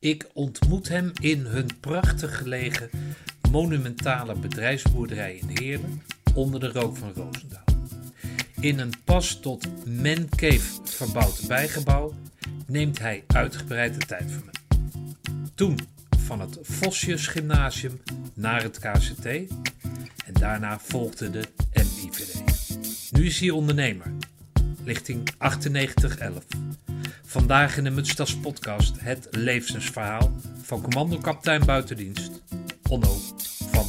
Ik ontmoet hem in hun prachtig gelegen monumentale bedrijfsboerderij in Heerlen onder de rook van Roosendaal. In een pas tot man cave verbouwd bijgebouw neemt hij uitgebreid de tijd voor me. Toen van het Vosjes Gymnasium naar het KCT en daarna volgde de MIVD. Nu is hij ondernemer, lichting 9811. Vandaag in de Mutstas podcast het levensverhaal van commandokapitein buitendienst Onno van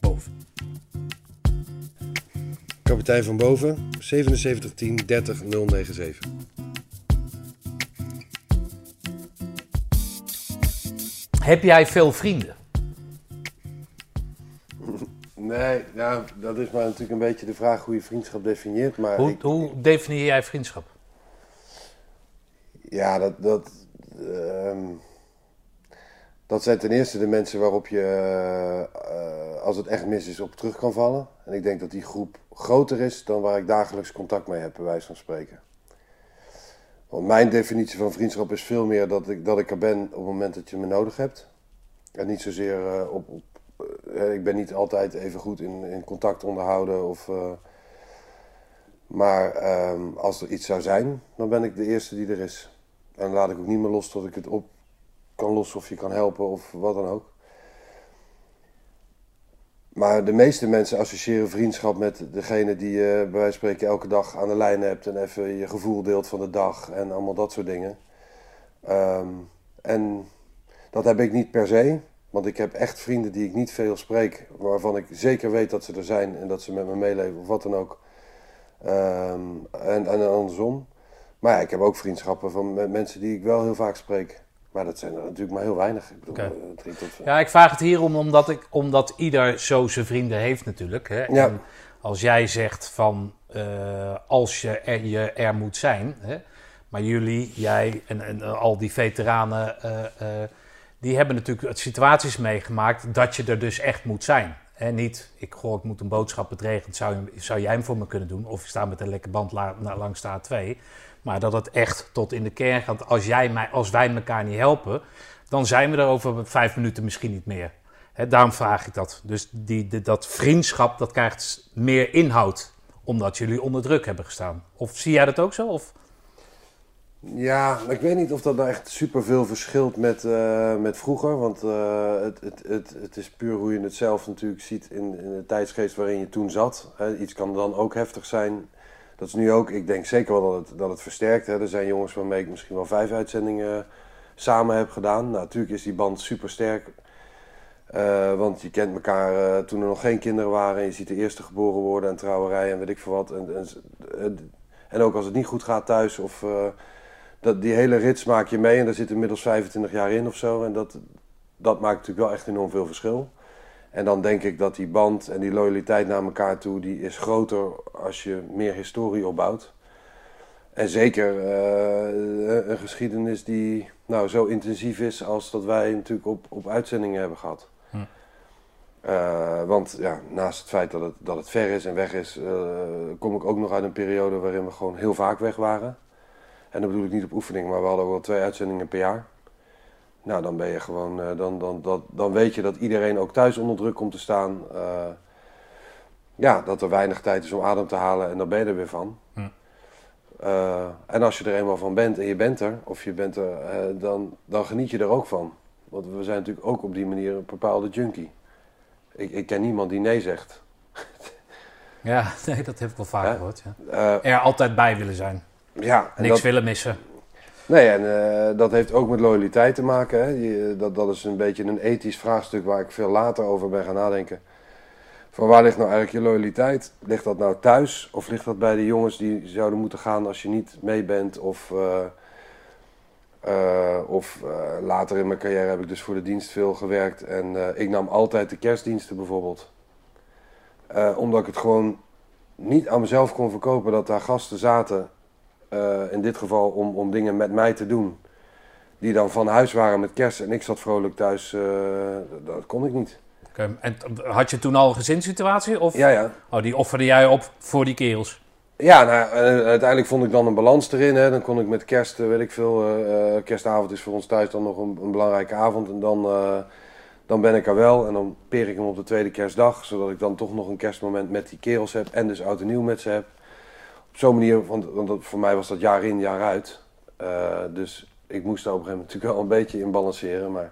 Boven. Kapitein van Boven, 7710 30 097. Heb jij veel vrienden? Nee, nou, dat is maar natuurlijk een beetje de vraag hoe je vriendschap definieert. Maar Hoe, ik- hoe definieer jij vriendschap? Ja, dat, dat, ehm, dat zijn ten eerste de mensen waarop je, eh, als het echt mis is, op terug kan vallen. En ik denk dat die groep groter is dan waar ik dagelijks contact mee heb, bij wijze van spreken. Want mijn definitie van vriendschap is veel meer dat ik, dat ik er ben op het moment dat je me nodig hebt. En niet zozeer eh, op. op eh, ik ben niet altijd even goed in, in contact onderhouden. Of, maar ehm, als er iets zou zijn, dan ben ik de eerste die er is. En laat ik ook niet meer los tot ik het op kan lossen of je kan helpen of wat dan ook. Maar de meeste mensen associëren vriendschap met degene die je bij wijze van spreken elke dag aan de lijn hebt en even je gevoel deelt van de dag en allemaal dat soort dingen. Ehm, en dat heb ik niet per se, want ik heb echt vrienden die ik niet veel spreek, waarvan ik zeker weet dat ze er zijn en dat ze met me meeleven of wat dan ook. Ehm, en, en andersom. Maar ja, ik heb ook vriendschappen van, met mensen die ik wel heel vaak spreek. Maar dat zijn er natuurlijk maar heel weinig. Ik bedoel, Oké. eh, drie tot Ja, ik vraag het hierom omdat, ik, omdat ieder zo zijn vrienden heeft natuurlijk. Hè? Ja. En als jij zegt van eh, als je er, je er moet zijn, hè? maar jullie, jij en, en al die veteranen, eh, die hebben natuurlijk situaties meegemaakt dat je er dus echt moet zijn. En niet, ik goh, ik moet een boodschap, het regent, zou, je- zou jij hem voor me kunnen doen? Of ik sta met een lekker band la- langs de A2. Maar dat het echt tot in de kern gaat. Als, jij mij, als wij elkaar niet helpen, dan zijn we er over vijf minuten misschien niet meer. Daarom vraag ik dat. Dus die, dat vriendschap, dat krijgt meer inhoud. Omdat jullie onder druk hebben gestaan. Of zie jij dat ook zo? Of? Ja, ik weet niet of dat nou echt superveel verschilt met, eh, met vroeger. Want eh, het, het, het, het is puur hoe je het zelf natuurlijk ziet in, in de tijdsgeest waarin je toen zat. Iets kan dan ook heftig zijn. Dat is nu ook, ik denk zeker wel dat het, dat het versterkt. Hè. Er zijn jongens waarmee ik misschien wel vijf uitzendingen samen heb gedaan. Nou, natuurlijk is die band super sterk. Eh, want je kent elkaar eh, toen er nog geen kinderen waren. En je ziet de eerste geboren worden en trouwerij en weet ik veel wat. En, en, en- ook als het niet goed gaat thuis of... eh, dat, die hele rits maak je mee en daar zit inmiddels 25 jaar in of zo. En dat, dat maakt natuurlijk wel echt enorm veel verschil. En dan denk ik dat die band en die loyaliteit naar elkaar toe, die is groter als je meer historie opbouwt. En zeker eh, een geschiedenis die nou, zo intensief is als dat wij natuurlijk op, op uitzendingen hebben gehad. Hm. Eh, want ja, naast het feit dat het, dat het ver is en weg is, eh, kom ik ook nog uit een periode waarin we gewoon heel vaak weg waren. En dat bedoel ik niet op oefening, maar we hadden ook wel twee uitzendingen per jaar. Nou, dan ben je gewoon, eh, dan, dan, dat, dan weet je dat iedereen ook thuis onder druk komt te staan. Eh, ja, dat er weinig tijd is om adem te halen en dan ben je er weer van. Hm. En als je er eenmaal van bent en je bent er, of je bent er, dan, dan geniet je er ook van. Want we zijn natuurlijk ook op die manier een bepaalde junkie. Ik, ik ken niemand die nee zegt. Ja, nee, dat heb ik wel vaak Hè? gehoord. Ja. Er altijd bij willen zijn. ja, en Niks dat- willen missen. Nee, en eh, dat heeft ook met loyaliteit te maken. Hè. Dat, dat is een beetje een ethisch vraagstuk waar ik veel later over ben gaan nadenken. Van waar ligt nou eigenlijk je loyaliteit? Ligt dat nou thuis of ligt dat bij de jongens die zouden moeten gaan als je niet mee bent? Of, eh, eh, of later in mijn carrière heb ik dus voor de dienst veel gewerkt. En ik nam altijd de kerstdiensten bijvoorbeeld. Omdat ik het gewoon niet aan mezelf kon verkopen dat daar gasten zaten eh, in dit geval om, om dingen met mij te doen. Die dan van huis waren met kerst en ik zat vrolijk thuis. eh, dat kon ik niet. En had je toen al een gezinssituatie? Of Ja, ja. oh, die offerde jij op voor die kerels? Ja, nou, en uiteindelijk vond ik dan een balans erin. Hè. Dan kon ik met kerst, eh, weet ik veel, eh, eh, kerstavond is voor ons thuis dan nog een, een belangrijke avond. En dan, eh, dan ben ik er wel. En dan peer ik hem op de tweede kerstdag. Zodat ik dan toch nog een kerstmoment met die kerels heb. En dus oud en nieuw met ze heb. Zo'n manier, want, want voor mij was dat jaar in, jaar uit. Eh, dus ik moest daar op een gegeven moment natuurlijk wel een beetje in balanceren. Maar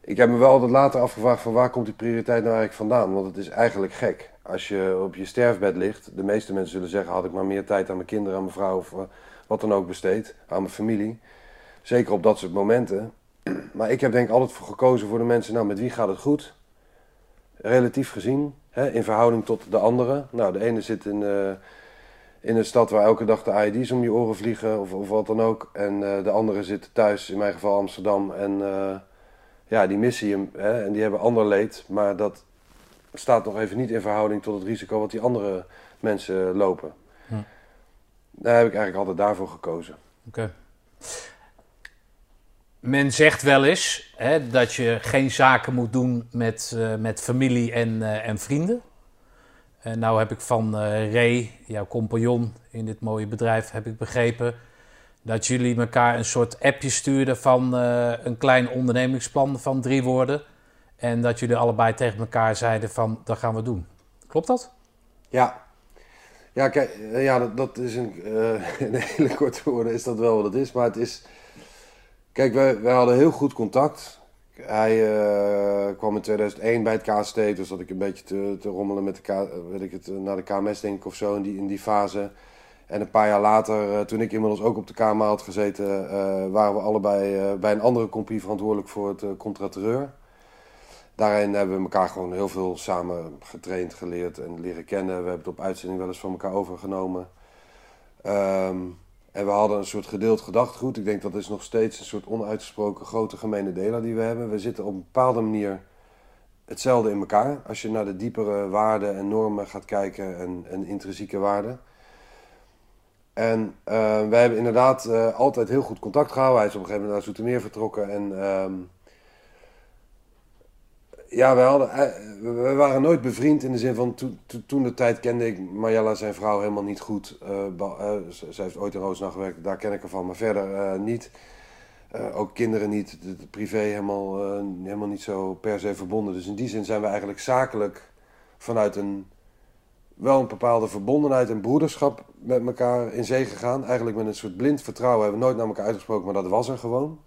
ik heb me wel altijd later afgevraagd van waar komt die prioriteit nou eigenlijk vandaan? Want het is eigenlijk gek. Als je op je sterfbed ligt, de meeste mensen zullen zeggen had ik maar meer tijd aan mijn kinderen, aan mijn vrouw of eh, wat dan ook besteed, aan mijn familie. Zeker op dat soort momenten. Maar ik heb denk ik altijd voor gekozen voor de mensen, nou met wie gaat het goed? Relatief gezien, hè, in verhouding tot de anderen. Nou, de ene zit in, eh, in een stad waar elke dag de IED's om je oren vliegen of, of wat dan ook. En eh, de andere zit thuis, in mijn geval Amsterdam. En eh, ja, die missen je hè, en die hebben ander leed. Maar dat staat nog even niet in verhouding tot het risico wat die andere mensen lopen. Hm. Daar heb ik eigenlijk altijd daarvoor gekozen. Oké. Men zegt wel eens hè, dat je geen zaken moet doen met, eh, met familie en, en vrienden. En nou heb ik van eh Ray, jouw compagnon in dit mooie bedrijf, heb ik begrepen dat jullie elkaar een soort appje stuurden van eh, een klein ondernemingsplan van drie woorden. En dat jullie allebei tegen elkaar zeiden van, dat gaan we doen. Klopt dat? Ja, ja, kijk, eh, ja dat, dat is een, in hele korte woorden is dat wel wat het is. Maar het is, kijk, wij, wij hadden heel goed contact. Hij eh, kwam in 2001 bij het KST, dus zat ik een beetje te, te rommelen met de, K, weet ik het, eh, naar de KMS denk ik of zo in die, in die fase. En een paar jaar later, eh, toen ik inmiddels ook op de KMA had gezeten, waren we allebei bij een andere compagnie verantwoordelijk voor het contraterreur. Daarin hebben we elkaar gewoon heel veel samen getraind, geleerd en leren kennen. We hebben het op uitzending wel eens van elkaar overgenomen. Ehm, en we hadden een soort gedeeld gedachtegoed. Ik denk dat is nog steeds een soort onuitgesproken grote gemene deler die we hebben. We zitten op een bepaalde manier hetzelfde in elkaar. Als je naar de diepere waarden en normen gaat kijken en, intrinsieke waarden. En eh, wij hebben inderdaad eh, altijd heel goed contact gehouden. Hij is op een gegeven moment naar Zoetermeer vertrokken. En ehm, ja, wij, hadden, eh, we we waren nooit bevriend in de zin van to, to- toen de tijd kende ik Marjella, zijn vrouw, helemaal niet goed. Eh, ba- eh, z- zij heeft ooit in Roosendaal gewerkt, daar ken ik haar van, maar verder niet. Ook kinderen niet, privé helemaal, helemaal niet zo per se verbonden. Dus in die zin zijn we eigenlijk zakelijk vanuit een wel een bepaalde verbondenheid en broederschap met elkaar in zee gegaan. Eigenlijk met een soort blind vertrouwen hebben we nooit naar elkaar uitgesproken, maar dat was er gewoon.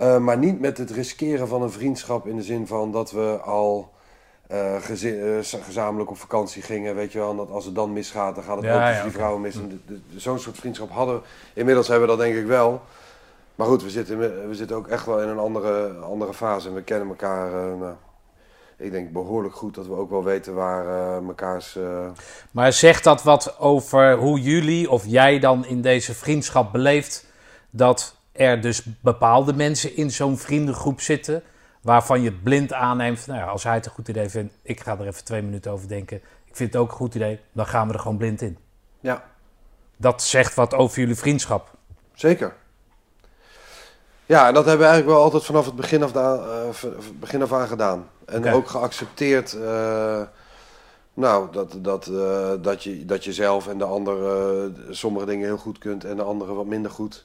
Uh, maar niet met het riskeren van een vriendschap in de zin van dat we al uh, gezi- uh, gezamenlijk op vakantie gingen. Weet je wel, en dat als het dan misgaat, dan gaat het Ja, ook tussen ja, die vrouwen mis. Zo'n soort vriendschap hadden we. Inmiddels hebben we dat denk ik wel. Maar goed, we zitten, we zitten ook echt wel in een andere, andere fase. En we kennen elkaar, eh, nou, ik denk behoorlijk goed dat we ook wel weten waar eh, mekaars... eh, Maar zegt dat wat over hoe jullie of jij dan in deze vriendschap beleeft? Dat er dus bepaalde mensen in zo'n vriendengroep zitten. waarvan je blind aanneemt. Nou ja, als hij het een goed idee vindt, ik ga er even twee minuten over denken. Ik vind het ook een goed idee, dan gaan we er gewoon blind in. ja, Dat zegt wat over jullie vriendschap. Zeker. Ja, en dat hebben we eigenlijk wel altijd vanaf het begin af, eh, begin af aan gedaan. En ook geaccepteerd, eh, nou, dat, dat, eh, dat, je, dat je zelf en de ander sommige dingen heel goed kunt en de andere wat minder goed.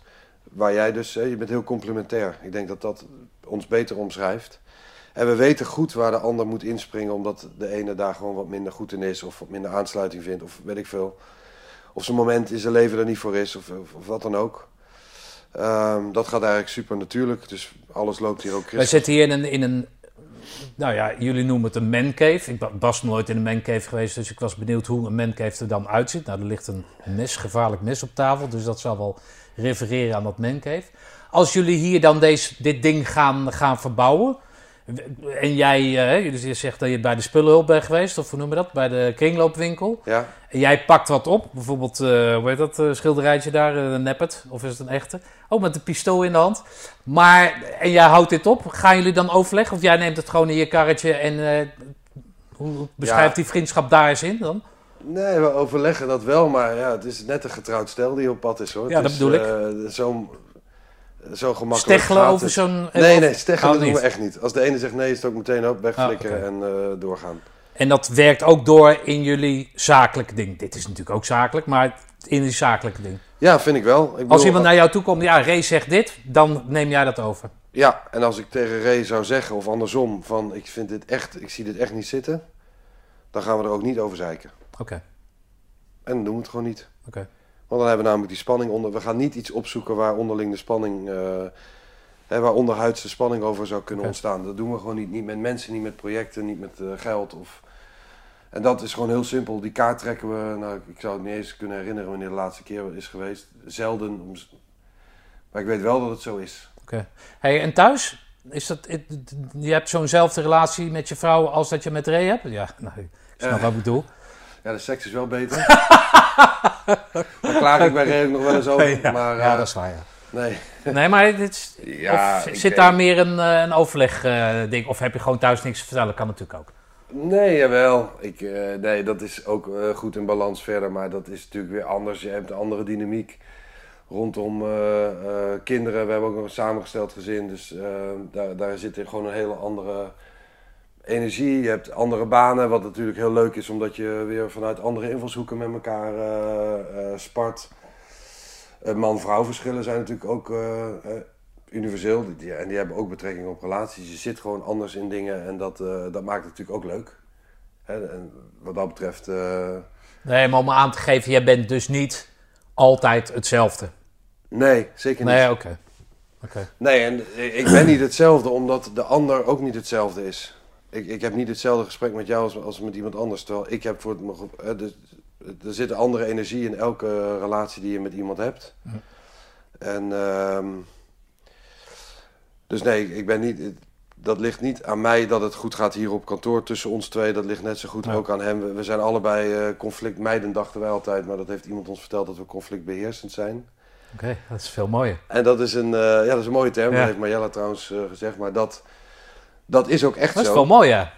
Waar jij dus, je bent heel complementair. Ik denk dat dat ons beter omschrijft. En we weten goed waar de ander moet inspringen, omdat de ene daar gewoon wat minder goed in is, of wat minder aansluiting vindt, of weet ik veel. Of zijn moment in zijn leven er niet voor is, of, of, wat dan ook. Ehm, dat gaat eigenlijk super natuurlijk, dus alles loopt hier ook christelijk. zitten hier in een, in een. Nou ja, jullie noemen het een mancave. Ik wa- was nooit in een mancave geweest, dus ik was benieuwd hoe een mancave er dan uitziet. Nou, er ligt een mes, gevaarlijk mes op tafel, dus dat zal wel refereren aan dat mancave. Als jullie hier dan deze, dit ding gaan, gaan verbouwen. En jij, eh, jullie zegt dat je bij de spullenhulp bent geweest, of hoe noem je dat? Bij de kringloopwinkel. Ja, En jij pakt wat op, bijvoorbeeld, eh hoe heet dat eh, schilderijtje daar, een neppert, of is het een echte? Oh, met een pistool in de hand. Maar, en jij houdt dit op, gaan jullie dan overleggen? Of jij neemt het gewoon in je karretje en hoe beschrijft Ja. die vriendschap daar eens in dan? Nee, we overleggen dat wel, maar ja, het is net een getrouwd stel die op pad is hoor. Ja, Het dat is, bedoel ik. eh, Zo, zo gemakkelijk Steggelen over zo'n... Nee, nee, steggelen Oh, doen we echt niet. Als de ene zegt nee, is het ook meteen op, wegflikkeren Ah, en eh, doorgaan. En dat werkt ook door in jullie zakelijke ding. Dit is natuurlijk ook zakelijk, maar in die zakelijke ding. Ja, vind ik wel. Ik bedoel, Als iemand naar jou toe komt, ja, Ray zegt dit, dan neem jij dat over. Ja, en als ik tegen Ray zou zeggen, of andersom, van ik vind dit echt, ik zie dit echt niet zitten, dan gaan we er ook niet over zeiken. Oké, En dan doen we het gewoon niet. oké. Want dan hebben we namelijk die spanning onder. We gaan niet iets opzoeken waar onderling de spanning, eh hè, waar onderhuids de spanning over zou kunnen ontstaan. Dat doen we gewoon niet. Niet met mensen, niet met projecten, niet met eh, geld. Of... En dat is gewoon heel simpel. Die kaart trekken we, nou, ik zou het niet eens kunnen herinneren wanneer de laatste keer is geweest. Zelden. om- Maar ik weet wel dat het zo is. oké. Hey, en thuis? Is dat, je hebt zo'nzelfde relatie met je vrouw als dat je met Ray hebt? Ja, nou, ik snap Eh. wat ik bedoel. Ja, de seks is wel beter. Daar klaag ik bij ook nog wel eens over. ja, maar, ja, eh, dat is waar, ja. Nee. Nee, maar dit is, Ja, of zit daar meer een, eh, een overleg eh, ding? Of heb je gewoon thuis niks te vertellen? Kan natuurlijk ook. Nee, jawel. Ik, nee, dat is ook goed in balans verder, maar dat is natuurlijk weer anders. Je hebt een andere dynamiek rondom kinderen. We hebben ook nog een samengesteld gezin, dus daar, daar zit gewoon een hele andere energie. Je hebt andere banen, wat natuurlijk heel leuk is, omdat je weer vanuit andere invalshoeken met elkaar eh, eh, spart. Eh, Man-vrouw verschillen zijn natuurlijk ook universeel. Die- en die hebben ook betrekking op relaties. Je zit gewoon anders in dingen en dat, dat maakt het natuurlijk ook leuk. Hè, en wat dat betreft. Nee, maar om aan te geven, jij bent dus niet altijd hetzelfde. nee, zeker niet. Nee, oké. Oké. Nee, en ik ben niet hetzelfde omdat de ander ook niet hetzelfde is. Ik, ik heb niet hetzelfde gesprek met jou als, als met iemand anders. Terwijl ik heb voor het. me ge- eh, dus- Er zit een andere energie in elke relatie die je met iemand hebt. En. ehm, dus nee, ik ben niet. Dat ligt niet aan mij dat het goed gaat hier op kantoor tussen ons twee. Dat ligt net zo goed Ja. ook aan hem. We, we zijn allebei eh conflictmijdend, dachten wij altijd. Maar dat heeft iemand ons verteld dat we conflictbeheersend zijn. Oké, dat is veel mooier. En dat is een, eh, ja, dat is een mooie term, Ja. dat heeft Marjella trouwens eh, gezegd, maar dat, dat is ook echt Dat is zo. wel mooi, ja.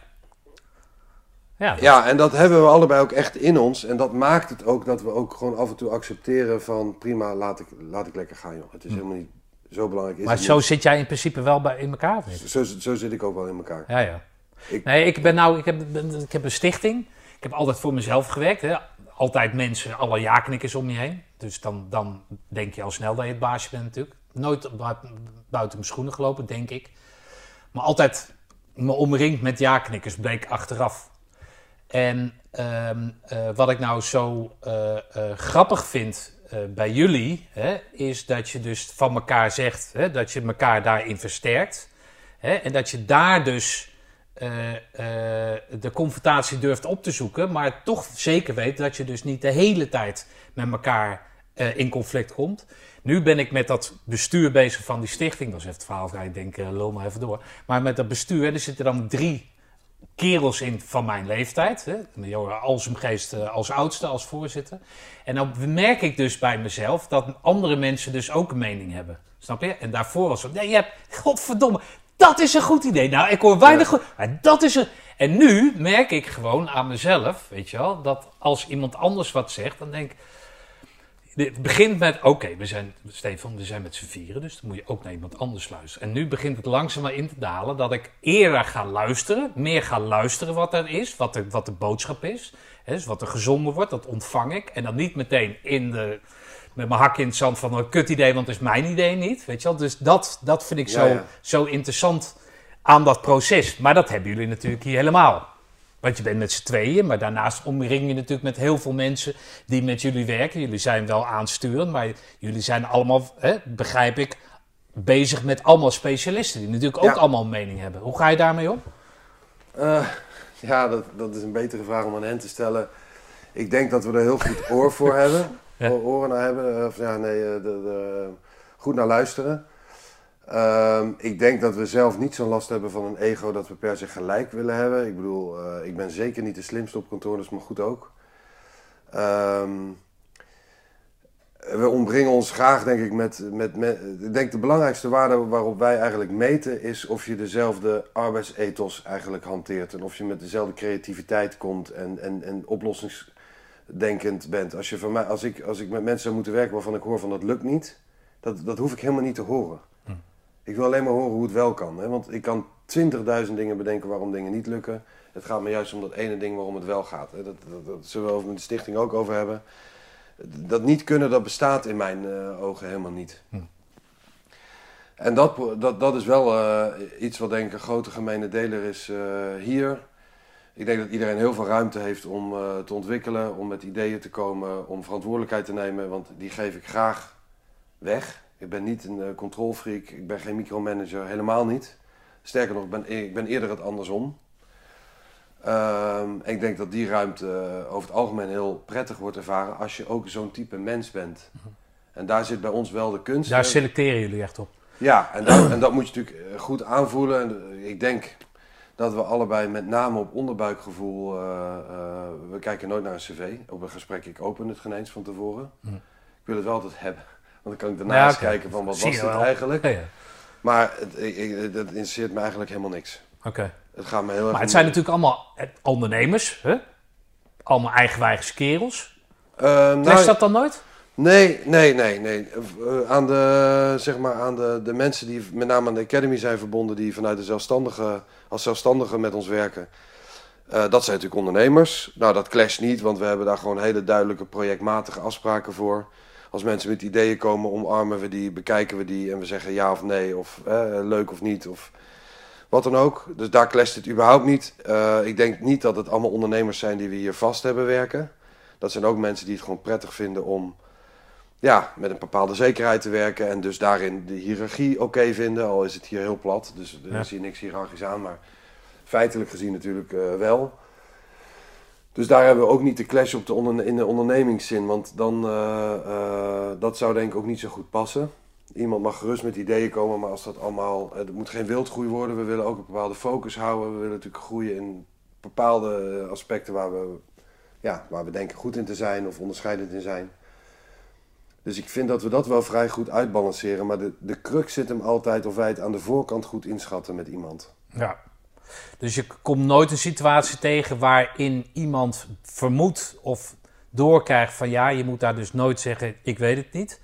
Ja, Ja, en dat hebben we allebei ook echt in ons. En dat maakt het ook dat we ook gewoon af en toe accepteren van prima, laat ik, laat ik lekker gaan joh. Het is helemaal niet zo belangrijk. Is Hm. maar zo niet. zit jij in principe wel bij, in elkaar? Zo, zo zit ik ook wel in elkaar. Ja, ja. Ik- Nee, ik ben nou, ik heb, ik heb een stichting. Ik heb altijd voor mezelf gewerkt. Hè. Altijd mensen, alle ja-knikkers om je heen. Dus dan, dan denk je al snel dat je het baasje bent natuurlijk. Nooit bu- buiten mijn schoenen gelopen, denk ik. Maar altijd me omringd met ja-knikkers, bleek achteraf. En ehm, eh, wat ik nou zo eh, eh, grappig vind bij jullie, hè, is dat je dus van elkaar zegt, hè, dat je elkaar daarin versterkt. Hè, en dat je daar dus de confrontatie durft op te zoeken, maar toch zeker weet dat je dus niet de hele tijd met elkaar in conflict komt. Nu ben ik met dat bestuur bezig van die stichting. Dat is even het verhaal, ga ik denk, lul maar even door. Maar met dat bestuur, er zitten dan drie kerels in van mijn leeftijd. Hè? Alsumgeest eh, als oudste, als voorzitter. En dan merk ik dus bij mezelf dat andere mensen dus ook een mening hebben. Snap je? En daarvoor was het, nee, je hebt, godverdomme, dat is een goed idee. Nou, ik hoor weinig goed, maar dat is een... En nu merk ik gewoon aan mezelf, weet je wel, dat als iemand anders wat zegt, dan denk ik... Het begint met, oké, we zijn, Stefan, we zijn met z'n vieren, dus dan moet je ook naar iemand anders luisteren. En nu begint het langzaam maar in te dalen dat ik eerder ga luisteren, meer ga luisteren wat er is, wat de, wat de boodschap is. Hè, dus wat er gezongen wordt, dat ontvang ik. En dan niet meteen in de, met mijn hak in het zand van een kut idee, want het is mijn idee niet. Weet je wel? Dus dat, dat vind ik Ja, zo, ja. zo interessant aan dat proces. Maar dat hebben jullie natuurlijk hier helemaal. Want je bent met z'n tweeën, maar daarnaast omring je natuurlijk met heel veel mensen die met jullie werken. Jullie zijn wel aansturend, maar jullie zijn allemaal, hè, begrijp ik, bezig met allemaal specialisten die natuurlijk ook Ja. allemaal een mening hebben. Hoe ga je daarmee om? Eh, ja, dat, dat is een betere vraag om aan hen te stellen. Ik denk dat we er heel goed oor voor hebben. Ja. Oren naar hebben. Of ja, nee, eh, de, de, goed naar luisteren. Ehm, ik denk dat we zelf niet zo'n last hebben van een ego dat we per se gelijk willen hebben. Ik bedoel, eh, ik ben zeker niet de slimste op kantoor, dus maar goed ook. Ehm, we ombrengen ons graag, denk ik, met, met, met. Ik denk de belangrijkste waarde waarop wij eigenlijk meten is of je dezelfde arbeidsethos eigenlijk hanteert. En of je met dezelfde creativiteit komt en, en, en oplossingsdenkend bent. Als, je van mij, als, ik, als ik met mensen zou moeten werken waarvan ik hoor van dat lukt niet, dat, dat hoef ik helemaal niet te horen. Ik wil alleen maar horen hoe het wel kan. Hè? Want ik kan 20.000 dingen bedenken waarom dingen niet lukken. Het gaat me juist om dat ene ding waarom het wel gaat. Hè? Dat, dat, dat zullen we over met de stichting ook over hebben. Dat niet kunnen, dat bestaat in mijn uh, ogen helemaal niet. Hm. En dat, dat, dat is wel uh, iets wat denk ik een grote gemene deler is uh, hier. Ik denk dat iedereen heel veel ruimte heeft om te ontwikkelen, om met ideeën te komen, om verantwoordelijkheid te nemen. Want die geef ik graag weg. Ik ben niet een uh, controlfreak, ik ben geen micromanager, helemaal niet. Sterker nog, ik ben, ik ben eerder het andersom. Uh, ik denk dat die ruimte uh, over het algemeen heel prettig wordt ervaren als je ook zo'n type mens bent. Mhm. En daar zit bij ons wel de kunst. Daar selecteren jullie echt op. Ja, en, dat, en dat moet je natuurlijk eh, goed aanvoelen. En ik denk dat we allebei met name op onderbuikgevoel. we kijken nooit naar een cv. Op een gesprek, ik open het geen eens van tevoren. Mhm. Ik wil het wel altijd hebben. Want dan kan ik daarnaast kijken van wat was dit eigenlijk. Ja, ja. Maar het, ik, dat interesseert me eigenlijk helemaal niks. Oké. Het gaat me heel erg Maar het zijn natuurlijk allemaal ondernemers, hè? Allemaal eigenwijze kerels. Uh, nou, dat dan nooit? Nee, nee, nee, nee. Uh, aan de, zeg maar, aan de, de mensen die met name aan de Academy zijn verbonden, die vanuit de zelfstandige, als zelfstandigen met ons werken. Uh, dat zijn natuurlijk ondernemers. Nou, dat clasht niet, want we hebben daar gewoon hele duidelijke projectmatige afspraken voor. Als mensen met ideeën komen, omarmen we die, bekijken we die en we zeggen ja of nee, of leuk of niet, of wat dan ook. Dus daar clasht het überhaupt niet. Uh, ik denk niet dat het allemaal ondernemers zijn die we hier vast hebben werken. Dat zijn ook mensen die het gewoon prettig vinden om ja, met een bepaalde zekerheid te werken. En dus daarin de hiërarchie oké vinden. Al is het hier heel plat, dus er is hier niks hiërarchisch aan. Maar feitelijk gezien natuurlijk uh, wel. Dus daar hebben we ook niet de clash op de in de ondernemingszin. Want dan, uh, dat zou denk ik ook niet zo goed passen. Iemand mag gerust met ideeën komen, maar als dat allemaal... Het moet geen wildgroei worden. We willen ook een bepaalde focus houden. We willen natuurlijk groeien in bepaalde aspecten waar we, ja, waar we denken goed in te zijn of onderscheidend in zijn. Dus ik vind dat we dat wel vrij goed uitbalanceren. Maar de, de crux zit hem altijd of wij het aan de voorkant goed inschatten met iemand. Ja, dus je komt nooit een situatie tegen waarin iemand vermoedt of doorkrijgt van ja, je moet daar dus nooit zeggen ik weet het niet.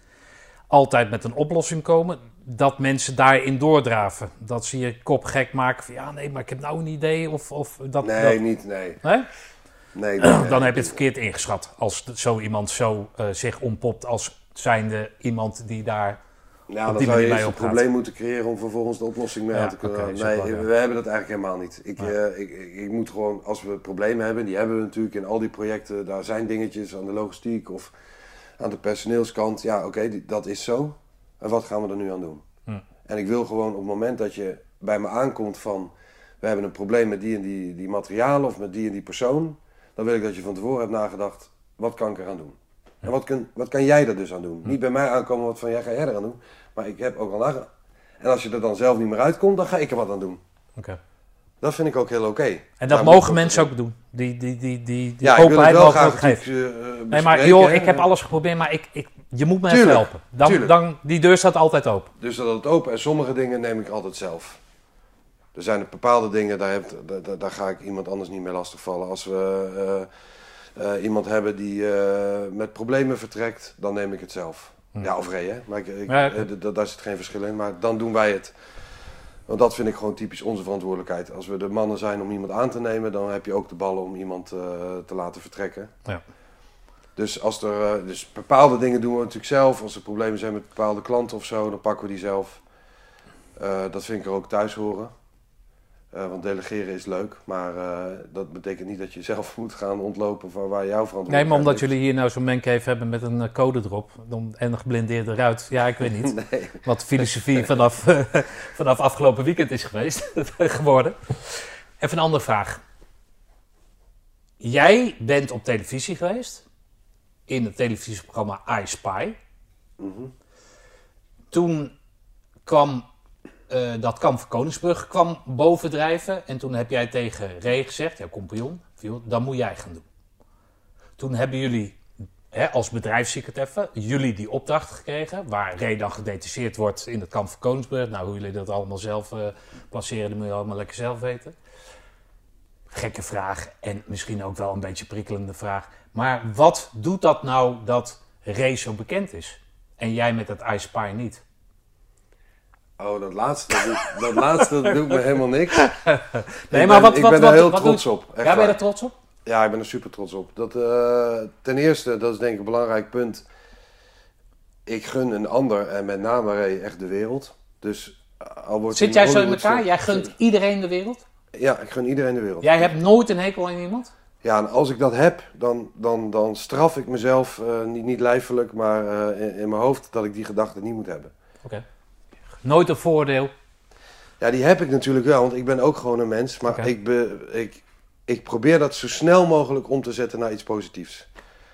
Altijd met een oplossing komen. Dat mensen daarin doordraven. Dat ze je kop gek maken van ja, nee, maar ik heb nou een idee. Of, of dat, nee, niet, nee. Nee? Nee, Dan heb je het verkeerd ingeschat. Als zo iemand zo uh, zich ontpopt als zijnde iemand die daar ja, dan zou je eerst een probleem moeten creëren om vervolgens de oplossing mee ja, te kunnen. Okay, nee, we hebben dat eigenlijk helemaal niet. Ik, uh, ik, ik, moet gewoon, als we problemen hebben, die hebben we natuurlijk in al die projecten, daar zijn dingetjes aan de logistiek of aan de personeelskant. Ja, oké, dat is zo. En wat gaan we er nu aan doen? Hm. En ik wil gewoon op het moment dat je bij me aankomt van, we hebben een probleem met die en die, die materialen of met die en die persoon, dan wil ik dat je van tevoren hebt nagedacht, wat kan ik eraan doen? En wat kan, wat kan jij er dus aan doen? Hm. Niet bij mij aankomen wat van, jij ga jij er aan doen? Maar ik heb ook al nagedacht. En als je er dan zelf niet meer uitkomt, dan ga ik er wat aan doen. Oké. Dat vind ik ook heel oké. En dat mogen mensen ook doen. Die, die, die, die, die ja, openheid mogen ook geven. Uh, nee, maar joh, ik heb alles geprobeerd, maar ik, ik, je moet me even helpen. Dan, dan, die deur staat altijd open. Dus dat het open en sommige dingen neem ik altijd zelf. Er zijn bepaalde dingen, daar, heb, daar, daar, ga ik iemand anders niet mee lastigvallen. Als we uh, uh, iemand hebben die met problemen vertrekt, dan neem ik het zelf. Hm. Ja, of Ray, Maar ik, ik, ja, eh, daar zit geen verschil in. Maar dan doen wij het. Want dat vind ik gewoon typisch onze verantwoordelijkheid. Als we de mannen zijn om iemand aan te nemen, dan heb je ook de ballen om iemand uh, te laten vertrekken. Ja. Dus, als er, uh, dus bepaalde dingen doen we natuurlijk zelf. Als er problemen zijn met bepaalde klanten of zo, dan pakken we die zelf. Uh, dat vind ik er ook thuis horen. Uh, want delegeren is leuk, maar uh, dat betekent niet dat je zelf moet gaan ontlopen van waar jouw verantwoordelijkheid Nee, maar omdat jullie hier nou zo'n mancave hebben met een uh, code erop en een geblindeerde ruit. Ja, ik weet niet nee. wat de filosofie vanaf, vanaf afgelopen weekend is geweest, geworden. Even een andere vraag. Jij bent op televisie geweest, in het televisieprogramma I Spy. Mm -hmm. Toen kwam uh, dat kamp van Koningsbrug kwam bovendrijven. En toen heb jij tegen Ray gezegd, jouw compagnon, dan moet jij gaan doen. Toen hebben jullie, hè, als bedrijfssecretaire, jullie die opdracht gekregen. Waar Ray dan gedetacheerd wordt in het kamp van Koningsbrug. Nou, hoe jullie dat allemaal zelf uh, placeren, dat moet je allemaal lekker zelf weten. Gekke vraag en misschien ook wel een beetje prikkelende vraag. Maar wat doet dat nou dat Ray zo bekend is? En jij met het Ice Spy niet? Oh, dat laatste, dat doet, dat laatste doet me helemaal niks. Nee, ik maar ben, wat, ik wat, ben wat, er heel wat trots op. Echt Ja, ben je waar. er trots op? Ja, ik ben er super trots op. Dat, eh, ten eerste, dat is denk ik een belangrijk punt. Ik gun een ander en met name Ray echt de wereld. Dus eh, al wordt Zit jij zo in elkaar? Jij gunt iedereen de wereld? Ja, ik gun iedereen de wereld. Jij hebt nooit een hekel aan iemand? Ja, en als ik dat heb, dan, dan, dan straf ik mezelf, eh, niet, niet lijfelijk, maar in, in mijn hoofd, dat ik die gedachte niet moet hebben. Oké. Nooit een voordeel. Ja, die heb ik natuurlijk wel, want ik ben ook gewoon een mens. Maar ik, be, ik, ik probeer dat zo snel mogelijk om te zetten naar iets positiefs.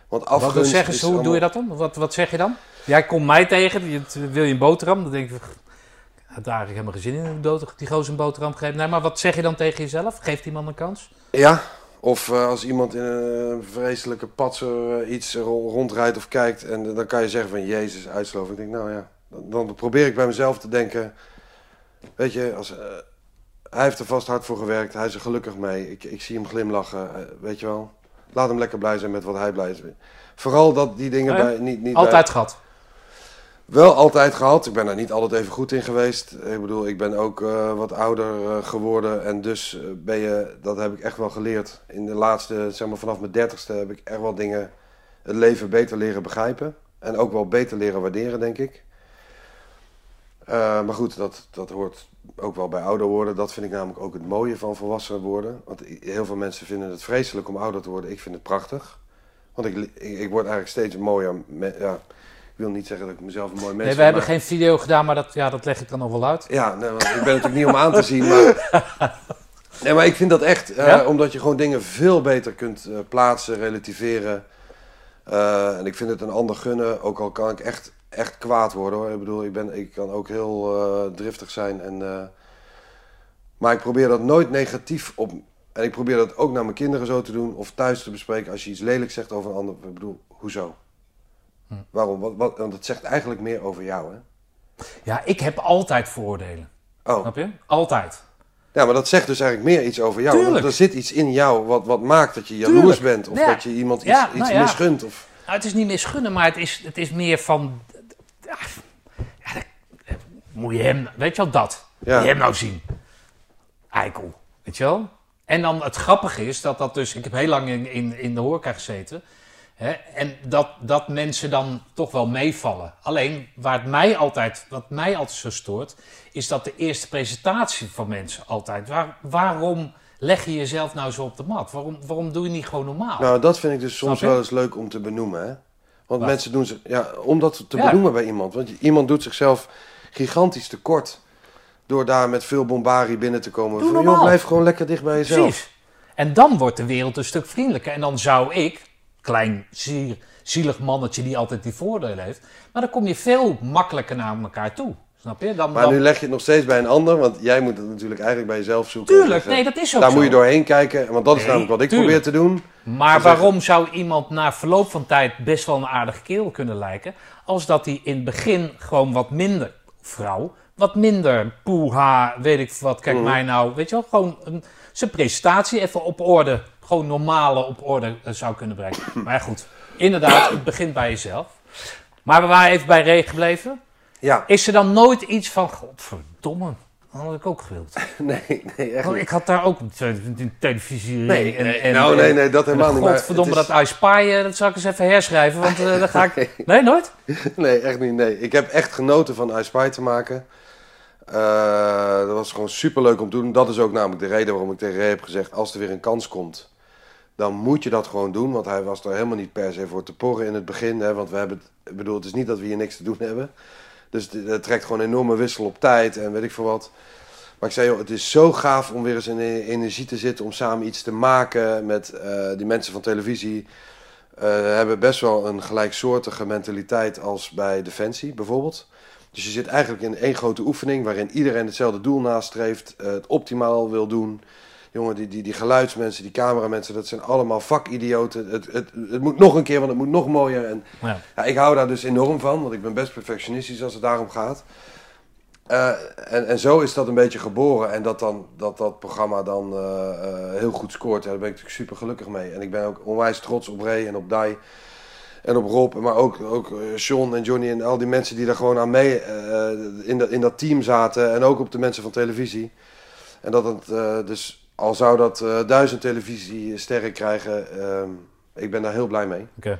Want Wat afgunst zeggen ze, hoe doe je dat dan? Wat, wat zeg je dan? Jij komt mij tegen, je, wil je een boterham? Dan denk ik, ik had daar eigenlijk helemaal geen zin in, een boter- die gozer een boterham geven. Nee, maar wat zeg je dan tegen jezelf? Geeft iemand een kans? Ja, of eh, als iemand in een vreselijke patser eh, iets ro- rondrijdt of kijkt... en dan kan je zeggen van, jezus, uitsloof. Ik denk, nou ja, dan, dan probeer ik bij mezelf te denken... Weet je, als, eh, hij heeft er vast hard voor gewerkt, hij is er gelukkig mee. Ik, ik zie hem glimlachen, eh, weet je wel. Laat hem lekker blij zijn met wat hij blij is. Vooral dat die dingen bij... Niet, niet Altijd gehad. Wel altijd gehad. Ik ben daar niet altijd even goed in geweest. Ik bedoel, ik ben ook eh, wat ouder geworden. En dus ben je, dat heb ik echt wel geleerd. In de laatste, zeg maar vanaf mijn dertigste, heb ik echt wel dingen, het leven beter leren begrijpen. En ook wel beter leren waarderen, denk ik. Eh, maar goed, dat, dat hoort ook wel bij ouder worden. Dat vind ik namelijk ook het mooie van volwassen worden. Want heel veel mensen vinden het vreselijk om ouder te worden. Ik vind het prachtig. Want ik, ik, ik word eigenlijk steeds mooier. me- ja, ik wil niet zeggen dat ik mezelf een mooi mens Nee, we hebben maar- geen video gedaan, maar dat, ja, dat leg ik dan nog wel uit. ja, nee, want ik ben natuurlijk niet om aan te zien, maar... Nee, maar ik vind dat echt, eh, omdat je gewoon dingen veel beter kunt eh, plaatsen, relativeren. En ik vind het een ander gunnen, ook al kan ik echt, echt kwaad worden hoor. Ik bedoel, ik, ben, ik kan ook heel eh, driftig zijn. En, eh, maar ik probeer dat nooit negatief op... En ik probeer dat ook naar mijn kinderen zo te doen, of thuis te bespreken. Als je iets lelijk zegt over een ander, ik bedoel, hoezo? Hm. Waarom? Wat, wat, want het zegt eigenlijk meer over jou, hè? Ja, ik heb altijd vooroordelen. Oh. Snap je? Altijd. Ja, maar dat zegt dus eigenlijk meer iets over jou. Want er zit iets in jou wat, wat maakt dat je jaloers Tuurlijk. bent. Of Ja. dat je iemand iets, Ja, iets nou ja. misgunt. Of... Nou, het is niet misgunnen, maar het is, het is meer van... Ja, ja, dat- moet je hem... Weet je wel, dat. Ja. Moet je hem nou zien. Eikel. Weet je wel? En dan het grappige is dat dat dus... Ik heb heel lang in, in, in de horeca gezeten. Hè, en dat, dat mensen dan toch wel meevallen. Alleen, waar het mij altijd, wat mij altijd zo stoort... is dat de eerste presentatie van mensen altijd... Waar, waarom leg je jezelf nou zo op de mat? Waarom, waarom doe je niet gewoon normaal? Nou, dat vind ik dus soms wel eens leuk om te benoemen. Hè? Want Wat? mensen doen ze... Ja, om dat te benoemen bij iemand. Want iemand doet zichzelf gigantisch tekort. Door daar met veel bombarie binnen te komen. Doe Van, joh, blijf gewoon lekker dicht bij jezelf. Precies. En dan wordt de wereld een stuk vriendelijker. En dan zou ik, klein zielig mannetje die altijd die voordelen heeft, maar dan kom je veel makkelijker naar elkaar toe. Snap je? Dan, Maar dan- nu leg je het nog steeds bij een ander. Want jij moet het natuurlijk eigenlijk bij jezelf zoeken. en Tuurlijk, nee, dat is ook Daar zo. moet je doorheen kijken. Want dat is namelijk wat ik tuurlijk. probeer te doen. Maar waarom zou iemand na verloop van tijd best wel een aardige kerel kunnen lijken, als dat hij in het begin gewoon wat minder, vrouw, wat minder poeha, weet ik wat, kijk Mhm. mij nou, weet je wel, gewoon een, zijn presentatie even op orde, gewoon normale op orde eh, zou kunnen brengen. Maar ja, goed, inderdaad, het begint bij jezelf. Maar we waren even bij Ray gebleven. Ja, Is er dan nooit iets van, godverdomme, dat had ik ook gewild. nee, nee, echt Want niet. ik had daar ook een te- een televisie Nee, en, nou, nee, nee, dat helemaal niet. Godverdomme, is- dat I Spy, eh, dat zal ik eens even herschrijven, want eh dan ga ik... Nee, nooit? Nee, echt niet. Nee. Ik heb echt genoten van I Spy te maken. Eh, dat was gewoon super leuk om te doen. Dat is ook namelijk de reden waarom ik tegen Ray heb gezegd: als er weer een kans komt, dan moet je dat gewoon doen. Want hij was er helemaal niet per se voor te porren in het begin. Hè, want we hebben het, ik bedoel, het is niet dat we hier niks te doen hebben. Dus het trekt gewoon een enorme wissel op tijd en weet ik veel wat. Maar ik zei, joh, het is zo gaaf om weer eens in e- energie te zitten om samen iets te maken met eh, die mensen van televisie. eh, hebben best wel een gelijksoortige mentaliteit als bij Defensie bijvoorbeeld. Dus je zit eigenlijk in één grote oefening waarin iedereen hetzelfde doel nastreeft, eh, het optimaal wil doen. Jongen, die, die, die geluidsmensen, die cameramensen, dat zijn allemaal vakidioten. Het, het, het moet nog een keer, want het moet nog mooier. En Ja. ja, ik hou daar dus enorm van, want ik ben best perfectionistisch als het daarom gaat. Eh, en, en zo is dat een beetje geboren. En dat dan, dat, dat programma dan eh, eh, heel goed scoort, ja, daar ben ik natuurlijk super gelukkig mee. En ik ben ook onwijs trots op Ray en op Dai. En op Rob, maar ook, ook Sean en Johnny en al die mensen die daar gewoon aan mee in, dat in dat team zaten. En ook op de mensen van televisie. En dat het, dus al zou dat eh, duizend televisiesterren krijgen, ehm, ik ben daar heel blij mee. Oké.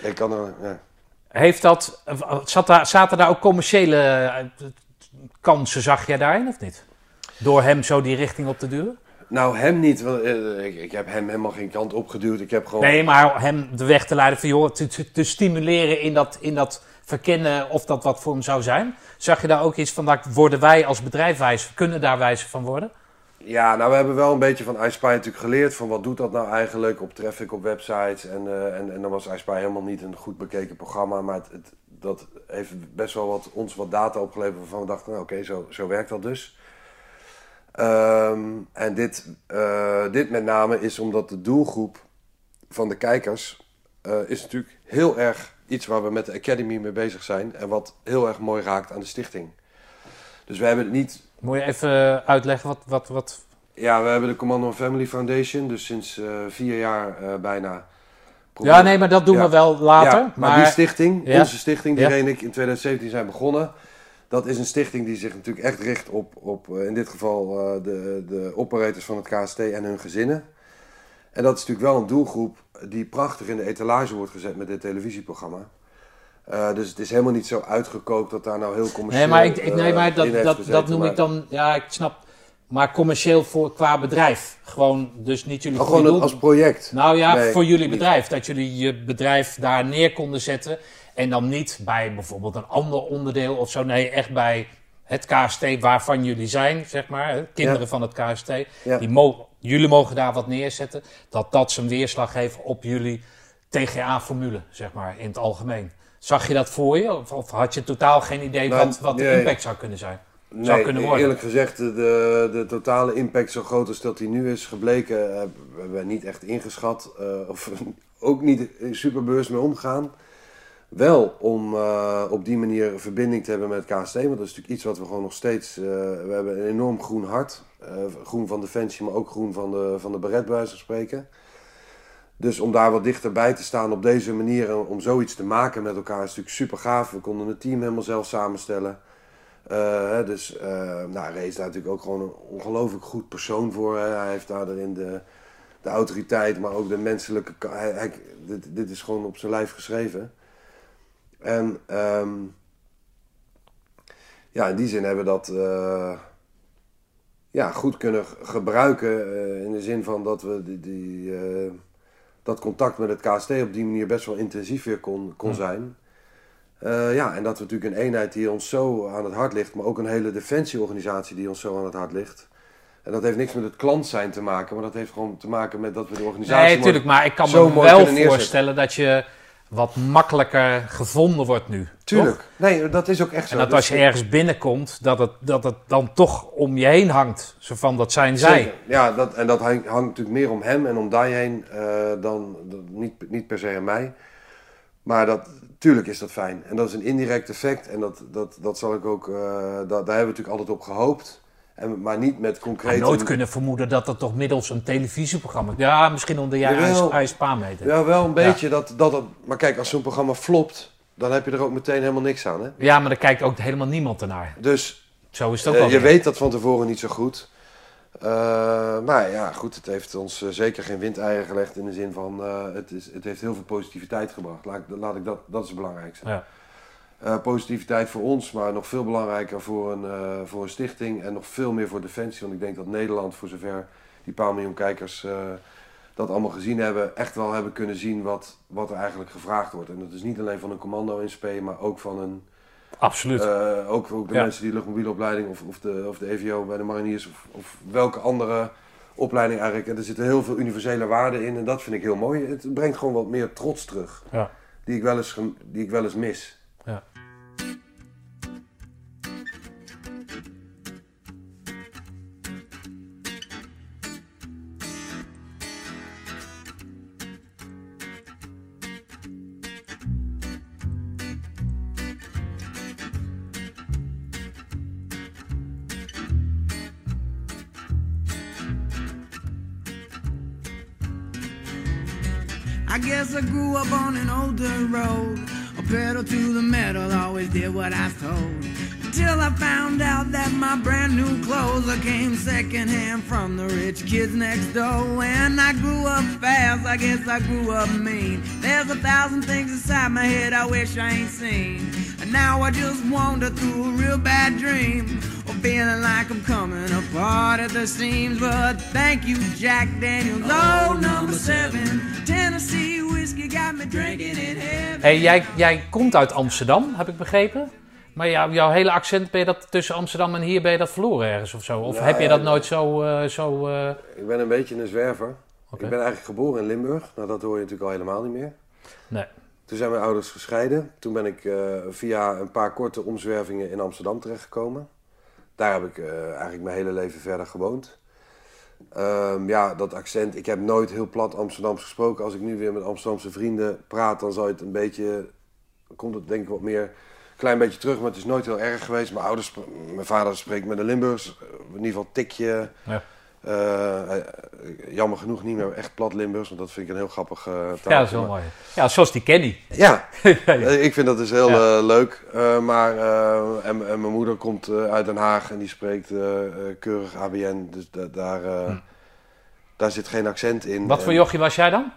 Ik kan er, ja. Heeft dat, zat daar, zaten daar ook commerciële eh, kansen, zag jij daarin of niet? Door hem zo die richting op te duwen? Nou, hem niet, want eh, ik, ik heb hem helemaal geen kant opgeduwd. Ik heb gewoon... Nee, maar hem de weg te leiden van joh, te, stimuleren in dat, in dat verkennen of dat wat voor hem zou zijn. Zag je daar ook iets van, worden wij als bedrijf wijs, kunnen daar wijzer van worden? Ja, nou we hebben wel een beetje van iSpy natuurlijk geleerd van wat doet dat nou eigenlijk op traffic op websites. En, eh, en, en dan was iSpy helemaal niet een goed bekeken programma, maar het, dat heeft best wel wat, ons wat data opgeleverd waarvan we dachten, nou oké, zo, zo werkt dat dus. Ehm, en dit, eh, dit met name is omdat de doelgroep van de kijkers eh, is natuurlijk heel erg iets waar we met de Academy mee bezig zijn en wat heel erg mooi raakt aan de stichting. Dus we hebben het niet Moet je even uitleggen wat, wat, wat ja, we hebben de Commando and Family Foundation, dus sinds eh, vier jaar eh, bijna. Ja, nee, maar dat doen Ja. we wel later. Ja, maar, maar die stichting, Ja. onze stichting, die ik in 2017 zijn begonnen. Dat is een stichting die zich natuurlijk echt richt op, op eh, in dit geval, eh, de, de operators van het KST en hun gezinnen. En dat is natuurlijk wel een doelgroep die prachtig in de etalage wordt gezet met dit televisieprogramma. Eh, dus het is helemaal niet zo uitgekookt dat daar nou heel commercieel nee, maar, ik, ik, nee, eh, maar dat, dat, dat noem ik dan, ja, ik snap. Maar commercieel voor, qua bedrijf. Gewoon, dus niet jullie Oh, gewoon als project. Nou ja, Nee, voor jullie niet. bedrijf. Dat jullie je bedrijf daar neer konden zetten. En dan niet bij bijvoorbeeld een ander onderdeel of zo. Nee, echt bij het KST waarvan jullie zijn, zeg maar. Kinderen Ja. van het KST. Ja. Die jullie mogen daar wat neerzetten. Dat dat zijn weerslag heeft op jullie TGA-formule, zeg maar, in het algemeen. Zag je dat voor je? Of, of had je totaal geen idee Nou, wat, wat de impact zou kunnen zijn? Nee, zou kunnen worden. eerlijk gezegd, de, de totale impact zo groot als dat die nu is gebleken, eh, hebben we niet echt ingeschat. eh, of ook niet super bewust mee omgaan. Wel om eh, op die manier verbinding te hebben met KST. Want dat is natuurlijk iets wat we gewoon nog steeds... eh, we hebben een enorm groen hart. groen van Defensie, maar ook groen van de, van de Beret, bij wijze van spreken. Dus om daar wat dichterbij te staan op deze manier... om zoiets te maken met elkaar is natuurlijk super gaaf. We konden het team helemaal zelf samenstellen. Eh, dus eh nou, Ray is daar natuurlijk ook gewoon een ongelooflijk goed persoon voor. Hij heeft daar erin de, de autoriteit, maar ook de menselijke... dit, dit is gewoon op zijn lijf geschreven. En ehm, ja, in die zin hebben we dat eh, ja, goed kunnen gebruiken. in de zin van dat we die, die, dat contact met het KST op die manier best wel intensief weer kon, kon zijn. Eh, ja, en dat we natuurlijk een eenheid die ons zo aan het hart ligt, maar ook een hele defensieorganisatie die ons zo aan het hart ligt. En dat heeft niks met het klant zijn te maken, maar dat heeft gewoon te maken met dat we de organisatie. Nee, natuurlijk. Maar ik kan me wel voorstellen dat je wat makkelijker gevonden wordt nu. Toch? Tuurlijk. Nee, dat is ook echt zo. En dat Dus als je ergens binnenkomt, dat het, dat het dan toch om je heen hangt. Zo van, dat zijn zij. Zeker. Ja, dat, en dat hangt, hangt natuurlijk meer om hem en om die heen eh, dan, niet, niet per se aan mij. Maar dat, tuurlijk is dat fijn. En dat is een indirect effect. En dat, dat, dat zal ik ook, eh, dat, daar hebben we natuurlijk altijd op gehoopt. En, maar niet met had nooit kunnen vermoeden dat het toch middels een televisieprogramma... Ja, misschien onder jij Jawel. IJspa meter. Ja, wel een beetje dat, dat. Maar kijk, als zo'n programma flopt, dan heb je er ook meteen helemaal niks aan. Hè? Ja, maar daar kijkt ook helemaal niemand ernaar. Dus Zo is het ook Eh, je weer. weet dat van tevoren niet zo goed. Eh, maar ja, goed, het heeft ons eh, zeker geen windeieren gelegd in de zin van het, is, het heeft heel veel positiviteit gebracht. Laat ik, laat ik dat, dat is het belangrijkste. Ja. Positiviteit voor ons, maar nog veel belangrijker voor een, voor een stichting en nog veel meer voor Defensie. Want ik denk dat Nederland, voor zover die paar miljoen kijkers dat allemaal gezien hebben, echt wel hebben kunnen zien wat, wat er eigenlijk gevraagd wordt. En dat is niet alleen van een commando in SP, maar ook van een Absoluut. eh, ook, ook de Ja. mensen die luchtmobiele opleiding of, of, de, of de EVO bij de mariniers of, of welke andere opleiding eigenlijk. En er zitten heel veel universele waarden in en dat vind ik heel mooi. Het brengt gewoon wat meer trots terug, Ja. die ik wel eens, die ik wel eens mis. I grew up on an older road. A pedal to the metal, always did what I was told. Until I found out that my brand new clothes I came secondhand from the rich kids next door. And I grew up fast, I guess I grew up mean. There's a thousand things inside my head I wish I ain't seen. And now I just wander through a real bad dream. Or feeling like I'm coming apart at the seams. But thank you, Jack Daniels. Oh, number seven. Tennessee whiskey got me drinking in heaven. Hey, jij, jij komt uit Amsterdam, heb ik begrepen. Maar jou- jouw hele accent, ben je dat tussen Amsterdam en hier, ben je dat verloren ergens of zo? Of Ja, heb je dat ja. nooit zo... eh, zo eh, Ik ben een beetje een zwerver. Ik ben eigenlijk geboren in Limburg. Nou, dat hoor je natuurlijk al helemaal niet meer. Nee. Toen zijn mijn ouders gescheiden. Toen ben ik eh, via een paar korte omzwervingen in Amsterdam terechtgekomen. Daar heb ik eh, eigenlijk mijn hele leven verder gewoond. Ehm, ja, dat accent. Ik heb nooit heel plat Amsterdams gesproken. Als ik nu weer met Amsterdamse vrienden praat, dan zal het een beetje. Komt het denk ik wat meer. Klein beetje terug, maar het is nooit heel erg geweest. Mijn ouders, mijn vader spreekt met een Limburgs, eh, in ieder geval tikje. Ja. Eh, hij- jammer genoeg niet meer echt plat Limburgs, want dat vind ik een heel grappig eh taal. ja, dat is wel mooi. Ja, zoals die Kenny. Ja, eh, ik vind dat dus heel Ja. eh, leuk. Eh, maar, eh, en, en mijn moeder komt eh, uit Den Haag en die spreekt eh, eh, keurig ABN. Dus da- daar, eh, Hm. daar zit geen accent in. Wat voor jochie was jij dan?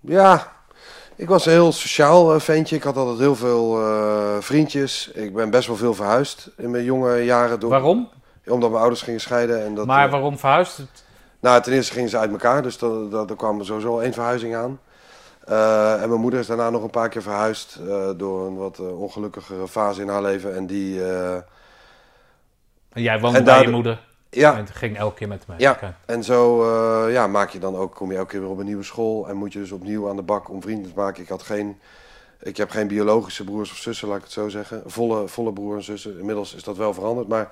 Ja, ik was een heel sociaal eh, ventje. Ik had altijd heel veel eh, vriendjes. Ik ben best wel veel verhuisd in mijn jonge jaren. Door, Waarom? Omdat mijn ouders gingen scheiden. En dat, maar eh, waarom verhuisd het? Nou, ten eerste gingen ze uit elkaar, dus dat, dat, er kwam sowieso één verhuizing aan. Eh, en mijn moeder is daarna nog een paar keer verhuisd eh, door een wat ongelukkigere fase in haar leven. En die, En jij woonde en bij je moeder ja, en ging elke keer met me. Ja. En zo ja, maak je dan ook, kom je elke keer weer op een nieuwe school. En moet je dus opnieuw aan de bak om vrienden te maken. Ik, had geen, ik heb geen biologische broers of zussen, laat ik het zo zeggen. Volle, volle broer en zussen. Inmiddels is dat wel veranderd. Maar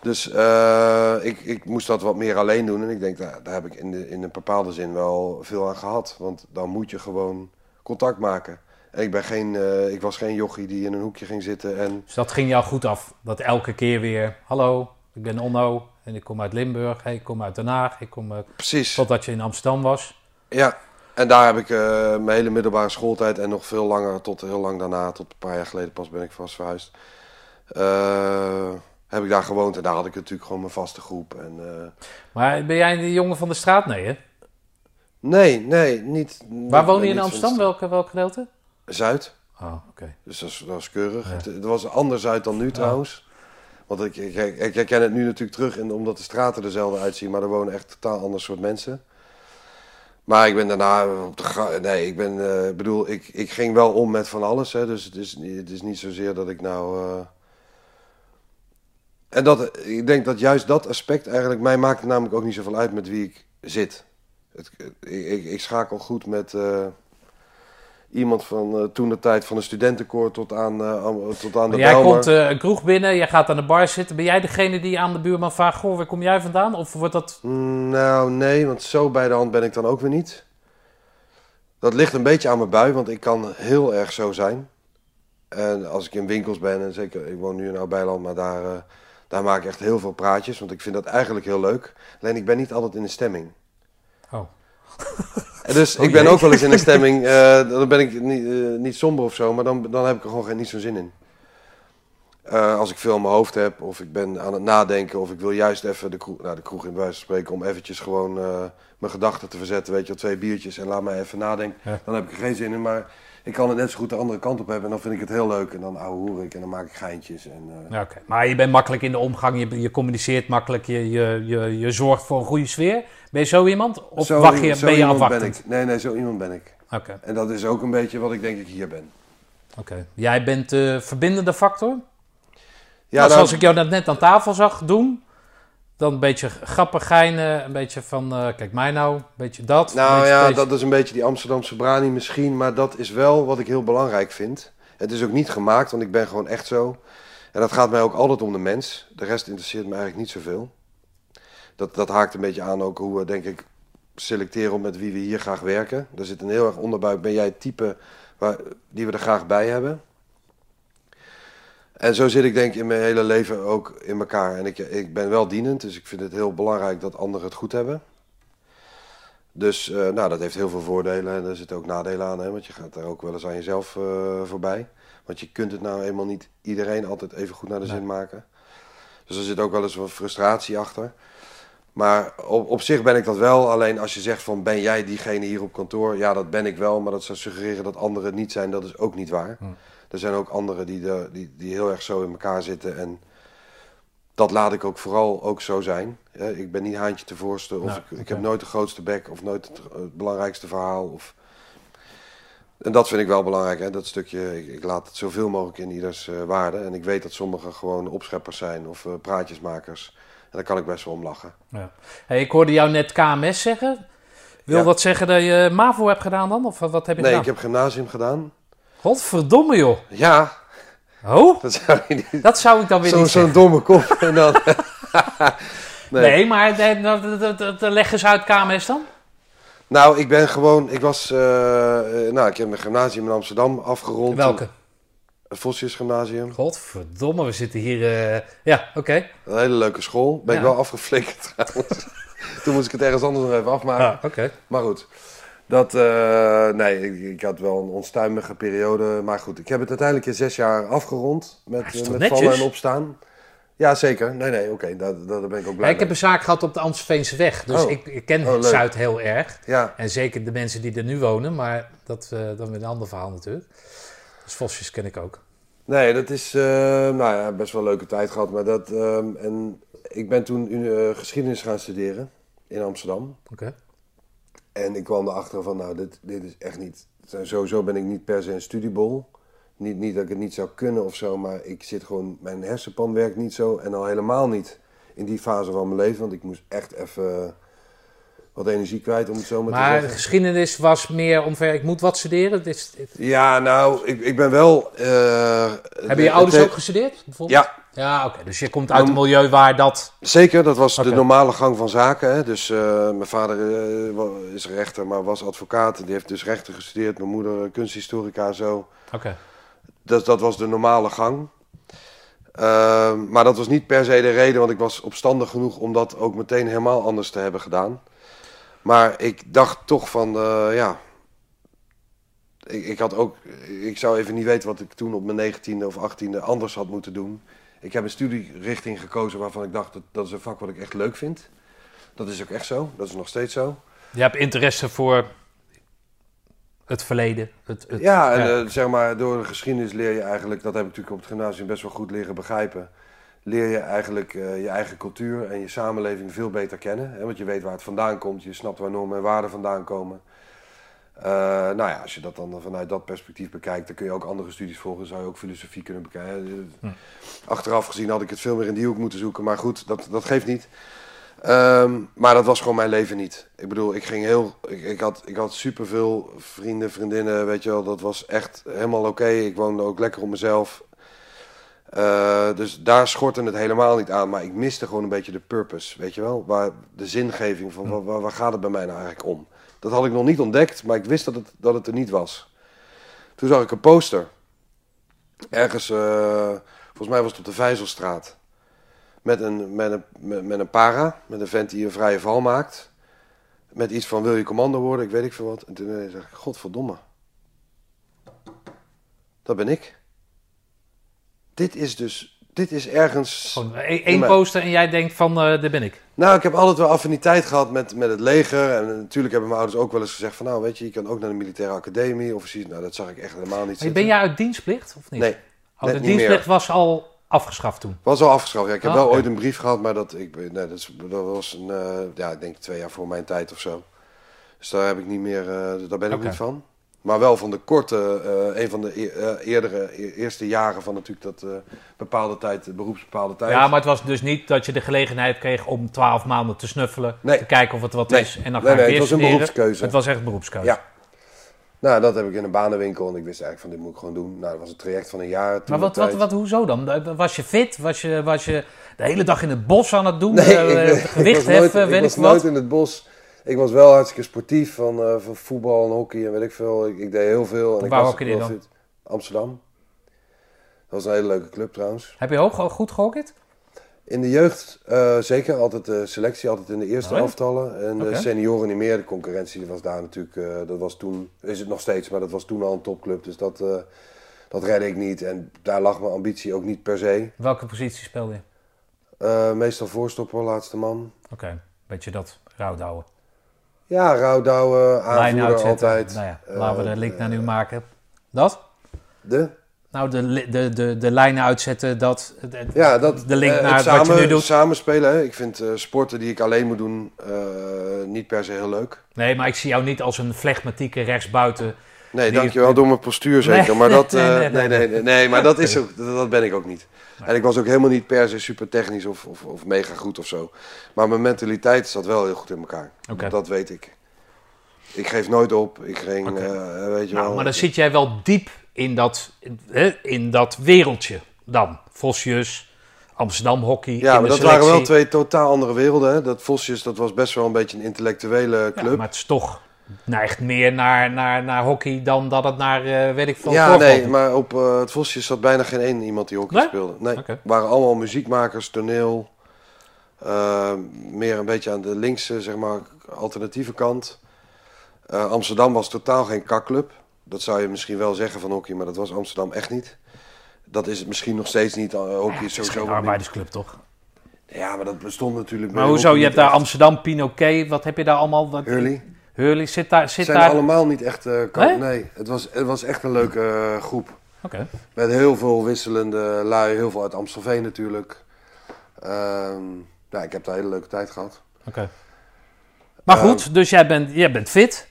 dus eh, ik, ik moest dat wat meer alleen doen. En ik denk, daar, daar heb ik in, de, in een bepaalde zin wel veel aan gehad. Want dan moet je gewoon contact maken. En ik, ben geen, eh, ik was geen jochie die in een hoekje ging zitten en... Dus dat ging jou goed af. Dat elke keer weer, hallo, ik ben Onno en ik kom uit Limburg. Hey, ik kom uit Den Haag. Ik kom uit... Precies. Totdat je in Amsterdam was. Ja, en daar heb ik mijn hele middelbare schooltijd en nog veel langer, tot heel lang daarna, tot een paar jaar geleden pas ben ik vast verhuisd. Heb ik daar gewoond en daar had ik natuurlijk gewoon mijn vaste groep. En, eh, Maar ben jij de jongen van de straat? Nee, hè? nee, nee, niet. Waar woon je in Amsterdam? Welke, welk gedeelte? Zuid, Oh, oké. dus dat is, dat is keurig. Ja. Het, het was anders Zuid dan nu trouwens. Want ik, ik, ik, ik herken het nu natuurlijk terug in, omdat de straten dezelfde uitzien, maar er wonen echt totaal ander soort mensen. Maar ik ben daarna op de Nee, ik ben. eh, bedoel, ik, ik ging wel om met van alles. Hè, dus het is, niet- het is niet zozeer dat ik nou. eh, En dat, ik denk dat juist dat aspect eigenlijk. Mij maakt het namelijk ook niet zoveel uit met wie ik zit. Het, ik, ik, ik schakel goed met. eh, Iemand van eh, toen de tijd van een studentenkoor tot aan, am- tot aan de jij komt een kroeg binnen, jij gaat aan de bar zitten. Ben jij degene die aan de buurman vraagt, goh, waar kom jij vandaan? Of wordt dat... Mm, Nou, nee, want zo bij de hand ben ik dan ook weer niet. Dat ligt een beetje aan mijn bui, want ik kan heel erg zo zijn. En als ik in winkels ben, en zeker, ik woon nu in Oud-Beiland, maar daar, daar maak ik echt heel veel praatjes, want ik vind dat eigenlijk heel leuk. Alleen ik ben niet altijd in de stemming. Oh. Dus Oh ik ben jee. ook wel eens in een stemming, eh, dan ben ik niet, eh, niet somber of zo, maar dan, dan heb ik er gewoon geen, niet zo'n zin in. Eh, als ik veel in mijn hoofd heb, of ik ben aan het nadenken, of ik wil juist even de kroeg, nou, de kroeg in wijze van spreken, om eventjes gewoon mijn gedachten te verzetten, weet je wel, twee biertjes en laat mij even nadenken. Ja. Dan heb ik er geen zin in, maar ik kan het net zo goed de andere kant op hebben en dan vind ik het heel leuk. En dan ouwe hoer ik en dan maak ik geintjes. En, eh. Maar je bent makkelijk in de omgang, je, je communiceert makkelijk, je, je, je, je zorgt voor een goede sfeer. Ben je zo iemand? Of zo- wacht je, zo ben je afwachtend? Nee, nee, zo iemand ben ik. Oké, En dat is ook een beetje wat ik denk ik hier ben. oké. Jij bent de verbindende factor? Ja, nou, nou, zoals ik jou net aan tafel zag doen, dan een beetje grappig geinen, een beetje van, eh, kijk mij nou, een beetje dat. Nou beetje ja, deze- dat is een beetje die Amsterdamse brani misschien, maar dat is wel wat ik heel belangrijk vind. Het is ook niet gemaakt, want ik ben gewoon echt zo. En dat gaat mij ook altijd om de mens. De rest interesseert me eigenlijk niet zoveel. Dat, dat haakt een beetje aan ook hoe we, denk ik, selecteren op met wie we hier graag werken. Er zit een heel erg onderbuik. Ben jij het type waar, die we er graag bij hebben? En zo zit ik denk ik in mijn hele leven ook in elkaar. En ik, ik ben wel dienend, dus ik vind het heel belangrijk dat anderen het goed hebben. Dus eh, nou, dat heeft heel veel voordelen en er zitten ook nadelen aan. Hè, want je gaat daar ook wel eens aan jezelf eh, voorbij. Want je kunt het nou eenmaal niet iedereen altijd even goed naar de zin maken. Dus er zit ook wel eens wat frustratie achter. Maar op, op zich ben ik dat wel. Alleen als je zegt van ben jij diegene hier op kantoor? Ja, dat ben ik wel. Maar dat zou suggereren dat anderen het niet zijn. Dat is ook niet waar. Er zijn ook anderen die, de, die, die heel erg zo in elkaar zitten. En dat laat ik ook vooral ook zo zijn. Ik ben niet haantje te voorste. Of Nou, ik, heb nooit de grootste bek. Of nooit het, het belangrijkste verhaal. Of... En dat vind ik wel belangrijk. Hè? Dat stukje, ik, ik laat het zoveel mogelijk in ieders eh, waarde. En ik weet dat sommigen gewoon opscheppers zijn. Of eh, praatjesmakers. En daar kan ik best wel om lachen. Ja. Hey, ik hoorde jou net KMS zeggen. Wil Ja. dat zeggen dat je MAVO hebt gedaan dan? Of wat heb je Nee, gedaan? ik heb gymnasium gedaan. Godverdomme joh. Ja, Oh, dat zou niet... dat zou ik dan weer Zo- niet Zo'n domme kop. En dan... Nee, nee. maar de, leg eens uit KMS dan. Nou, ik ben gewoon... Ik was... eh, eh, nou, ik heb mijn gymnasium in Amsterdam afgerond. Welke? Het Vosjes Gymnasium. Godverdomme, we zitten hier... eh, Ja, oké. Een hele leuke school. Ben ik Ja. wel afgeflikkerd trouwens. Toen moest ik het ergens anders nog even afmaken. Ah, oké. Maar goed. Dat, eh, nee, ik, ik had wel een onstuimige periode. Maar goed, ik heb het uiteindelijk in zes jaar afgerond. Met, eh, met vallen en opstaan. Ja, zeker. Nee, nee, oké. daar, daar ben ik ook blij Ja, ik heb een zaak gehad op de Amstelveense weg. Dus Oh. ik, ik ken Oh, leuk. Zuid heel erg. Ja, En zeker de mensen die er nu wonen. Maar dat, eh dat is een ander verhaal natuurlijk. Dus Vosjes ken ik ook. nee, dat is nou ja, best wel een leuke tijd gehad. Maar dat, ehm, en ik ben toen geschiedenis gaan studeren in Amsterdam. Oké. En ik kwam erachter van, nou, dit, dit is echt niet... Sowieso ben ik niet per se een studiebol. Niet, niet dat ik het niet zou kunnen of zo, maar ik zit gewoon... Mijn hersenpan werkt niet zo en al helemaal niet in die fase van mijn leven. Want ik moest echt even wat energie kwijt, om het zo maar, te Maar zeggen. geschiedenis was meer omver. Ik moet wat studeren. Dit Ja, nou, ik, ik ben wel... eh, Hebben je ouders ook gestudeerd? Bijvoorbeeld? Ja, Ja, oké. Dus je komt uit een milieu waar dat... Zeker, dat was de normale gang van zaken. Hè. Dus eh, mijn vader eh, is rechter, maar was advocaat. Die heeft dus rechten gestudeerd. Mijn moeder eh, kunsthistorica en zo. Oké. Dat, dat was de normale gang. Ehm, maar dat was niet per se de reden, want ik was opstandig genoeg om dat ook meteen helemaal anders te hebben gedaan. Maar ik dacht toch van, ja. Ik, ik had ook, ik zou even niet weten wat ik toen op mijn negentiende of achttiende anders had moeten doen. Ik heb een studierichting gekozen waarvan ik dacht, dat, dat is een vak wat ik echt leuk vind. Dat is ook echt zo, dat is nog steeds zo. Je hebt interesse voor het verleden. Het, het, Ja, en eh, zeg maar, door de geschiedenis leer je eigenlijk, dat heb ik natuurlijk op het gymnasium best wel goed leren begrijpen. Leer je eigenlijk eh, je eigen cultuur en je samenleving veel beter kennen. Hè? Want je weet waar het vandaan komt, je snapt waar normen en waarden vandaan komen. Eh, nou ja, als je dat dan vanuit dat perspectief bekijkt, dan kun je ook andere studies volgen. Zou je ook filosofie kunnen bekijken. Hm. Achteraf gezien had ik het veel meer in die hoek moeten zoeken, maar goed, dat, dat geeft niet. Ehm, maar dat was gewoon mijn leven niet. Ik bedoel, ik ging heel. Ik, ik, had, ik had superveel vrienden, vriendinnen, weet je wel. Dat was echt helemaal oké. Ik woonde ook lekker op mezelf. Eh, dus daar schortte het helemaal niet aan. Maar ik miste gewoon een beetje de purpose, weet je wel. Waar, de zingeving van waar, waar, waar gaat het bij mij nou eigenlijk om? Dat had ik nog niet ontdekt, maar ik wist dat het, dat het er niet was. Toen zag ik een poster. Ergens, eh, volgens mij was het op de Vijzelstraat. Met een, met, een, met, een para, met een vent die een vrije val maakt. Met iets van wil je commando worden, ik weet ik veel wat. En toen eh, zeg ik, godverdomme. Dat ben ik. Dit is dus, dit is ergens... Gewoon e- één poster en jij denkt van, eh daar ben ik. Nou, ik heb altijd wel affiniteit gehad met, met het leger. En natuurlijk hebben mijn ouders ook wel eens gezegd van... Nou, weet je, je kan ook naar de militaire academie. Of precies, nou, dat zag ik echt helemaal niet zitten. ben jij uit dienstplicht of niet? Nee, Oh, de dienstplicht meer. was al afgeschaft toen. Was al afgeschaft. Ja, ik heb Ah, wel ooit een brief gehad, maar dat, ik, nee, dat, is, dat was een, eh, ja, ik denk twee jaar voor mijn tijd of zo. Dus daar heb ik niet meer, eh, daar ben ik niet van. Maar wel van de korte, eh, een van de e- eh, eerdere, e- eerste jaren van natuurlijk dat eh, bepaalde tijd, de beroepsbepaalde tijd. Ja, maar het was dus niet dat je de gelegenheid kreeg om twaalf maanden te snuffelen. Nee. Te kijken of het wat Nee. is. En dan Nee, ik nee, het was een beroepskeuze. Het was echt een beroepskeuze. Ja. Nou, dat heb ik in een banenwinkel en ik wist eigenlijk van dit moet ik gewoon doen. Nou, dat was een traject van een jaar. Maar wat, wat, wat, hoezo dan? Was je fit? Was je, was je de hele dag in het bos aan het doen? Nee, ik, ik gewicht nooit, heffen, ik weet was ik wat? nooit in het bos. Ik was wel hartstikke sportief van, eh, van voetbal en hockey en weet ik veel. Ik, ik deed heel veel. En ik Waar was je dan? fit. Amsterdam. Dat was een hele leuke club trouwens. Heb je hoog, goed gehockeyd? In de jeugd eh, zeker, altijd de selectie, altijd in de eerste Oh ja? elftallen. En de senioren niet meer. De concurrentie was daar natuurlijk, eh, dat was toen, is het nog steeds, maar dat was toen al een topclub. Dus dat, eh dat redde ik niet. En daar lag mijn ambitie ook niet per se. Welke positie speelde je? Eh, meestal voorstopper, laatste man. Oké, beetje dat rouwdouwen. Ja, rouwdouwen, aanvoerder uitzetten. altijd. Nou ja, Eh, laten we de link naar nu maken. Dat? De? Nou, de, de, de, de lijnen uitzetten, dat... de- Ja, dat, De link eh, naar wat je samen, nu doet. Samenspelen, hè. ik vind eh, sporten die ik alleen moet doen eh, niet per se heel leuk. Nee, maar ik zie jou niet als een flegmatieke rechtsbuiten. Nee, dankjewel door mijn postuur zeker. Nee, maar dat, nee, eh, nee, nee, nee, maar dat, is ook, dat, ben ik ook niet. En ik was ook helemaal niet per se super technisch of, of, of mega goed of zo. Maar mijn mentaliteit zat wel heel goed in elkaar. Dat weet ik. Ik geef nooit op. Ik ging, eh, weet je Nou, wel. maar dan zit jij wel diep in dat, in dat wereldje dan. Vosjes, Amsterdam hockey, ja, maar dat waren wel twee totaal andere werelden. Hè. Dat Vosjes, dat was best wel een beetje een intellectuele Ja, club. maar het is toch neigt meer naar, naar, naar hockey dan dat het naar, eh, weet ik veel, Ja, nee, maar op eh, het Vosjes zat bijna geen één iemand die hockey Nee? speelde. Nee, waren allemaal muziekmakers, toneel. eh, meer een beetje aan de linkse, zeg maar, alternatieve kant. Amsterdam was totaal geen kakclub. Dat zou je misschien wel zeggen van hockey, maar dat was Amsterdam echt niet. Dat is het misschien nog steeds niet. hockey Het is sowieso niet. arbeidersclub, toch? Ja, maar dat bestond natuurlijk Maar hoezo? Je hebt daar. Amsterdam, Pinoquet, wat heb je daar allemaal? Wat, Hurley. Hurley, zit daar... Zit zijn daar... allemaal niet echt kak- Nee? nee? het was, het was echt een leuke eh, groep. Oké. Met heel veel wisselende lui, heel veel uit Amstelveen natuurlijk. Ehm, ja, ik heb daar een hele leuke tijd gehad. Oké. Maar Ehm, goed, dus jij bent, jij bent fit.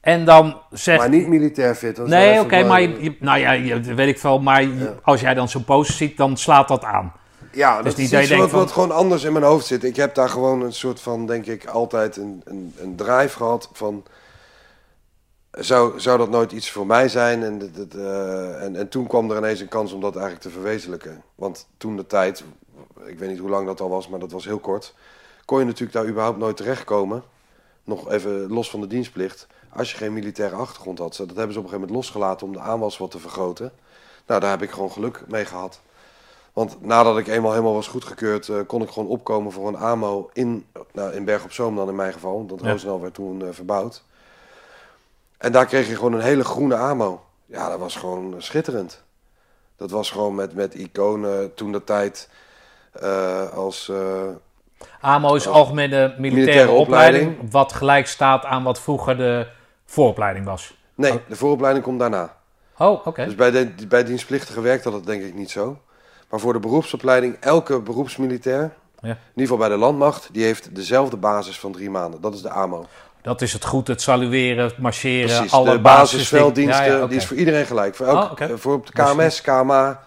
En dan zegt... Maar niet militair fit. Nee, oké, maar je, nou ja, je, weet ik veel, maar als jij dan zo'n poster ziet, dan slaat dat aan. Ja, dat niet is dat je iets wat, van- wat gewoon anders in mijn hoofd zit. Ik heb daar gewoon een soort van, denk ik, altijd een, een, een drive gehad van... Zou, zou dat nooit iets voor mij zijn? En, dit, eh, en, en toen kwam er ineens een kans om dat eigenlijk te verwezenlijken. Want toen de tijd, ik weet niet hoe lang dat al was, maar dat was heel kort... kon je natuurlijk daar überhaupt nooit terechtkomen. Nog even los van de dienstplicht. Als je geen militaire achtergrond had. Dat hebben ze op een gegeven moment losgelaten om de aanwas wat te vergroten. Nou, daar heb ik gewoon geluk mee gehad. Want nadat ik eenmaal helemaal was goedgekeurd, eh, kon ik gewoon opkomen voor een AMO in, nou, in Berg op Zoom dan in mijn geval. Want Ja. Roosendaal werd toen eh, verbouwd. En daar kreeg je gewoon een hele groene AMO. Ja, dat was gewoon schitterend. Dat was gewoon met, met iconen toen de tijd eh, als... AMO is algemene militaire, militaire opleiding, opleiding. wat gelijk staat aan wat vroeger de vooropleiding was. nee, de vooropleiding komt daarna. Oh, oké. Dus bij, de, bij dienstplichtige werkt dat denk ik niet zo. Maar voor de beroepsopleiding, elke beroepsmilitair, Ja. in ieder geval bij de landmacht, die heeft dezelfde basis van drie maanden. Dat is de AMO. Dat is het goed, het salueren, het marcheren, Precies, alle de basisvelddiensten, Ja, ja, oké. die is voor iedereen gelijk. Voor, elk, Oh, oké. eh, voor op de KMS, KMA,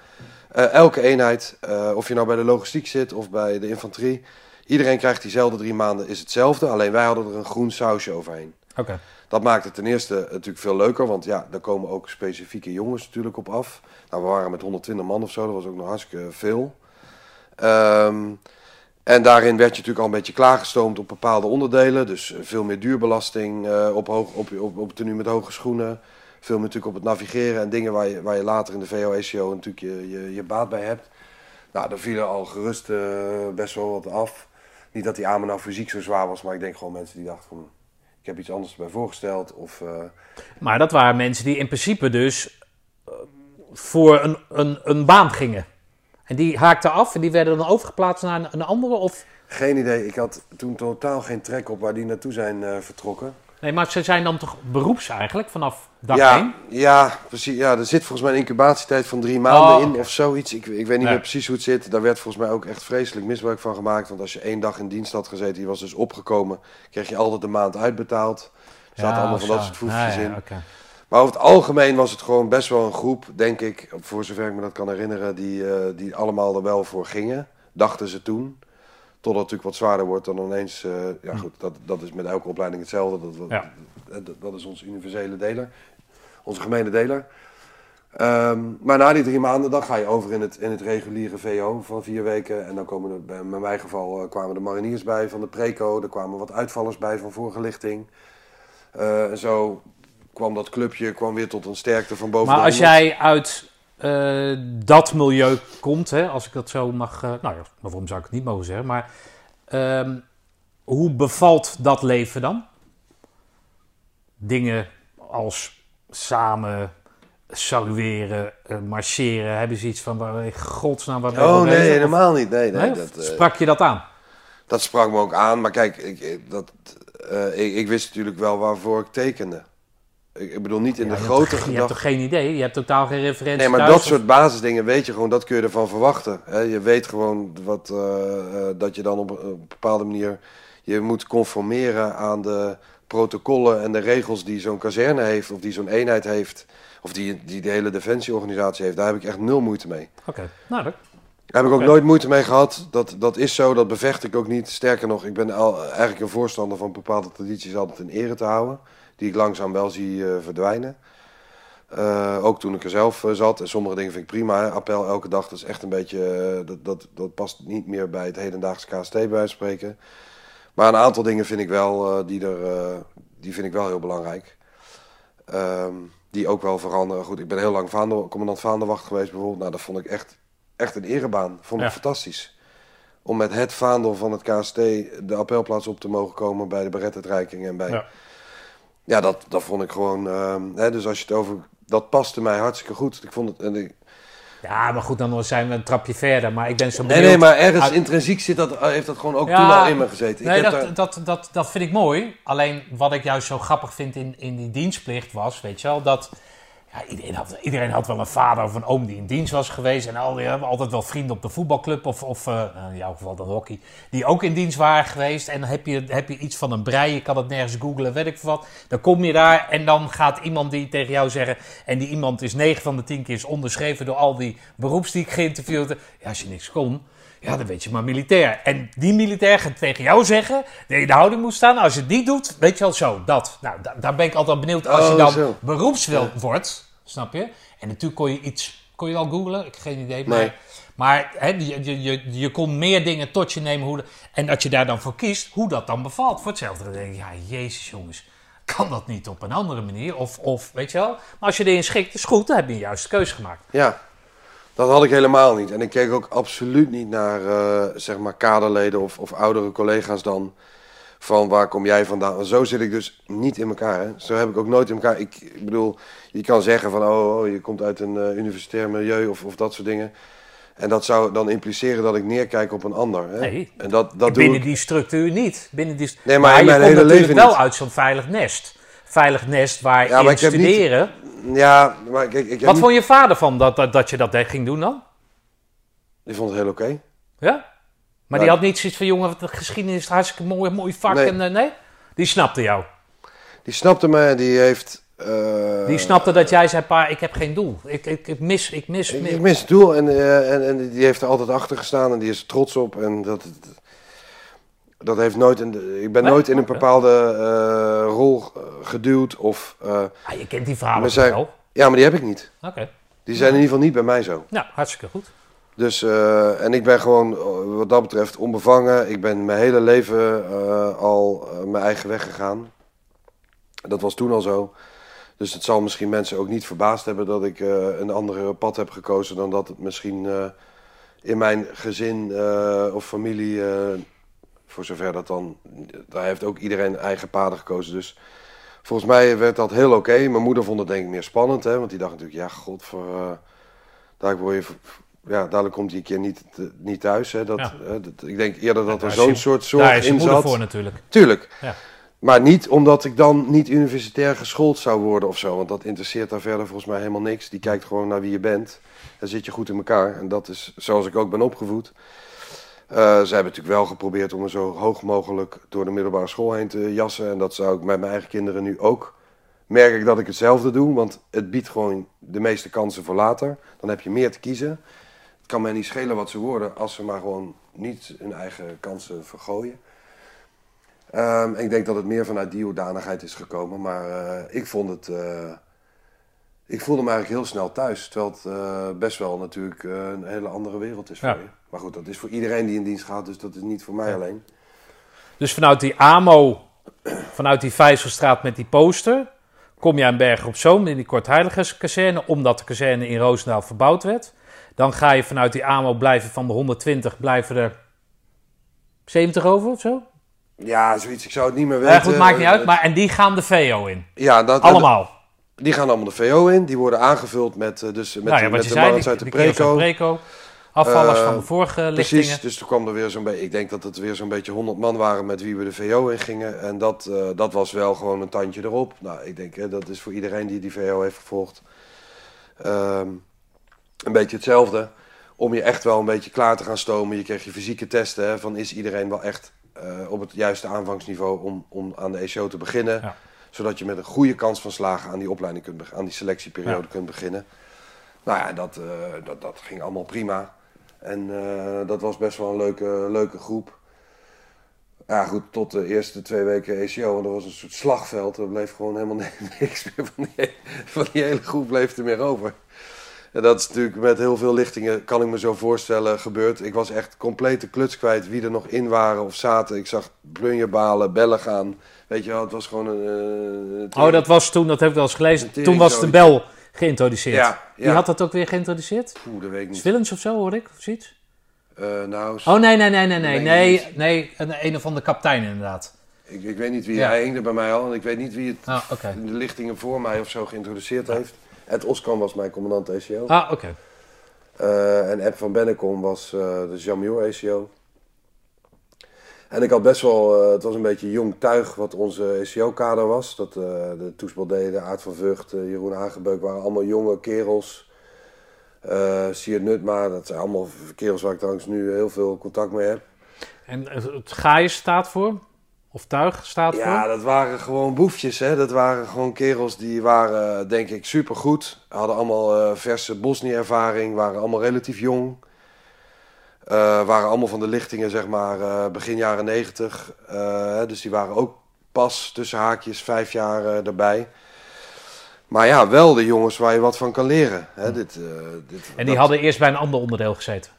eh, elke eenheid, eh, of je nou bij de logistiek zit of bij de infanterie. Iedereen krijgt diezelfde drie maanden, is hetzelfde. Alleen wij hadden er een groen sausje overheen. Oké. Dat maakt het ten eerste natuurlijk veel leuker, want ja, daar komen ook specifieke jongens natuurlijk op af. Nou, we waren met 120 man of zo, dat was ook nog hartstikke veel. Ehm, en daarin werd je natuurlijk al een beetje klaargestoomd op bepaalde onderdelen. Dus eh, veel meer duurbelasting eh, op, hoog, op, op, op tenue met hoge schoenen. Veel meer natuurlijk op het navigeren en dingen waar je, waar je later in de VO-ECO natuurlijk je, je, baat bij hebt. Nou, daar vielen al gerust eh, best wel wat af. Niet dat die AMO nou fysiek zo zwaar was, maar ik denk gewoon mensen die dachten van... Ik heb iets anders erbij voorgesteld. Of, eh, Maar dat waren mensen die in principe dus eh, voor een, een, een baan gingen. En die haakten af en die werden dan overgeplaatst naar een, een andere? Of... geen idee. Ik had toen totaal geen trek op waar die naartoe zijn eh, vertrokken. Nee, maar ze zijn dan toch beroeps eigenlijk vanaf dag ja, één? ja, precies. Ja, er zit volgens mij een incubatietijd van drie maanden Oh, in of zoiets. Ik, ik weet niet meer precies hoe het zit. Daar werd volgens mij ook echt vreselijk misbruik van gemaakt. Want als je één dag in dienst had gezeten, je was dus opgekomen, kreeg je altijd een maand uitbetaald. Er zaten allemaal van dat soort voefjes Ja, ja, in. Maar over het algemeen was het gewoon best wel een groep, denk ik, voor zover ik me dat kan herinneren, die, eh, die allemaal er wel voor gingen. Dachten ze toen. Totdat het natuurlijk wat zwaarder wordt dan ineens. eh, ja, goed, dat, dat is met elke opleiding hetzelfde. Dat. Ja. dat, dat is ons universele deler. Onze gemene deler. Ehm, maar na die drie maanden, dan ga je over in het, in het reguliere VO van vier weken. En dan komen er, bij, in mijn geval eh, kwamen de mariniers bij van de preco. Er kwamen wat uitvallers bij van voorgelichting. Eh, en zo kwam dat clubje kwam weer tot een sterkte van boven Maar als 100. jij uit eh, dat milieu komt, hè, als ik dat zo mag... eh, nou ja, waarom zou ik het niet mogen zeggen? Maar ehm, hoe bevalt dat leven dan? Dingen als samen salueren, eh, marcheren. Hebben ze iets van, waar in godsnaam... Je Oh nee, bezig? Helemaal niet. Nee, nee, Nee? dat, Sprak je dat aan? dat sprak me ook aan. Maar kijk, ik, dat, ik, ik wist natuurlijk wel waarvoor ik tekende. Ik, bedoel, niet in Ja, de grote toch- Je hebt gedachte. toch geen idee? Je hebt totaal geen referentie Nee, maar thuis, dat of- soort basisdingen weet je gewoon, dat kun je ervan verwachten. Hè? Je weet gewoon wat, eh, eh, dat je dan op een bepaalde manier je moet conformeren aan de protocollen en de regels die zo'n kazerne heeft, of die zo'n eenheid heeft, of die, die de hele defensieorganisatie heeft. Daar heb ik echt nul moeite mee. Oké, nou dat... Daar heb ik ook nooit moeite mee gehad. Dat, dat is zo, dat bevecht ik ook niet. Sterker nog, ik ben al, eigenlijk een voorstander van bepaalde tradities altijd in ere te houden. Die ik langzaam wel zie eh, verdwijnen. Eh, ook toen ik er zelf eh, zat. En sommige dingen vind ik prima. Hè. Appel elke dag, dat is echt een beetje... dat, dat, dat past niet meer bij het hedendaagse KST bij wijze van spreken. Maar een aantal dingen vind ik wel, die, er, die vind ik wel heel belangrijk. Ehm, die ook wel veranderen. Goed, ik ben heel lang vaandel, commandant vaandelwacht geweest bijvoorbeeld. Nou, dat vond ik echt, echt een erebaan. Vond ik Ja. fantastisch. Om met het vaandel van het KST de appelplaats op te mogen komen bij de berettetreiking en bij... Ja. Ja, dat, dat vond ik gewoon... ehm, hè, dus als je het over... Dat paste mij hartstikke goed. Ik vond het... En ik, Ja, maar goed, dan zijn we een trapje verder. Maar ik ben zo nee, benieuwd... nee, maar ergens uit- intrinsiek zit dat, heeft dat gewoon ook Ja, toen al in me gezeten. Nee, ik heb dat, daar- dat, dat, dat vind ik mooi. Alleen wat ik juist zo grappig vind in, in die dienstplicht was, weet je wel, dat ja, iedereen, had, iedereen had wel een vader of een oom die in dienst was geweest. En al die hebben altijd wel vrienden op de voetbalclub of, of eh, nou, in jouw geval dan hockey, die ook in dienst waren geweest. En dan heb je, heb je iets van een brei, je kan het nergens googlen, weet ik wat. Dan kom je daar en dan gaat iemand die tegen jou zeggen, en die iemand is 9 van de 10 keer is onderschreven door al die beroeps die ik geïnterviewd heb. Ja, als je niks kon, ja, dan weet je maar militair. En die militair gaat tegen jou zeggen dat je in de houding moet staan. Als je het niet doet, weet je wel zo, dat. Nou, da- daar ben ik altijd benieuwd als je Oh, dan zo. beroepswil wordt, snap je? En natuurlijk kon je iets, kon je al googlen? Ik heb geen idee, maar... Nee. Maar hè, je, je, je, je kon meer dingen tot je nemen. Hoe de- en dat je daar dan voor kiest, hoe dat dan bevalt. Voor hetzelfde dan denk ik, ja, jezus jongens. Kan dat niet op een andere manier? Of, of weet je wel? Maar als je erin schikt, is goed. Dan heb je een juiste keuze gemaakt. Ja, dat had ik helemaal niet. En ik keek ook absoluut niet naar, eh, zeg maar, kaderleden of, of oudere collega's dan. Van waar kom jij vandaan? Zo zit ik dus niet in elkaar. Hè? Zo heb ik ook nooit in elkaar. Ik, ik bedoel, je kan zeggen van, oh, oh je komt uit een eh, universitair milieu of, of dat soort dingen. En dat zou dan impliceren dat ik neerkijk op een ander. Hè? Nee, en dat, dat doe Binnen ik. die structuur niet. Binnen die... Nee, maar in je mijn komt hele natuurlijk leven wel niet. uit zo'n veilig nest. Veilig nest waar Ja, maar ik niet- studeren. Ja, maar ik heb Wat niet- vond je vader van dat, dat, dat je dat ging doen dan? Die vond het heel oké. Ja? Maar die had niet zoiets van, jongen, wat de geschiedenis is hartstikke mooi, mooi vak. Nee. En, eh, nee? Die snapte jou. Die snapte me en die heeft... eh, Die snapte dat jij zei, pa, ik heb geen doel. Ik, ik, ik mis, ik mis. Ik, ik mis het doel en, eh, en, en die heeft er altijd achter gestaan en die is er trots op. En dat, dat heeft nooit in, ik ben Nee? nooit in een bepaalde rol geduwd. Of, Ah, je kent die verhalen zijn- wel? ja, maar die heb ik niet. Oké. Die zijn in ieder geval niet bij mij zo. Nou, hartstikke goed. Dus, eh, en ik ben gewoon eh, wat dat betreft onbevangen. Ik ben mijn hele leven eh, al mijn eigen weg gegaan. Dat was toen al zo. Dus het zal misschien mensen ook niet verbaasd hebben dat ik een andere pad heb gekozen dan dat het misschien in mijn gezin of familie, voor zover dat dan, daar heeft ook iedereen eigen paden gekozen. Dus volgens mij werd dat heel oké. Mijn moeder vond het denk ik meer spannend, hè, want die dacht natuurlijk, ja, god, voor, daar word je, ja, dadelijk komt hij een keer niet, te- niet thuis. Hè, dat, Ja. hè, dat, ik denk eerder dat er zo'n soort zorg in zat. voor natuurlijk. Tuurlijk. Ja. Maar niet omdat ik dan niet universitair geschoold zou worden of zo. Want dat interesseert daar verder volgens mij helemaal niks. Die kijkt gewoon naar wie je bent. Dan zit je goed in elkaar. En dat is zoals ik ook ben opgevoed. Eh, ze hebben natuurlijk wel geprobeerd om me zo hoog mogelijk door de middelbare school heen te jassen. En dat zou ik met mijn eigen kinderen nu ook. Merk ik dat ik hetzelfde doe. Want het biedt gewoon de meeste kansen voor later. Dan heb je meer te kiezen. Kan mij niet schelen wat ze worden als ze maar gewoon niet hun eigen kansen vergooien. Ehm, ik denk dat het meer vanuit die hoedanigheid is gekomen. Maar eh, ik vond het. eh, ik voelde me eigenlijk heel snel thuis. Terwijl het eh, best wel natuurlijk een hele andere wereld is voor je. Maar goed, dat is voor iedereen die in dienst gaat. Dus dat is niet voor mij alleen. Dus vanuit die AMO, vanuit die Vijzelstraat met die poster, kom je aan Bergen op Zoom in die Kortheiligerskazerne, omdat de kazerne in Roosendaal verbouwd werd. Dan ga je vanuit die AMO blijven van de 120, blijven er 70 over of zo? Ja, zoiets. Ik zou het niet meer weten. Ja, goed, maakt niet uit. Eh, Maar, en die gaan de VO in. Ja, dat, Allemaal. Die gaan allemaal de VO in. Die worden aangevuld met, eh, dus met, nou ja, met de zei, die, uit de uit Preco. Preco. Afvallers Eh, van de vorige lichtingen. Precies, dus toen kwam er weer zo'n beetje... Ik denk dat het weer zo'n beetje 100 man waren met wie we de VO in gingen. En dat, eh, dat was wel gewoon een tandje erop. Nou, ik denk, hè, dat is voor iedereen die die VO heeft gevolgd... ehm, een beetje hetzelfde. Om je echt wel een beetje klaar te gaan stomen. Je kreeg je fysieke testen hè, van is iedereen wel echt eh, op het juiste aanvangsniveau om, om aan de ECO te beginnen. Ja. Zodat je met een goede kans van slagen aan die opleiding kunt, aan die selectieperiode Ja. kunt beginnen. Nou ja, dat, eh, dat, dat ging allemaal prima. En eh, dat was best wel een leuke, leuke groep. Ja, goed, tot de eerste twee weken ECO. En dat was een soort slagveld. Er bleef gewoon helemaal niks meer van die, van die hele groep bleef er meer over. En dat is natuurlijk met heel veel lichtingen, kan ik me zo voorstellen, gebeurd. Ik was echt complete kluts kwijt wie er nog in waren of zaten. Ik zag plunjerbalen, bellen gaan. Weet je wel, het was gewoon een... eh, Oh, dat was toen, dat heb ik wel eens gelezen. Toen was de bel geïntroduceerd. Ja, Wie had dat ook weer geïntroduceerd? Oeh, dat weet ik niet. Svillens of zo, hoor ik? Of zoiets? Eh, nou, Oh, nee, nee, nee, nee, nee. Nee, Nee, een, een van de kapiteinen inderdaad. ik, ik weet niet wie, Ja. hij hing er bij mij al. En ik weet niet wie het Ah, de lichtingen voor mij of zo geïntroduceerd heeft. Ed Oskan was mijn commandant ECO. Ah, oké. Eh, en Eb van Bennekom was eh, de Jamiour ACO. En ik had best wel, eh, het was een beetje jong tuig wat onze ECO-kader was. Dat, de Toesbal deden, Aard van Vught, Jeroen Hagebeuk waren allemaal jonge kerels. Eh Siert Nutma, dat zijn allemaal kerels waar ik trouwens nu heel veel contact mee heb. En het Gaius staat voor? Of tuig staat Ja, voor? dat waren gewoon boefjes. Hè? Dat waren gewoon kerels die waren, denk ik, supergoed. Hadden allemaal eh, verse Bosnië-ervaring, waren allemaal relatief jong. Eh, waren allemaal van de lichtingen, zeg maar, eh, begin jaren negentig. Eh, dus die waren ook pas tussen haakjes vijf jaar erbij. Maar ja, wel de jongens waar je wat van kan leren. Hè? Dit, eh, dit, En die dat- hadden eerst bij een ander onderdeel gezeten.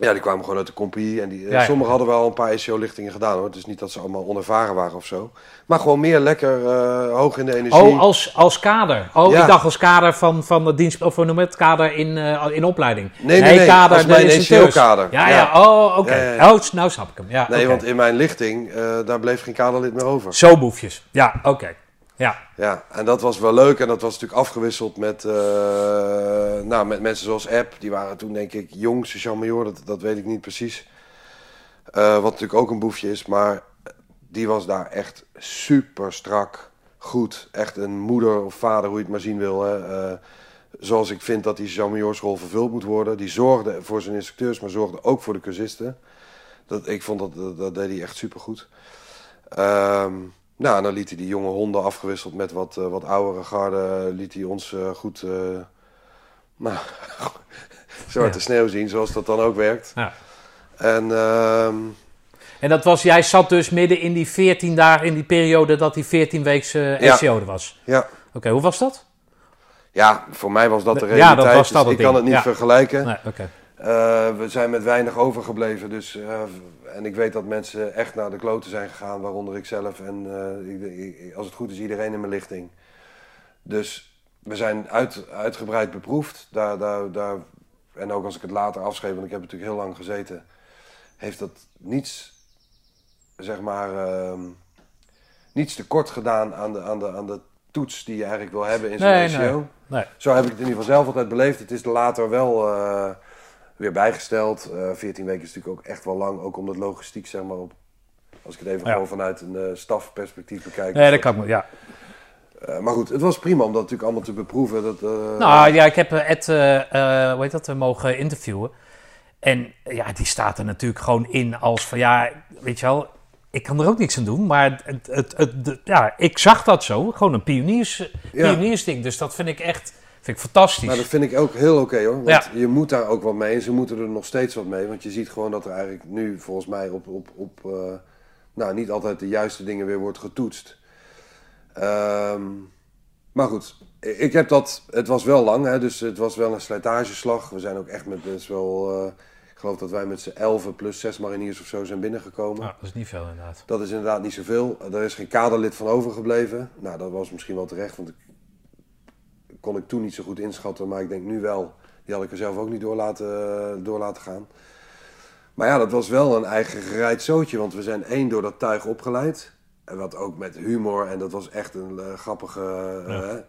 Ja, die kwamen gewoon uit de compie. En die, Ja, ja. sommigen hadden wel een paar ECO-lichtingen gedaan hoor. Het is niet dat ze allemaal onervaren waren of zo. Maar gewoon meer lekker eh, hoog in de energie. Oh, als, als kader. Oh, Ja. ik dacht als kader van, van de dienst, of noem het, kader in, eh, in opleiding. Nee, nee, nee, kader, als mijn. ECO-kader. Ja, ja, oh, oké. Ja. Oh, nou snap ik hem. Ja, nee, want in mijn lichting, eh, daar bleef geen kaderlid meer over. Zo boefjes. Ja, oké. Ja, Ja, en dat was wel leuk. En dat was natuurlijk afgewisseld met, eh, nou, met mensen zoals App. Die waren toen denk ik jong, Jean dat, dat weet ik niet precies. Eh, wat natuurlijk ook een boefje is, maar die was daar echt super strak. Goed, echt een moeder of vader, hoe je het maar zien wil. Hè. Eh, zoals ik vind dat die Jean school vervuld moet worden. Die zorgde voor zijn instructeurs, maar zorgde ook voor de cursisten. Dat, ik vond dat, dat, dat deed hij echt super goed. Ehm, nou, en dan liet hij die jonge honden afgewisseld met wat, eh, wat oudere garde, liet hij ons eh, goed, eh nou, zwarte Ja. sneeuw zien, zoals dat dan ook werkt. ja. En ehm, En dat was, jij zat dus midden in die 14 dagen, in die periode dat die 14 weekse uh, Ja. Er was. ja, Oké, hoe was dat? ja, voor mij was dat de Ja, realiteit. dat was dat dus ik kan het niet Ja. vergelijken. Nee, oké. Eh, we zijn met weinig overgebleven. Dus, eh, en ik weet dat mensen echt naar de kloten zijn gegaan, waaronder ik zelf. En eh, ik, als het goed is, iedereen in mijn lichting. Dus we zijn uit, uitgebreid beproefd. Daar, daar, daar, en ook als ik het later afschreef, want ik heb natuurlijk heel lang gezeten, heeft dat niets, zeg maar, ehm, niets tekort gedaan aan de, aan, de, aan de toets die je eigenlijk wil hebben in zo'n Nee, nee. Nee. Zo heb ik het in ieder geval zelf altijd beleefd. Het is later wel eh, weer bijgesteld. Eh 14 weken is natuurlijk ook echt wel lang. Ook omdat logistiek, zeg maar, op, als ik het even Ja. gewoon vanuit een eh, stafperspectief bekijk. Nee, dat kan ik ja. eh, maar goed, het was prima om dat natuurlijk allemaal te beproeven. Dat, Nou ja, ik heb Ed, hoe heet dat, mogen interviewen. En ja, die staat er natuurlijk gewoon in als van ja, weet je wel, ik kan er ook niks aan doen. Maar het, het, ja, ik zag dat zo, gewoon een pioniers, Ja. pioniersding. Dus dat vind ik echt vind ik fantastisch. Maar dat vind ik ook heel oké hoor. Want Ja. je moet daar ook wat mee. En ze moeten er nog steeds wat mee. Want je ziet gewoon dat er eigenlijk nu volgens mij op, op, op eh, nou, niet altijd de juiste dingen weer wordt getoetst. Ehm, maar goed, ik heb dat. Het was wel lang, hè, dus het was wel een slijtageslag. We zijn ook echt met best wel. eh, ik geloof dat wij met z'n 11 plus 6 mariniers of zo zijn binnengekomen. Nou, dat is niet veel inderdaad. Dat is inderdaad niet zoveel. Er is geen kaderlid van overgebleven. Nou, dat was misschien wel terecht, want ik kon ik toen niet zo goed inschatten, maar ik denk nu wel. Die had ik er zelf ook niet door laten, door laten gaan. Maar ja, dat was wel een eigen gereid zootje, want we zijn één door dat tuig opgeleid. En wat ook met humor, en dat was echt een eh, grappige... eh, Ja.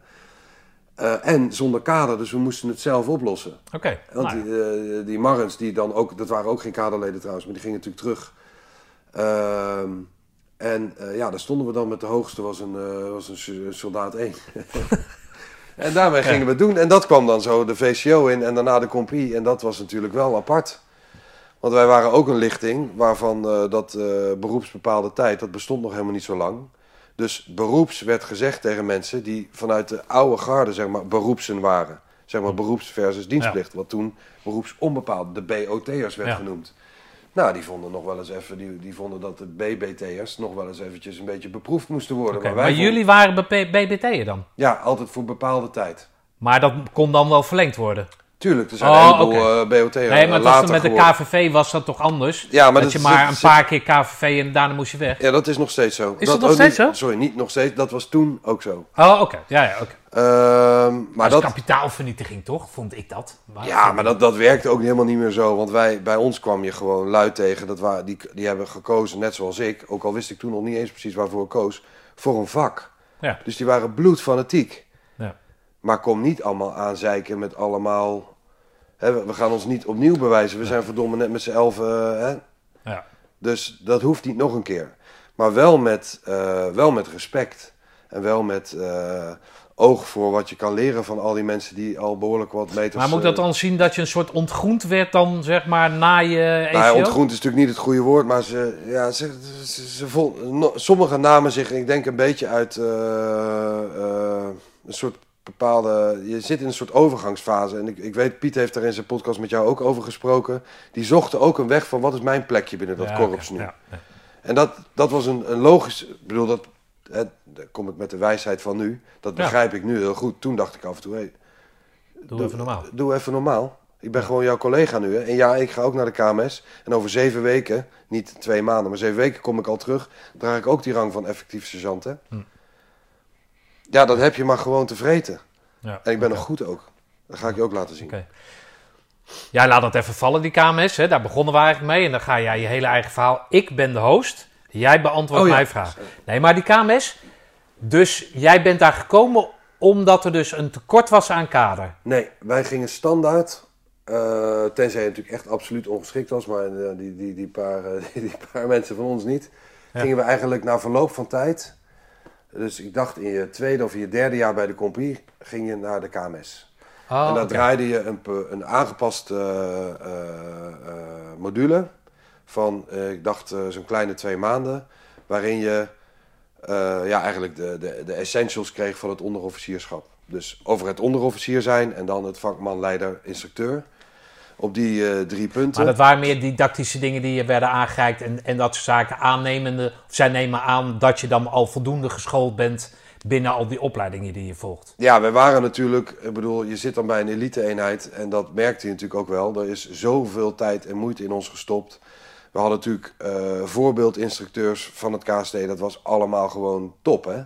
eh, en zonder kader, dus we moesten het zelf oplossen. Oké. Want nou ja. die, die Marrens, die dan ook, dat waren ook geen kaderleden trouwens, maar die gingen natuurlijk terug. Ehm, en ja, daar stonden we dan met de hoogste, was een, was een soldaat 1. en daarmee gingen we het doen. En dat kwam dan zo de VCO in en daarna de compie. En dat was natuurlijk wel apart. Want wij waren ook een lichting waarvan eh, dat eh, beroepsbepaalde tijd, dat bestond nog helemaal niet zo lang. Dus beroeps werd gezegd tegen mensen die vanuit de oude garde, zeg maar, beroepsen waren. Zeg maar beroeps versus dienstplicht. Wat toen beroepsonbepaald, de BOT'ers werd Ja. genoemd. Nou, die vonden nog wel eens even, die, die vonden dat de BBT'ers nog wel eens eventjes een beetje beproefd moesten worden. Wij Maar vonden- jullie waren BBT'er dan? Ja, altijd voor bepaalde tijd. Maar dat kon dan wel verlengd worden? Tuurlijk, er zijn Oh, een heleboel oké. eh, BOT'ers Nee, maar later met de geworden. KVV was dat toch anders? Ja, maar dat, dat je zit- maar een zit- paar keer KVV en daarna moest je weg. Ja, dat is nog steeds zo. Is dat nog ook steeds niet- zo? Sorry, niet nog steeds. Dat was toen ook zo. Oh, oké. Ja, ja, oké. Ehm, maar Maar dat, kapitaalvernietiging toch, vond ik dat. Maar- ja, maar dat, dat werkte ook helemaal niet meer zo. Want wij, bij ons kwam je gewoon luid tegen. Dat waren, die, die hebben gekozen, net zoals ik. Ook al wist ik toen nog niet eens precies waarvoor ik koos. Voor een vak. Ja. Dus die waren bloedfanatiek. Maar kom niet allemaal aanzeiken met allemaal... Hè, we- gaan ons niet opnieuw bewijzen. We zijn verdomme net met z'n elf... eh, hè? Ja. Dus dat hoeft niet nog een keer. Maar wel met, eh, wel met respect. En wel met eh, oog voor wat je kan leren van al die mensen die al behoorlijk wat meters... Maar moet dat dan zien dat je een soort ontgroend werd dan, zeg maar, na je ECO? nou ja, ontgroend is natuurlijk niet het goede woord, maar ze, ja, ze, ze, ze vol- no- sommigen namen zich, ik denk een beetje uit een soort bepaalde. Je zit in een soort overgangsfase. En ik, ik weet, Piet heeft daar in zijn podcast met jou ook over gesproken. Die zochten ook een weg van wat is mijn plekje binnen dat Ja, korps nu. ja, ja. En dat, dat was een, een logisch. Ik bedoel, dat, hè, daar kom ik met de wijsheid van nu. Dat begrijp ik nu heel goed. Toen dacht ik af en toe, hey, Doe even normaal. Doe even normaal. Ik ben gewoon jouw collega nu. Hè? En ja, ik ga ook naar de KMS. En over zeven weken, niet twee maanden, maar zeven weken kom ik al terug. Draag ik ook die rang van effectief sergeant. Hè? Hm. Ja, dat heb je maar gewoon te vreten. Ja, En ik ben nog goed ook. Dat ga ik je ook laten zien. Oké. Jij laat dat even vallen, die KMS. Hè? Daar begonnen we eigenlijk mee. En dan ga jij je hele eigen verhaal. Ik ben de host. Jij beantwoordt Oh ja. mijn vraag. Nee, maar die KMS. Dus jij bent daar gekomen omdat er dus een tekort was aan kader. Nee, wij gingen standaard. eh, tenzij je natuurlijk echt absoluut ongeschikt was, maar eh, die, die, die, paar, eh, die, die paar mensen van ons niet. Ja. Gingen we eigenlijk na verloop van tijd. Dus ik dacht in je tweede of in je derde jaar bij de compie, ging je naar de KMS. Oh, en dan draaide je een, een aangepaste eh, eh, eh, module van, ik dacht, zo'n kleine twee maanden. Waarin je ja, eigenlijk de, de, de essentials kreeg van het onderofficierschap. Dus over het onderofficier zijn en dan het vakman, leider, instructeur. Op die eh, drie punten. Maar dat waren meer didactische dingen die je werden aangereikt. En, en dat soort zaken aannemende. Of zij nemen aan dat je dan al voldoende geschoold bent binnen al die opleidingen die je volgt. Ja, we waren natuurlijk, ik bedoel, je zit dan bij een elite-eenheid en dat merkte je natuurlijk ook wel. Er is zoveel tijd en moeite in ons gestopt. We hadden natuurlijk eh, voorbeeldinstructeurs van het KST, dat was allemaal gewoon top, hè?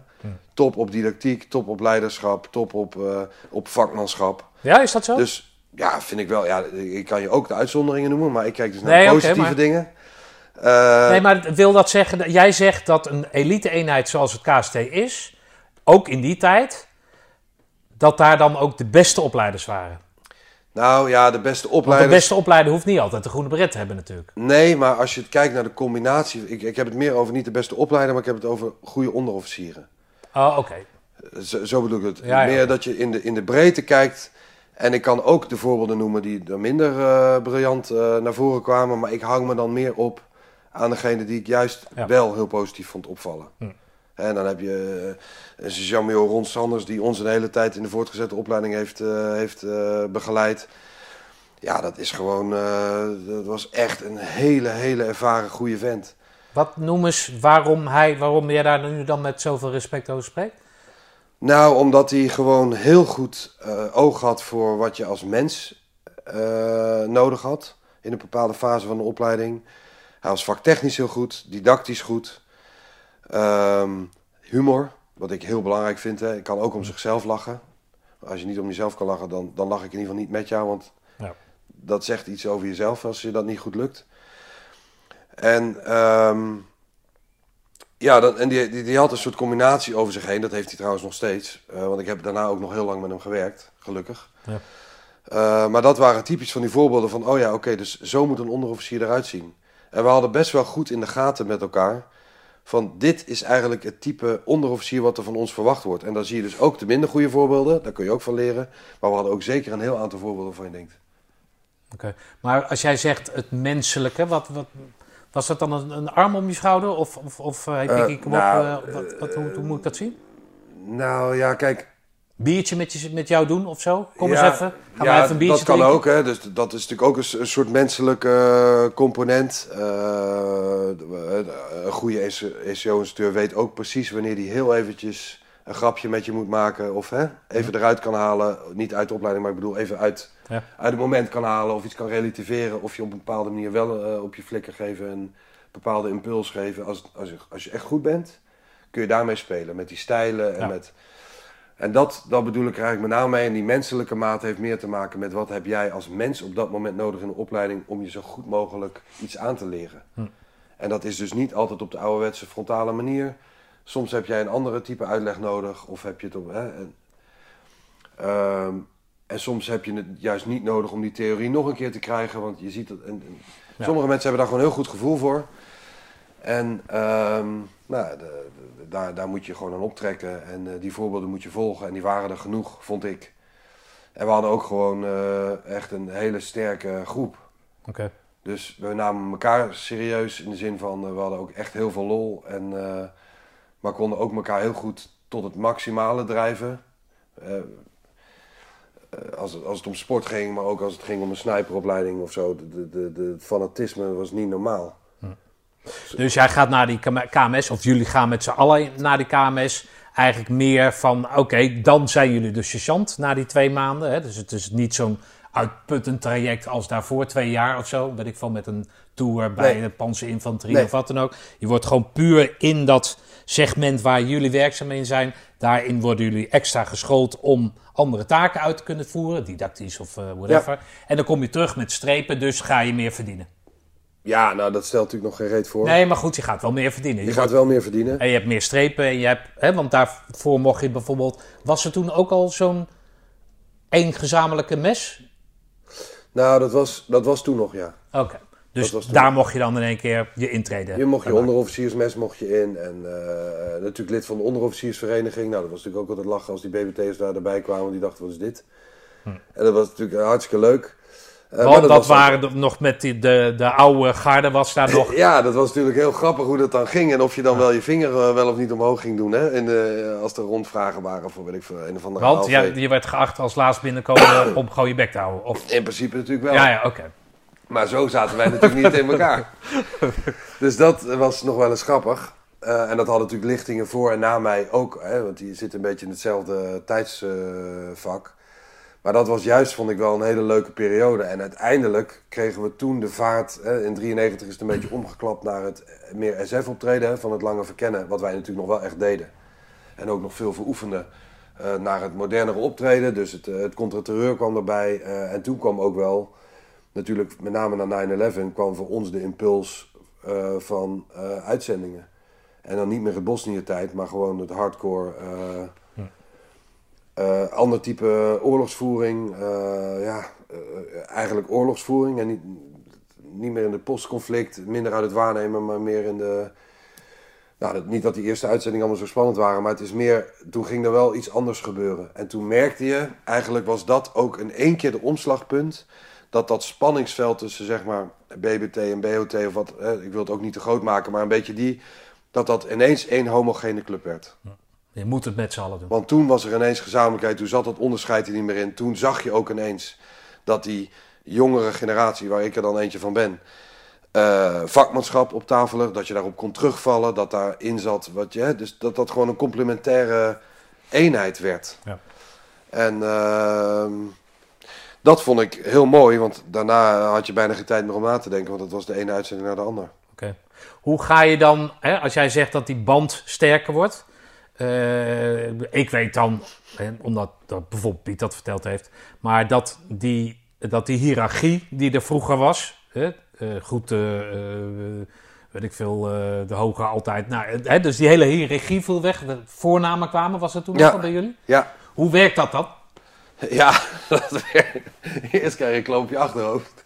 Top op didactiek, top op leiderschap, top op, eh, op vakmanschap. Ja, is dat zo? Dus ja, vind ik wel, ja, ik kan je ook de uitzonderingen noemen, maar ik kijk dus naar Nee, positieve maar- dingen. Eh, nee, maar wil dat zeggen, dat- jij zegt dat een elite-eenheid zoals het KST is, ook in die tijd, dat daar dan ook de beste opleiders waren. Nou ja, de beste Want de opleiders... beste opleider hoeft niet altijd de groene beret te hebben natuurlijk. Nee, maar als je het kijkt naar de combinatie... Ik, ik heb het meer over niet de beste opleider, maar ik heb het over goede onderofficieren. Oh, oké. Zo, zo bedoel ik het. Ja, ja. Meer dat je in de, in de breedte kijkt. En ik kan ook de voorbeelden noemen die er minder eh, briljant eh, naar voren kwamen. Maar ik hang me dan meer op aan degene die ik juist Ja. wel heel positief vond opvallen. Hm. En dan heb je uh, Jean-Major Ron Sanders, die ons een hele tijd in de voortgezette opleiding heeft, eh, heeft eh, begeleid. Ja, dat is gewoon, eh, dat was echt een hele, hele ervaren goede vent. Wat noem eens waarom, hij, waarom jij daar nu dan met zoveel respect over spreekt? Nou, omdat hij gewoon heel goed eh, oog had voor wat je als mens eh, nodig had in een bepaalde fase van de opleiding. Hij was vaktechnisch heel goed, didactisch goed. Ehm, humor, wat ik heel belangrijk vind. Hè. Ik kan ook om zichzelf lachen. Als je niet om jezelf kan lachen, dan, dan lach ik in ieder geval niet met jou. Want Ja. dat zegt iets over jezelf als je dat niet goed lukt. En, ehm, ja, dat, en die, die, die had een soort combinatie over zich heen. Dat heeft hij trouwens nog steeds. Eh, want ik heb daarna ook nog heel lang met hem gewerkt, gelukkig. Ja. Eh, maar dat waren typisch van die voorbeelden van... oh ja, oké, dus zo moet een onderofficier eruit zien. En we hadden best wel goed in de gaten met elkaar... van dit is eigenlijk het type onderofficier wat er van ons verwacht wordt. En dan zie je dus ook de minder goede voorbeelden. Daar kun je ook van leren. Maar we hadden ook zeker een heel aantal voorbeelden van je denkt. Oké. Maar als jij zegt het menselijke, wat, wat, was dat dan een, een arm om je schouder? Of, of, of eh, hey, Eh, Pikkie, kom nou, op, eh, wat, wat, hoe, hoe moet ik dat zien? Nou ja, kijk... Biertje met, je, met jou doen of zo? Kom Ja, eens even. Gaan ja, even een biertje dat kan drinken? ook. Hè. Dus dat is natuurlijk ook een, soort menselijke component. Een goede SEO-instructeur weet ook precies wanneer hij heel eventjes een grapje met je moet maken. Of hè, even eruit kan halen. Niet uit de opleiding, maar ik bedoel even uit, Ja. uit het moment kan halen. Of iets kan relativeren. Of je op een bepaalde manier wel eh, op je flikker geven. Een bepaalde impuls geven. Als, als, je, als je echt goed bent, kun je daarmee spelen. Met die stijlen en Ja. met... En dat, dat bedoel ik er eigenlijk met name mee. En die menselijke maat heeft meer te maken met wat heb jij als mens op dat moment nodig in de opleiding om je zo goed mogelijk iets aan te leren. Hm. En dat is dus niet altijd op de ouderwetse frontale manier. Soms heb jij een andere type uitleg nodig of heb je het op. Hè, en, ehm, en soms heb je het juist niet nodig om die theorie nog een keer te krijgen. Want je ziet dat. En, en Ja. Sommige mensen hebben daar gewoon een heel goed gevoel voor. En ehm, nou, de- de- daar, daar moet je gewoon aan optrekken. En eh, die voorbeelden moet je volgen. En die waren er genoeg, vond ik. En we hadden ook gewoon eh, echt een hele sterke groep. Oké. Dus we namen elkaar serieus in de zin van eh, we hadden ook echt heel veel lol. En, maar konden ook elkaar heel goed tot het maximale drijven. Eh, eh, als, het, als het om sport ging, maar ook als het ging om een sniperopleiding of zo. De, de, de, het fanatisme was niet normaal. Dus jij gaat naar die KM- KMS, of jullie gaan met z'n allen naar die KMS. Eigenlijk meer van, oké, dan zijn jullie de sergeant na die twee maanden. Hè? Dus het is niet zo'n uitputtend traject als daarvoor, twee jaar of zo. Weet ik van met een tour bij Nee. de panzerinfanterie Nee. of wat dan ook. Je wordt gewoon puur in dat segment waar jullie werkzaam in zijn. Daarin worden jullie extra geschoold om andere taken uit te kunnen voeren. Didactisch of eh, whatever. En dan kom je terug met strepen, dus ga je meer verdienen. Ja, nou dat stelt natuurlijk nog geen reet voor. Nee, maar goed, je gaat wel meer verdienen. Je gaat wel meer verdienen. En je hebt meer strepen en je hebt, hè, want daarvoor mocht je bijvoorbeeld, was er toen ook al zo'n één gezamenlijke mes? Nou, dat was, dat was toen nog, ja. Oké, dus Dat toen. daar mocht je dan in één keer je intreden. Je mocht je onderofficiersmes mocht je in. En eh, natuurlijk lid van de onderofficiersvereniging. Nou, dat was natuurlijk ook altijd lachen als die BBT'ers daar erbij kwamen. Die dachten, wat is dit? En dat was natuurlijk hartstikke leuk. Maar Want dat, dan- waren nog met die, de, de oude garde was daar nog. Ja, dat was natuurlijk heel grappig hoe dat dan ging. En of je dan wel je vinger eh, wel of niet omhoog ging doen. Hè? En, als er rondvragen waren voor, weet ik veel, een of andere Want ja, je werd geacht als laatst binnenkomen om gewoon je bek te houden. Of, In principe natuurlijk wel. ja, ja, oké. Maar zo zaten wij natuurlijk niet in elkaar. Dus dat was nog wel eens grappig. Eh, en dat hadden natuurlijk lichtingen voor en na mij ook. Hè, want die zitten een beetje in hetzelfde tijdsvak. maar dat was juist, vond ik wel, een hele leuke periode. En uiteindelijk kregen we toen de vaart... Hè, in 93 is het een beetje omgeklapt naar het meer SF-optreden. Van het lange verkennen, wat wij natuurlijk nog wel echt deden. En ook nog veel veroefenden. eh, naar het modernere optreden. Dus het, eh, het contraterreur kwam erbij. eh, en toen kwam ook wel natuurlijk met name na 9-11 kwam voor ons de impuls eh, van eh, uitzendingen. En dan niet meer het Bosnië-tijd, maar gewoon het hardcore. eh, ander type oorlogsvoering. ja, eigenlijk oorlogsvoering. En niet, niet meer in het postconflict, minder uit het waarnemen, maar meer in de. Nou, dat- niet dat die eerste uitzendingen allemaal zo spannend waren, maar het is meer. Toen ging er wel iets anders gebeuren. En toen merkte je, eigenlijk was dat ook in één keer de omslagpunt dat dat spanningsveld tussen zeg maar BBT en BOT of wat, ik wil het ook niet te groot maken, maar een beetje die, dat dat ineens één homogene club werd. Je moet het met z'n allen doen. Want toen was er ineens gezamenlijkheid, toen zat dat onderscheid er niet meer in. Toen zag je ook ineens dat die jongere generatie, waar ik er dan eentje van ben, eh, vakmanschap op tafel lag, dat je daarop kon terugvallen, dat daarin zat wat je, dus dat dat gewoon een complementaire eenheid werd. Ja. En ehm, dat vond ik heel mooi, want daarna had je bijna geen tijd meer om na te denken, want dat was de ene uitzending naar de ander. Oké. Hoe ga je dan, hè, als jij zegt dat die band sterker wordt, eh, ik weet dan, hè, omdat dat bijvoorbeeld Piet dat verteld heeft, maar dat die, dat die hiërarchie die er vroeger was, hè, eh, goed, eh, weet ik veel, de hoge altijd, nou, hè, dus die hele hiërarchie viel weg, de voornamen kwamen, was dat toen Ja. nog bij jullie? Ja, Hoe werkt dat dan? Ja dat werkt. eerst krijg je een klompje achterhoofd.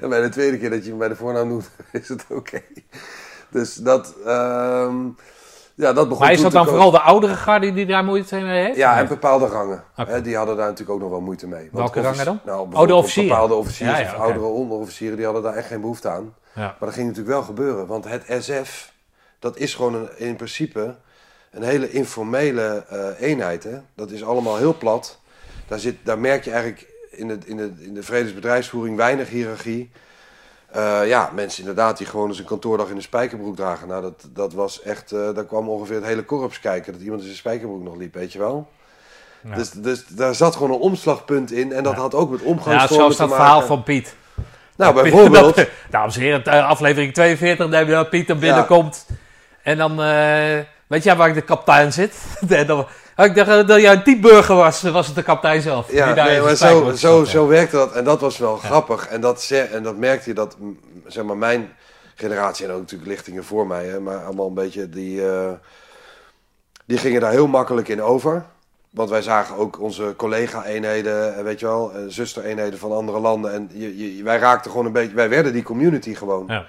En bij de tweede keer dat je hem bij de voornaam noemt, is het oké. Dus dat, ehm, ja, dat begon Maar is dat dan vooral de oudere garde die daar moeite mee heeft? Ja, en bepaalde rangen. Hè, die hadden daar natuurlijk ook nog wel moeite mee. Want Welke rangen dan? Nou, Oh, de bijvoorbeeld officieren. Bepaalde officieren Ja, ja, of oudere onderofficieren, die hadden daar echt geen behoefte aan. Ja. Maar dat ging natuurlijk wel gebeuren. Want het SF, dat is gewoon een, in principe een hele informele eh, eenheid. Hè? Dat is allemaal heel plat. Daar, zit, daar merk je eigenlijk in de, in, de, in de vredesbedrijfsvoering weinig hiërarchie. Eh, ja, mensen inderdaad die gewoon eens een kantoordag in een spijkerbroek dragen. Nou, dat, dat was echt, eh, daar kwam ongeveer het hele korps kijken. Dat iemand in zijn spijkerbroek nog liep, weet je wel. Ja. Dus, dus daar zat gewoon een omslagpunt in. En dat Ja. had ook met Ja, omgangsvormen zoals dat verhaal van Piet. Nou, bijvoorbeeld... dat- dames en heren, eh, aflevering 42, neem je dat Piet er binnenkomt. En dan, weet jij waar de kapitein zit? En dan, ik dacht eh, dat jij een teamburger was, was het de kapitein zelf. Ja, die daar nee, maar zo, zo, zo werkte dat. En dat was wel grappig. En dat, en dat merkte je dat, zeg maar, mijn generatie en ook natuurlijk lichtingen voor mij, hè, maar allemaal een beetje, die, eh, die gingen daar heel makkelijk in over. Want wij zagen ook onze collega-eenheden, en weet je wel, eh, zuster-eenheden van andere landen. En je, je- wij raakten gewoon een beetje, wij werden die community gewoon. Ja.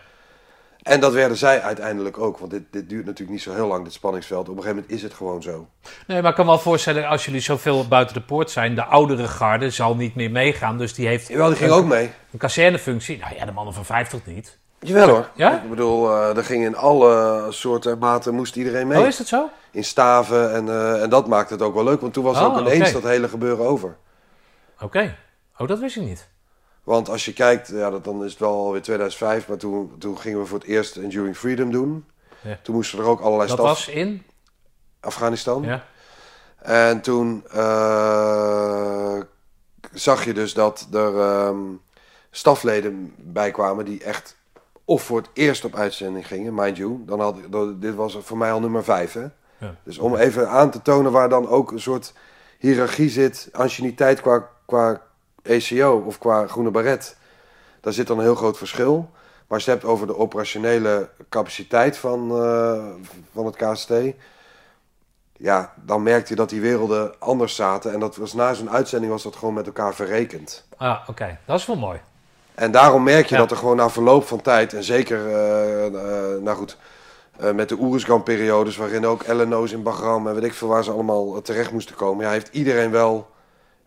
En dat werden zij uiteindelijk ook. Want dit, dit duurt natuurlijk niet zo heel lang, dit spanningsveld. Op een gegeven moment is het gewoon zo. Nee, maar ik kan me wel voorstellen, als jullie zoveel buiten de poort zijn, de oudere garde zal niet meer meegaan. Dus die heeft Jawel, die ging ook mee. een kazernefunctie. Nou ja, de mannen van 50 niet. Jawel hoor. Ja? Ik bedoel, eh er ging in alle soorten en maten moest iedereen mee. Oh, is dat zo? In staven en, eh, en dat maakte het ook wel leuk. Want toen was Oh, ook ineens dat hele gebeuren over. Oké. Oh, dat wist ik niet. Want als je kijkt, ja, dat, dan is het wel alweer 2005. Maar toen, toen gingen we voor het eerst Enduring Freedom doen. Ja. Toen moesten er ook allerlei Dat staf... was in? Afghanistan. Ja. En toen eh, zag je dus dat er ehm, stafleden bij kwamen die echt of voor het eerst op uitzending gingen, mind you. Dan had, dat- dit was voor mij al nummer vijf. Hè? Ja. Dus om even aan te tonen waar dan ook een soort hiërarchie zit, anciëniteit qua, qua ECO of qua groene baret. Daar zit dan een heel groot verschil. Maar als je het hebt over de operationele capaciteit van, eh, van het KST, ja, dan merkte je dat die werelden anders zaten. En dat was na zo'n uitzending was dat gewoon met elkaar verrekend. Ah, oké. Dat is wel mooi. En daarom merk je Ja. dat er gewoon na verloop van tijd, en zeker, eh, eh, nou goed, met de Oeruzgan-periodes, waarin ook LNO's in Bagram en weet ik veel waar ze allemaal terecht moesten komen, ja, heeft iedereen wel,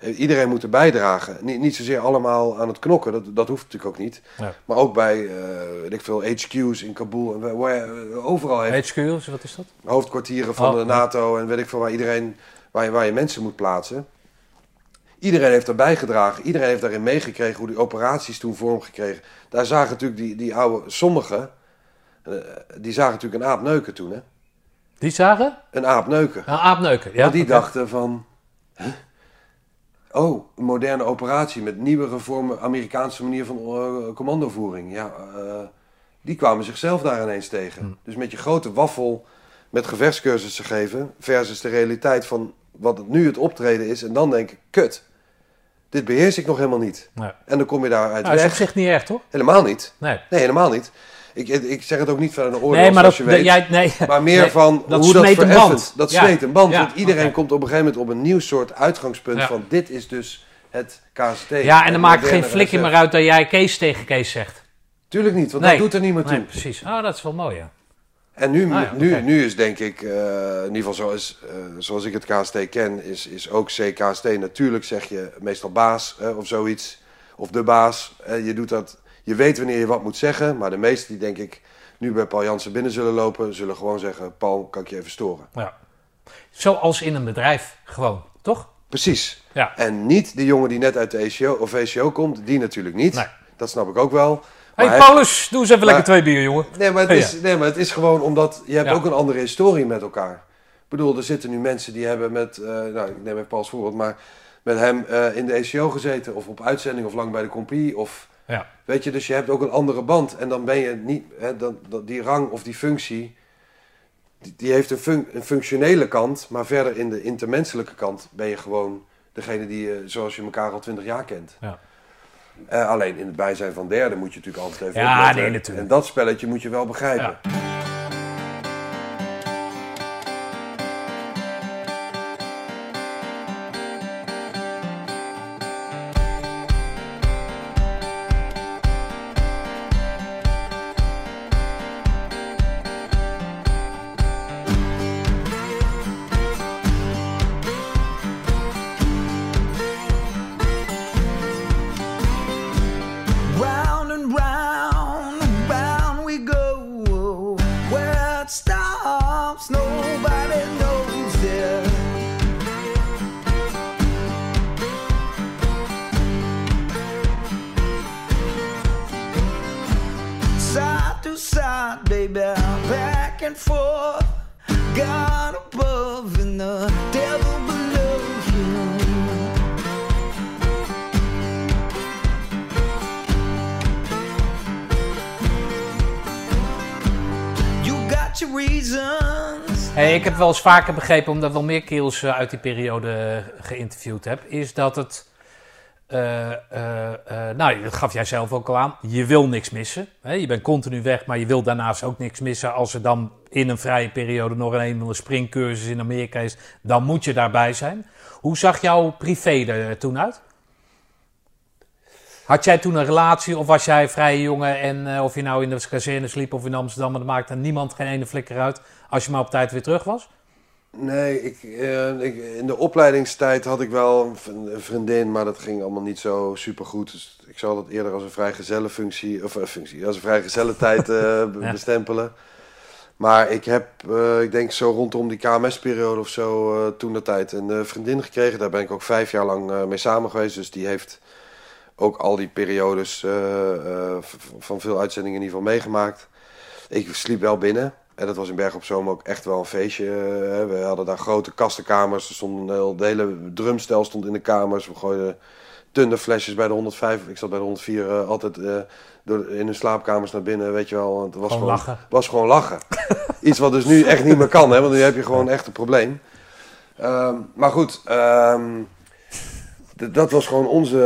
heeft iedereen moeten bijdragen. Niet, niet zozeer allemaal aan het knokken, dat, dat hoeft natuurlijk ook niet. Ja. Maar ook bij, eh, weet ik veel, HQ's in Kabul, en waar- eh, overal heeft HQ, dus wat is dat? hoofdkwartieren van Oh, de. NATO en weet ik veel waar iedereen, waar je, waar je mensen moet plaatsen. Iedereen heeft daarbij gedragen. Iedereen heeft daarin meegekregen hoe die operaties toen vormgekregen. Daar zagen natuurlijk die, die oude, sommigen, eh, die zagen natuurlijk een aap neuken toen, hè? Die zagen? Een aap neuken. Een aapneuken. Ja, Want die dachten van, huh? Oh, een moderne operatie met nieuwe gevormde Amerikaanse manier van eh, commandovoering. Ja, eh, die kwamen zichzelf daar ineens tegen. Hm. Dus met je grote waffel met gevechtscursussen geven versus de realiteit van wat het nu het optreden is. En dan denk ik, kut, dit beheers ik nog helemaal niet. Nee. En dan kom je daaruit Nou, is op weg. zich niet erg, toch? Helemaal niet. Nee. Nee, helemaal niet. Ik, ik zeg het ook niet verder een oordeel, Nee, maar dat, zoals je weet. jij, nee. Maar meer Nee, van dat hoe dat vereffend. band. Dat Ja. smeet een band. Ja, Want iedereen komt op een gegeven moment op een nieuw soort uitgangspunt Ja. van dit is dus het KST. Ja, en dan maakt het geen flikje meer uit dat jij Kees tegen Kees zegt. Tuurlijk niet, want Nee. dat doet er niemand toe. Nee, precies. Ah, dat is wel mooi, ja. En nu, Ah, ja, nu, nu is denk ik, eh, in ieder geval zoals, eh, zoals ik het KST ken, is, is ook CKST. Natuurlijk zeg je meestal baas of zoiets. Of de baas. Eh, je, doet dat, je weet wanneer je wat moet zeggen. Maar de meesten die denk ik nu bij Paul Jansen binnen zullen lopen, zullen gewoon zeggen: Paul, kan ik je even storen? ja. Zoals in een bedrijf, gewoon, toch? Precies. Ja. En niet de jongen die net uit de ECO of VCO komt, die natuurlijk niet. Nee. Dat snap ik ook wel. Hé, hey, Paulus, doe eens even lekker twee bier, jongen. Nee maar, het is, nee, maar het is gewoon omdat je hebt Ja. ook een andere historie met elkaar. Ik bedoel, er zitten nu mensen die hebben met, eh, nou ik neem even Paul als voorbeeld, maar met hem eh, in de ECO gezeten of op uitzending of lang bij de compie. Of, Ja. weet je, dus je hebt ook een andere band. En dan ben je niet, hè, dan, dan, die rang of die functie, die, die heeft een, fun- een functionele kant, maar verder in de intermenselijke kant ben je gewoon degene die je, zoals je elkaar al twintig jaar kent. Ja. Eh, alleen in het bijzijn van derden moet je natuurlijk altijd even Ja, opletten. nee, natuurlijk. En dat spelletje moet je wel begrijpen. Ja. Heb wel eens vaker begrepen, omdat wel meer kills eh, uit die periode eh, geïnterviewd heb, is dat het. eh, nou, dat gaf jij zelf ook al aan. Je wil niks missen. Hè? Je bent continu weg, maar je wil daarnaast ook niks missen. Als er dan in een vrije periode nog een eenmaal springcursus in Amerika is, dan moet je daarbij zijn. Hoe zag jouw privé er toen uit? Had jij toen een relatie of was jij vrij jongen en of je nou in de kazerne sliep of in Amsterdam, dat maakte niemand geen ene flikker uit als je maar op tijd weer terug was? Nee, ik, eh, ik, in de opleidingstijd had ik wel een een vriendin, maar dat ging allemaal niet zo super goed. Dus ik zal dat eerder als een vrijgezellenfunctie, of eh, functie, als een vrijgezellentijd be- Ja. bestempelen. Maar ik heb, ik denk zo rondom die KMS-periode of zo, toen de tijd een vriendin gekregen. Daar ben ik ook vijf jaar lang mee samen geweest. Dus die heeft ook al die periodes van veel uitzendingen in ieder geval meegemaakt. Ik sliep wel binnen. En dat was in Berg op Zoom ook echt wel een feestje. eh, We hadden daar grote kastenkamers. Er stond een heel, hele drumstel stond in de kamers. We gooiden tunderflesjes bij de 105. Ik zat bij de 104 eh, altijd eh, door, in hun slaapkamers naar binnen. Weet je wel. want Het was Gewoon lachen. was gewoon lachen. Iets wat dus nu echt niet meer kan. Hè, want nu heb je gewoon echt een probleem. Ehm, maar goed. ehm, dat was gewoon onze,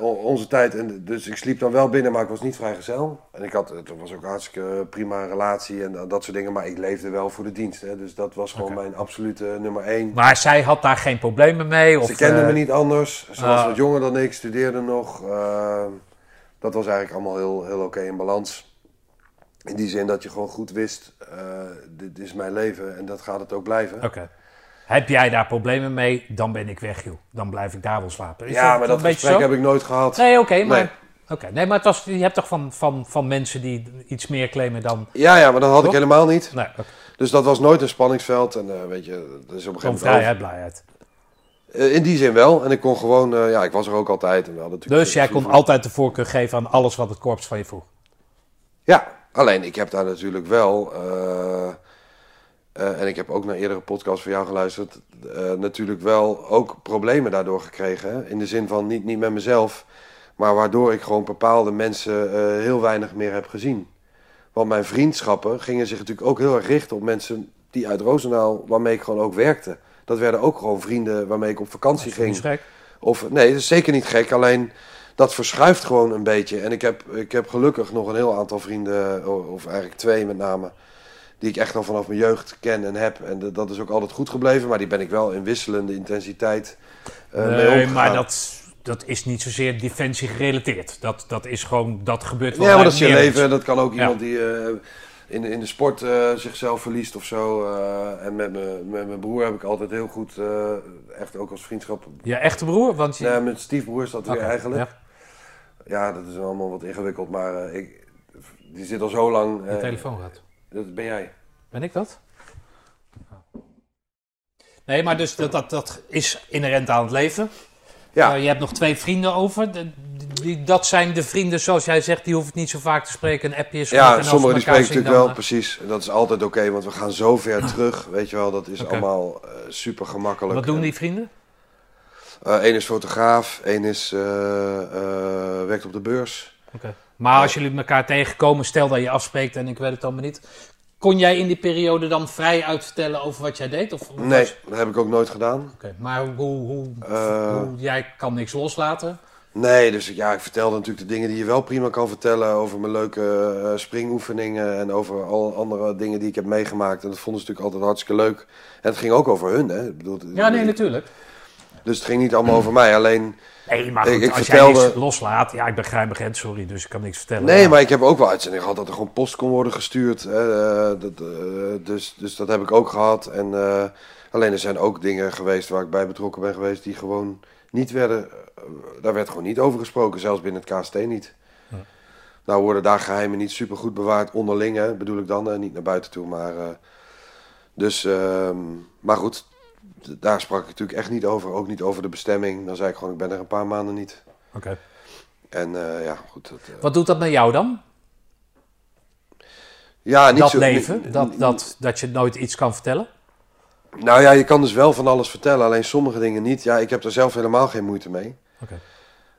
eh, onze tijd. En dus ik sliep dan wel binnen, maar ik was niet vrijgezel. En ik had, het was ook een hartstikke prima relatie en dat- dat soort dingen. Maar ik leefde wel voor de dienst. Hè. Dus dat was gewoon mijn absolute nummer één. Maar zij had daar geen problemen mee? Of, Ze kende eh, me niet anders. Ze was ah. wat jonger dan ik, studeerde nog. Ehm, dat was eigenlijk allemaal heel, heel oké in balans. In die zin dat je gewoon goed wist, eh, dit is mijn leven en dat gaat het ook blijven. Oké. Heb jij daar problemen mee, dan ben ik weg, joh. Dan blijf ik daar wel slapen. Is ja, maar dat gesprek zo? heb ik nooit gehad. Nee, oké, maar... Nee. Oké, nee, maar het was, je hebt toch van, van, van mensen die iets meer claimen dan... Ja, ja, maar dat had ik helemaal niet. Nee. Dus dat was nooit een spanningsveld. En eh, weet je, dat is op een gegeven moment... vrijheid, blijheid. Eh, in die zin wel. En ik kon gewoon... eh, ja, ik was er ook altijd. En we hadden natuurlijk Dus jij kon altijd de voorkeur geven aan alles wat het korps van je vroeg. Ja, alleen ik heb daar natuurlijk wel... eh, en ik heb ook naar eerdere podcasts van jou geluisterd... eh, natuurlijk wel ook problemen daardoor gekregen. Hè? In de zin van niet, niet met mezelf... maar waardoor ik gewoon bepaalde mensen eh, heel weinig meer heb gezien. Want mijn vriendschappen gingen zich natuurlijk ook heel erg richten op mensen... die uit Roosendaal, waarmee ik gewoon ook werkte. Dat werden ook gewoon vrienden waarmee ik op vakantie Dat is ging. niet gek. Of, nee, dat is zeker niet gek. Alleen dat verschuift gewoon een beetje. En ik heb, ik heb gelukkig nog een heel aantal vrienden, of eigenlijk twee met name, die ik echt al vanaf mijn jeugd ken en heb. En dat- is ook altijd goed gebleven. Maar die ben ik wel in wisselende intensiteit mee Nee, maar dat, dat is niet zozeer defensie gerelateerd. Dat, dat is gewoon, dat gebeurt wel Ja, maar dat is je leven. Dat kan ook Ja. iemand die eh, in, in de sport eh, zichzelf verliest of zo. en met, me, met mijn broer heb ik altijd heel goed, echt ook als vriendschap. Je echte broer? Want je... Nee, met stiefbroer is dat weer eigenlijk. ja. Ja, dat is allemaal wat ingewikkeld, maar ik, die zit al zo lang. Je eh, telefoon gaat. Dat ben jij. Ben ik dat? Nee, maar dus dat, dat, dat is inherent aan het leven. Ja, Eh, je hebt nog twee vrienden over. De- die, dat zijn de vrienden, zoals jij zegt, die hoeven het niet zo vaak te spreken. Een appje is ja sommigen die spreken natuurlijk wel, precies. En dat is altijd oké, want we gaan zo ver terug. Weet je wel, dat is allemaal eh, super eh, gemakkelijk. Wat doen die vrienden? Eén is fotograaf, één is, eh, eh, werkt op de beurs. Oké. Maar als jullie elkaar tegenkomen, stel dat je afspreekt en ik weet het allemaal niet. kon jij in die periode dan vrij uitvertellen over wat jij deed? Of, Nee, was- dat heb ik ook nooit gedaan. Oké, maar hoe, hoe, Eh. hoe, jij kan niks loslaten? Nee, dus ja, ik vertelde natuurlijk de dingen die je wel prima kan vertellen. Over mijn leuke eh, springoefeningen en over al andere dingen die ik heb meegemaakt. En dat vonden ze natuurlijk altijd hartstikke leuk. En het ging ook over hun, hè. Ik bedoel, Ja, nee, natuurlijk. Dus het ging niet allemaal over mij. Alleen, Nee, maar Ik- goed, ik als vertelde- jij niks loslaat... Ja, ik begrijp begint, sorry, dus ik kan niks vertellen. nee, Ja. maar ik heb ook wel uitzendingen gehad dat er gewoon post kon worden gestuurd. Hè. eh, dat, eh, dus, dus dat heb ik ook gehad. En eh, alleen er zijn ook dingen geweest waar ik bij betrokken ben geweest die gewoon niet werden. daar werd gewoon niet over gesproken, zelfs binnen het KST niet. Nou worden daar geheimen niet super goed bewaard onderling, hè, bedoel ik dan, hè, niet naar buiten toe. Maar, dus, ehm, maar goed, daar sprak ik natuurlijk echt niet over. Ook niet over de bestemming. Dan zei ik gewoon, ik ben er een paar maanden niet. Oké. En eh, ja, goed. Dat, eh, Wat doet dat met jou dan? ja, niet dat zo, leven? niet- dat, dat, dat je nooit iets kan vertellen? Nou ja, je kan dus wel van alles vertellen, alleen sommige dingen niet. Ja, ik heb er zelf helemaal geen moeite mee. Oké.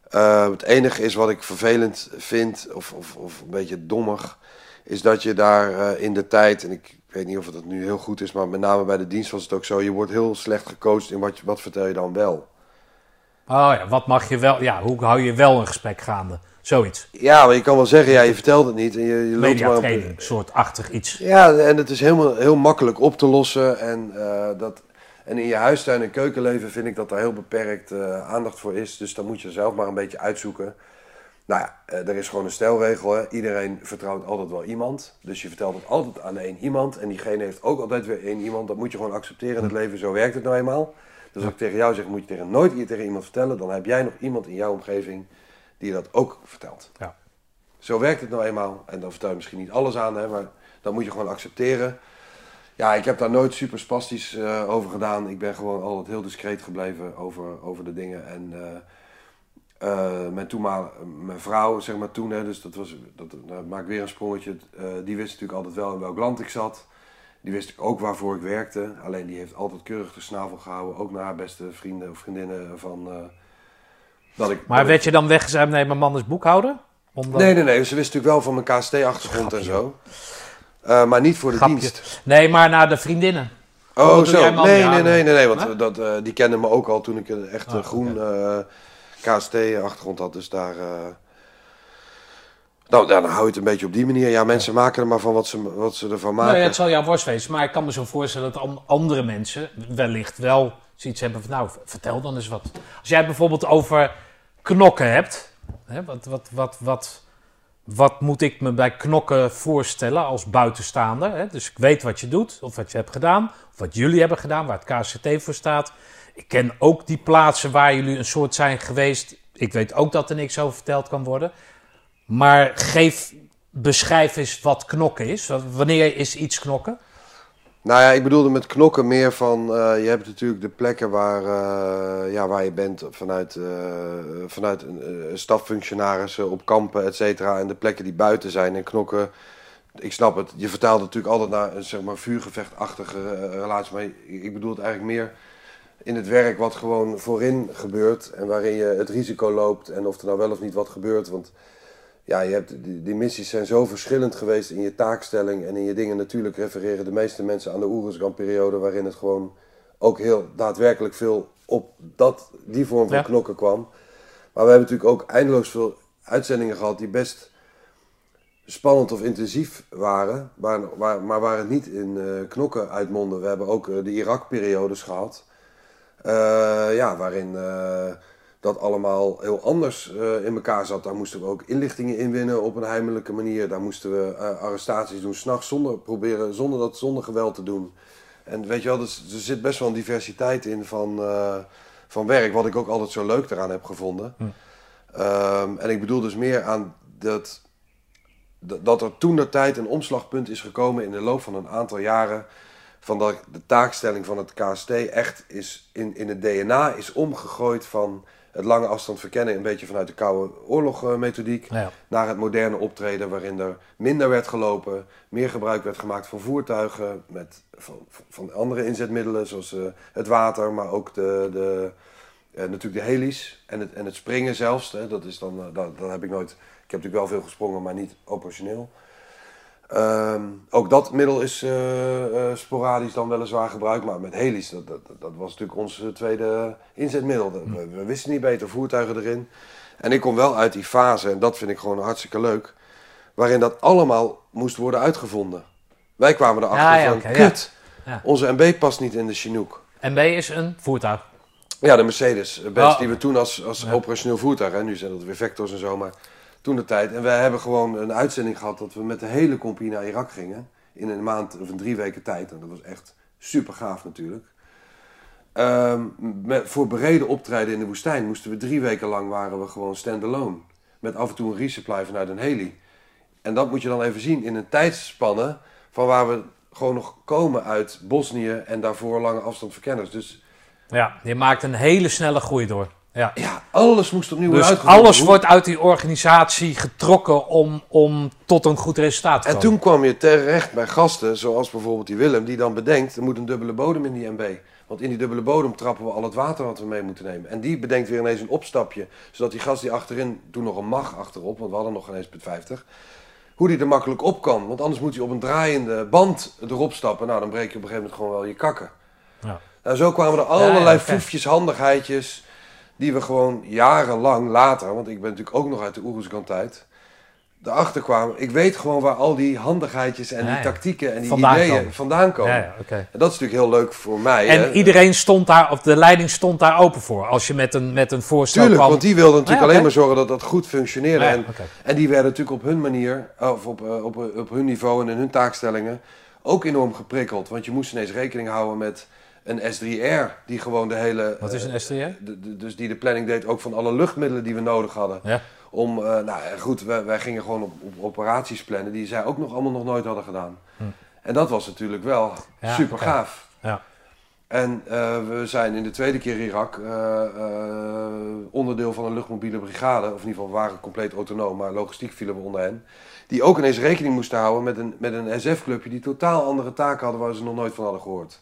Eh, het enige is wat ik vervelend vind, of, of, of een beetje dommig, is dat je daar eh, in de tijd, en ik weet niet of het nu heel goed is, maar met name bij de dienst was het ook zo, je wordt heel slecht gecoacht in wat, wat vertel je dan wel. Oh ja, wat mag je wel... Ja, hoe hou je wel een gesprek gaande? Zoiets. Ja, maar je kan wel zeggen, ja, je vertelt het niet en je, je loopt maar... Mediatraining, soort-achtig iets. Ja, en het is helemaal heel makkelijk op te lossen. En, eh, dat, en in je huistuin- en keukenleven vind ik dat daar heel beperkt eh, aandacht voor is. Dus dan moet je zelf maar een beetje uitzoeken. Nou ja, eh, er is gewoon een stelregel. Hè. Iedereen vertrouwt altijd wel iemand. Dus je vertelt het altijd aan één iemand. En diegene heeft ook altijd weer één iemand. Dat moet je gewoon accepteren in het leven. Zo werkt het nou eenmaal. Dus als ik tegen jou zeg, moet je tegen, nooit tegen iemand vertellen. Dan heb jij nog iemand in jouw omgeving die je dat ook vertelt. Ja. Zo werkt het nou eenmaal. En dan vertel je misschien niet alles aan, hè, maar dat moet je gewoon accepteren. Ja, ik heb daar nooit super spastisch eh, over gedaan. Ik ben gewoon altijd heel discreet gebleven over, over de dingen. En eh, eh, mijn toenmalige, mijn vrouw, zeg maar toen, hè, dus dat was, dat, nou, maak ik weer een sprongetje. eh, die wist natuurlijk altijd wel in welk land ik zat. Die wist ook waarvoor ik werkte. Alleen die heeft altijd keurig de snavel gehouden. Ook naar haar beste vrienden of vriendinnen van... eh, dat ik, Maar dat ik- werd je dan weggezet, nee, mijn man is boekhouder? Omdat... Nee, nee, nee. Ze wist natuurlijk wel van mijn KST-achtergrond en zo. Maar niet voor de Grapje. dienst. Nee, maar naar de vriendinnen. Oh, zo. Nee, nee, nee, nee, nee. Want Huh? dat, die kenden me ook al toen ik een echt Ah, groen KST-achtergrond had. Dus daar... eh, Nou, dan hou je het een beetje op die manier. Ja, mensen maken er maar van wat ze, wat ze ervan maken. Nou ja, het zal jouw worst wezen, maar ik kan me zo voorstellen dat an- andere mensen wellicht wel zoiets hebben van, nou, vertel dan eens wat. Als jij bijvoorbeeld over knokken hebt, hè, wat, wat, wat, wat, wat moet ik me bij knokken voorstellen als buitenstaander? Hè? Dus ik weet wat je doet, of wat je hebt gedaan, of wat jullie hebben gedaan, waar het KCT voor staat. Ik ken ook die plaatsen waar jullie een soort zijn geweest. Ik weet ook dat er niks over verteld kan worden. Maar geef, beschrijf eens wat knokken is. Wa- Wanneer is iets knokken? Nou ja, ik bedoelde met knokken meer van... eh, je hebt natuurlijk de plekken waar, eh, ja, waar je bent vanuit, eh, vanuit staffunctionarissen op kampen, et cetera. En de plekken die buiten zijn. En knokken, ik snap het. Je vertaalt natuurlijk altijd naar een zeg maar, vuurgevechtachtige relatie. Maar ik bedoel het eigenlijk meer in het werk wat gewoon voorin gebeurt. En waarin je het risico loopt en of er nou wel of niet wat gebeurt. Want ja, je hebt, die, die missies zijn zo verschillend geweest in je taakstelling en in je dingen. Natuurlijk refereren de meeste mensen aan de Oeruzgan-periode, waarin het gewoon ook heel daadwerkelijk veel op dat, die vorm van Ja. knokken kwam. Maar we hebben natuurlijk ook eindeloos veel uitzendingen gehad die best spannend of intensief waren, waar, waar, maar waar het niet in eh, knokken uitmondde. We hebben ook eh, de Irak-periodes gehad, eh, ja, waarin eh, dat allemaal heel anders eh, in elkaar zat. Daar moesten we ook inlichtingen inwinnen op een heimelijke manier. Daar moesten we eh, arrestaties doen, s'nachts zonder, proberen, zonder dat zonder geweld te doen. En weet je wel, dus, er zit best wel een diversiteit in van, eh, van werk, wat ik ook altijd zo leuk eraan heb gevonden. Ehm, en ik bedoel dus meer aan dat, dat dat er toen de tijd een omslagpunt is gekomen in de loop van een aantal jaren. Van dat de taakstelling van het KST echt is in, in het DNA is omgegooid van het lange afstand verkennen, een beetje vanuit de koude oorlogmethodiek, Ja. naar het moderne optreden waarin er minder werd gelopen, meer gebruik werd gemaakt van voertuigen, met, van, van andere inzetmiddelen zoals eh, het water, maar ook de, de, eh, natuurlijk de helis en het, en het springen zelfs. Hè, dat is dan, eh, dat, dat heb ik nooit. Ik heb natuurlijk wel veel gesprongen, maar niet operationeel. Ehm, ook dat middel is eh, eh, sporadisch dan weliswaar gebruikt, maar met heli's, dat, dat, dat was natuurlijk ons eh, tweede inzetmiddel. Dat- We, we wisten niet beter, voertuigen erin. En ik kom wel uit die fase, en dat vind ik gewoon hartstikke leuk, waarin dat allemaal moest worden uitgevonden. Wij kwamen erachter Ja, ja, van, kut, Ja. onze MB past niet in de Chinook. MB is een voertuig. Ja, de Mercedes-Benz Oh. die we toen als, als operationeel voertuig, hè, nu zijn dat weer Vectors en zo, maar toen de tijd. En wij hebben gewoon een uitzending gehad dat we met de hele compagnie naar Irak gingen. In een maand of een drie weken tijd. En dat was echt super gaaf natuurlijk. Ehm, met, voor bereden optreden in de woestijn moesten we drie weken lang waren we gewoon stand-alone. Met af en toe een resupply vanuit een heli. En dat moet je dan even zien in een tijdsspanne van waar we gewoon nog komen uit Bosnië en daarvoor lange afstand verkenners. Dus Ja, je maakt een hele snelle groei door. Ja. ja, alles moest opnieuw worden Dus uitgevonden. alles Hoe- wordt uit die organisatie getrokken om, om tot een goed resultaat te En komen. toen kwam je terecht bij gasten, zoals bijvoorbeeld die Willem, die dan bedenkt, er moet een dubbele bodem in die MB. Want in die dubbele bodem trappen we al het water wat we mee moeten nemen. En die bedenkt weer ineens een opstapje, zodat die gast die achterin, toen nog een mag achterop, want we hadden nog geen eens put 50, hoe die er makkelijk op kan. Want anders moet hij op een draaiende band erop stappen. Nou, dan breek je op een gegeven moment gewoon wel je kakken. Ja. Nou, zo kwamen er allerlei ja, foefjes, handigheidjes, die we gewoon jarenlang later, want ik ben natuurlijk ook nog uit de Oeruzgan-tijd, erachter kwamen. Ik weet gewoon waar al die handigheidjes en Ja, die tactieken en die Vandaan ideeën komen. vandaan komen. Ja. En dat is natuurlijk heel leuk voor mij. En hè. iedereen stond daar, of de leiding stond daar open voor. Als je met een, met een voorstel Tuurlijk, kwam. want die wilden natuurlijk Ah, alleen maar zorgen dat dat goed functioneerde. En, en die werden natuurlijk op hun manier, of op, eh, op, op hun niveau en in hun taakstellingen, ook enorm geprikkeld. Want je moest ineens rekening houden met een S3R, die gewoon de hele... Wat is een eh, STR? de- de- dus die de planning deed ook van alle luchtmiddelen die we nodig hadden. Ja. Om, eh, nou ja, goed, wij, wij gingen gewoon op, op operaties plannen die zij ook nog allemaal nog nooit hadden gedaan. En dat was natuurlijk wel Hm. Ja, super gaaf. Ja. En eh, we zijn in de tweede keer Irak eh, eh, onderdeel van een luchtmobiele brigade. Of in ieder geval we waren compleet autonoom, maar logistiek vielen we onder hen. Die ook ineens rekening moesten houden met een, met een SF-clubje die totaal andere taken hadden waar ze nog nooit van hadden gehoord.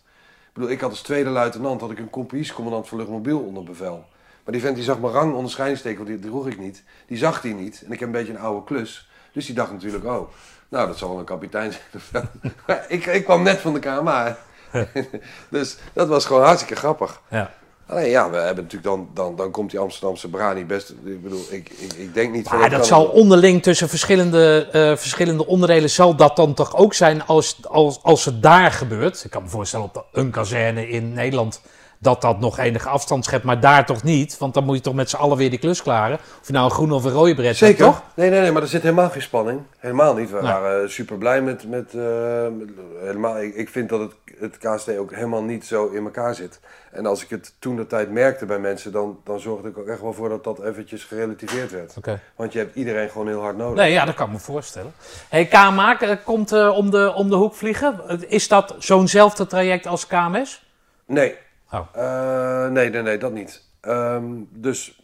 Ik bedoel, ik had als tweede luitenant had ik een compagniescommandant van luchtmobiel onder bevel. Maar die vent die zag mijn rang onderscheidingsteken, want die droeg ik niet. Die zag die niet. En ik heb een beetje een oude klus. Dus die dacht natuurlijk, oh, nou dat zal wel een kapitein zijn. ik, ik kwam net van de KMA. dus dat was gewoon hartstikke grappig. Ja. Alleen ja, we hebben natuurlijk dan, dan, dan komt die Amsterdamse Brani best. Ik bedoel, ik, ik, ik denk niet van. Maar ik dat zal onderling tussen verschillende, eh, verschillende onderdelen, zal dat dan toch ook zijn als, als, als het daar gebeurt? Ik kan me voorstellen op de- een kazerne in Nederland dat dat nog enige afstand schept, maar daar toch niet? Want dan moet je toch met z'n allen weer die klus klaren. Of je nou een groene of een rode bret hebt, Zeker. toch? Nee, nee, nee, maar er zit helemaal geen spanning. Helemaal niet. We Nee. waren super blij met. met, eh, met- helemaal, ik, ik vind dat het, het KST ook helemaal niet zo in elkaar zit. En als ik het toen de tijd merkte bij mensen, dan, dan zorgde ik ook echt wel voor dat dat eventjes gerelativeerd werd. Oké. Want je hebt iedereen gewoon heel hard nodig. Nee, ja, dat kan ik me voorstellen. Hey, KMA eh, komt eh, om, de, om de hoek vliegen. Is dat zo'nzelfde traject als KMS? Nee. Oh. Eh, nee, nee, nee, dat niet. Ehm, dus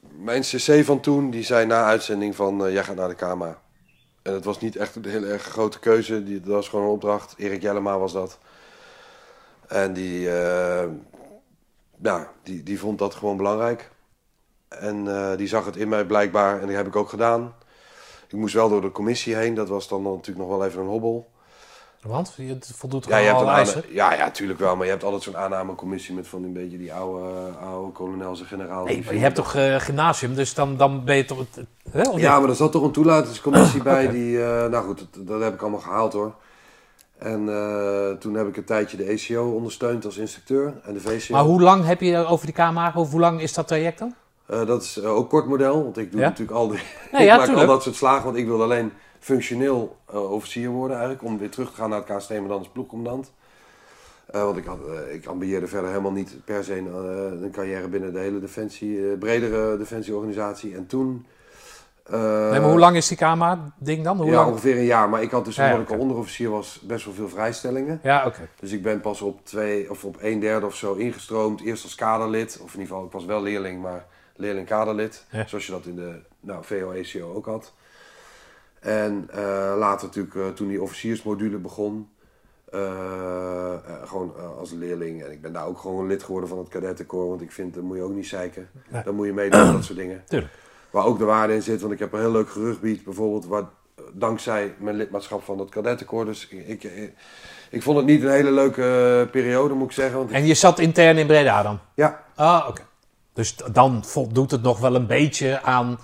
mijn CC van toen, die zei na uitzending van jij gaat naar de KMA. En het was niet echt een hele erg grote keuze. Die, dat was gewoon een opdracht. Erik Jellema was dat. En die, ja, die, die vond dat gewoon belangrijk. En eh, die zag het in mij blijkbaar. En die heb ik ook gedaan. Ik moest wel door de commissie heen. Dat was dan natuurlijk nog wel even een hobbel. Want je voldoet Ja, gewoon je hebt al een eisen. ja, ja, tuurlijk wel. Maar je hebt altijd zo'n aannamecommissie met van een beetje die oude, oude kolonels en generaals. Nee, maar je hebt toch eh, gymnasium, dus dan, dan ben je toch... het- Hè, Ja, maar er zat toch een toelatingscommissie bij die... eh, nou goed, dat, dat heb ik allemaal gehaald hoor. En eh, toen heb ik een tijdje de ECO ondersteund als instructeur en de VCO. Maar hoe lang heb je over die KMA? Hoe, hoe lang is dat traject dan? Eh, dat is eh, ook kort model, want ik doe Ja? natuurlijk al die... Nee, ik ja, maak al dat soort slagen, want ik wil alleen functioneel eh, officier worden eigenlijk. Om weer terug te gaan naar het KST, maar dan als ploegcommandant. Want ik, had, ik ambieerde verder helemaal niet per se een, een carrière binnen de hele defensie, bredere defensieorganisatie. En toen... eh, nee, maar hoe lang is die KMA-ding dan? Hoe ja, lang? ongeveer een jaar. Maar ik had dus, ja, omdat ik al onderofficier was, best wel veel vrijstellingen. Ja, oké. Dus ik ben pas op twee of op een derde of zo ingestroomd. Eerst als kaderlid, of in ieder geval, ik was wel leerling, maar leerling kaderlid. Ja. Zoals je dat in de nou, VO-ECO ook had. En eh, later natuurlijk, eh, toen die officiersmodule begon, gewoon als leerling. En ik ben daar ook gewoon lid geworden van het kadettenkoor, want ik vind, dat moet je ook niet zeiken. Nee. Dan moet je meedoen, dat soort dingen. Tuurlijk. Waar ook de waarde in zit, want ik heb een heel leuk geruchtbied, bijvoorbeeld, waar, dankzij mijn lidmaatschap van het kadettenkoor. Dus ik, ik, vond het niet een hele leuke periode, moet ik zeggen. Want En je zat intern in Breda dan? ja, Ah, oké. Dus dan voldoet het nog wel een beetje aan,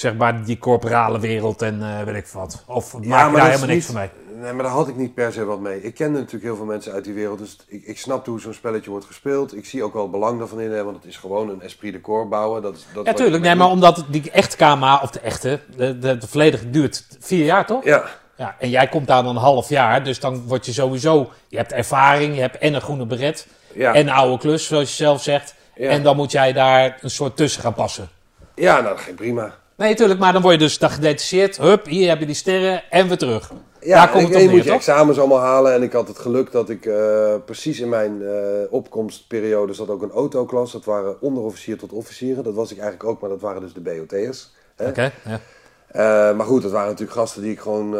zeg maar, die corporale wereld en eh, weet ik wat. Of maak je daar helemaal niks niet- van mee? Nee, maar daar had ik niet per se wat mee. Ik kende natuurlijk heel veel mensen uit die wereld, dus ik, ik snapte hoe zo'n spelletje wordt gespeeld. Ik zie ook wel het belang daarvan in, hè, want het is gewoon een esprit de corps bouwen. Dat, dat Ja, tuurlijk. Nee, maar omdat die echte KMA, of de echte, de, de, de volledige duurt vier jaar, toch? Ja, Ja, en jij komt daar dan een half jaar, dus dan word je sowieso... Je hebt ervaring, je hebt en een groene beret ja. en een oude klus, zoals je zelf zegt. Ja. En dan moet jij daar een soort tussen gaan passen. ja nou, dat ging prima. Nee, tuurlijk, maar dan word je dus dan gedetacheerd. Hup, hier heb je die sterren en weer terug. Ja, Daar komt en- het op je moet je examens allemaal halen. En ik had het geluk dat ik eh, precies in mijn eh, opkomstperiode zat ook een autoklas. Dat waren onderofficier tot officieren. Dat was ik eigenlijk ook, maar dat waren dus de BOT'ers. Oké, ja. Eh, maar goed, dat waren natuurlijk gasten die ik gewoon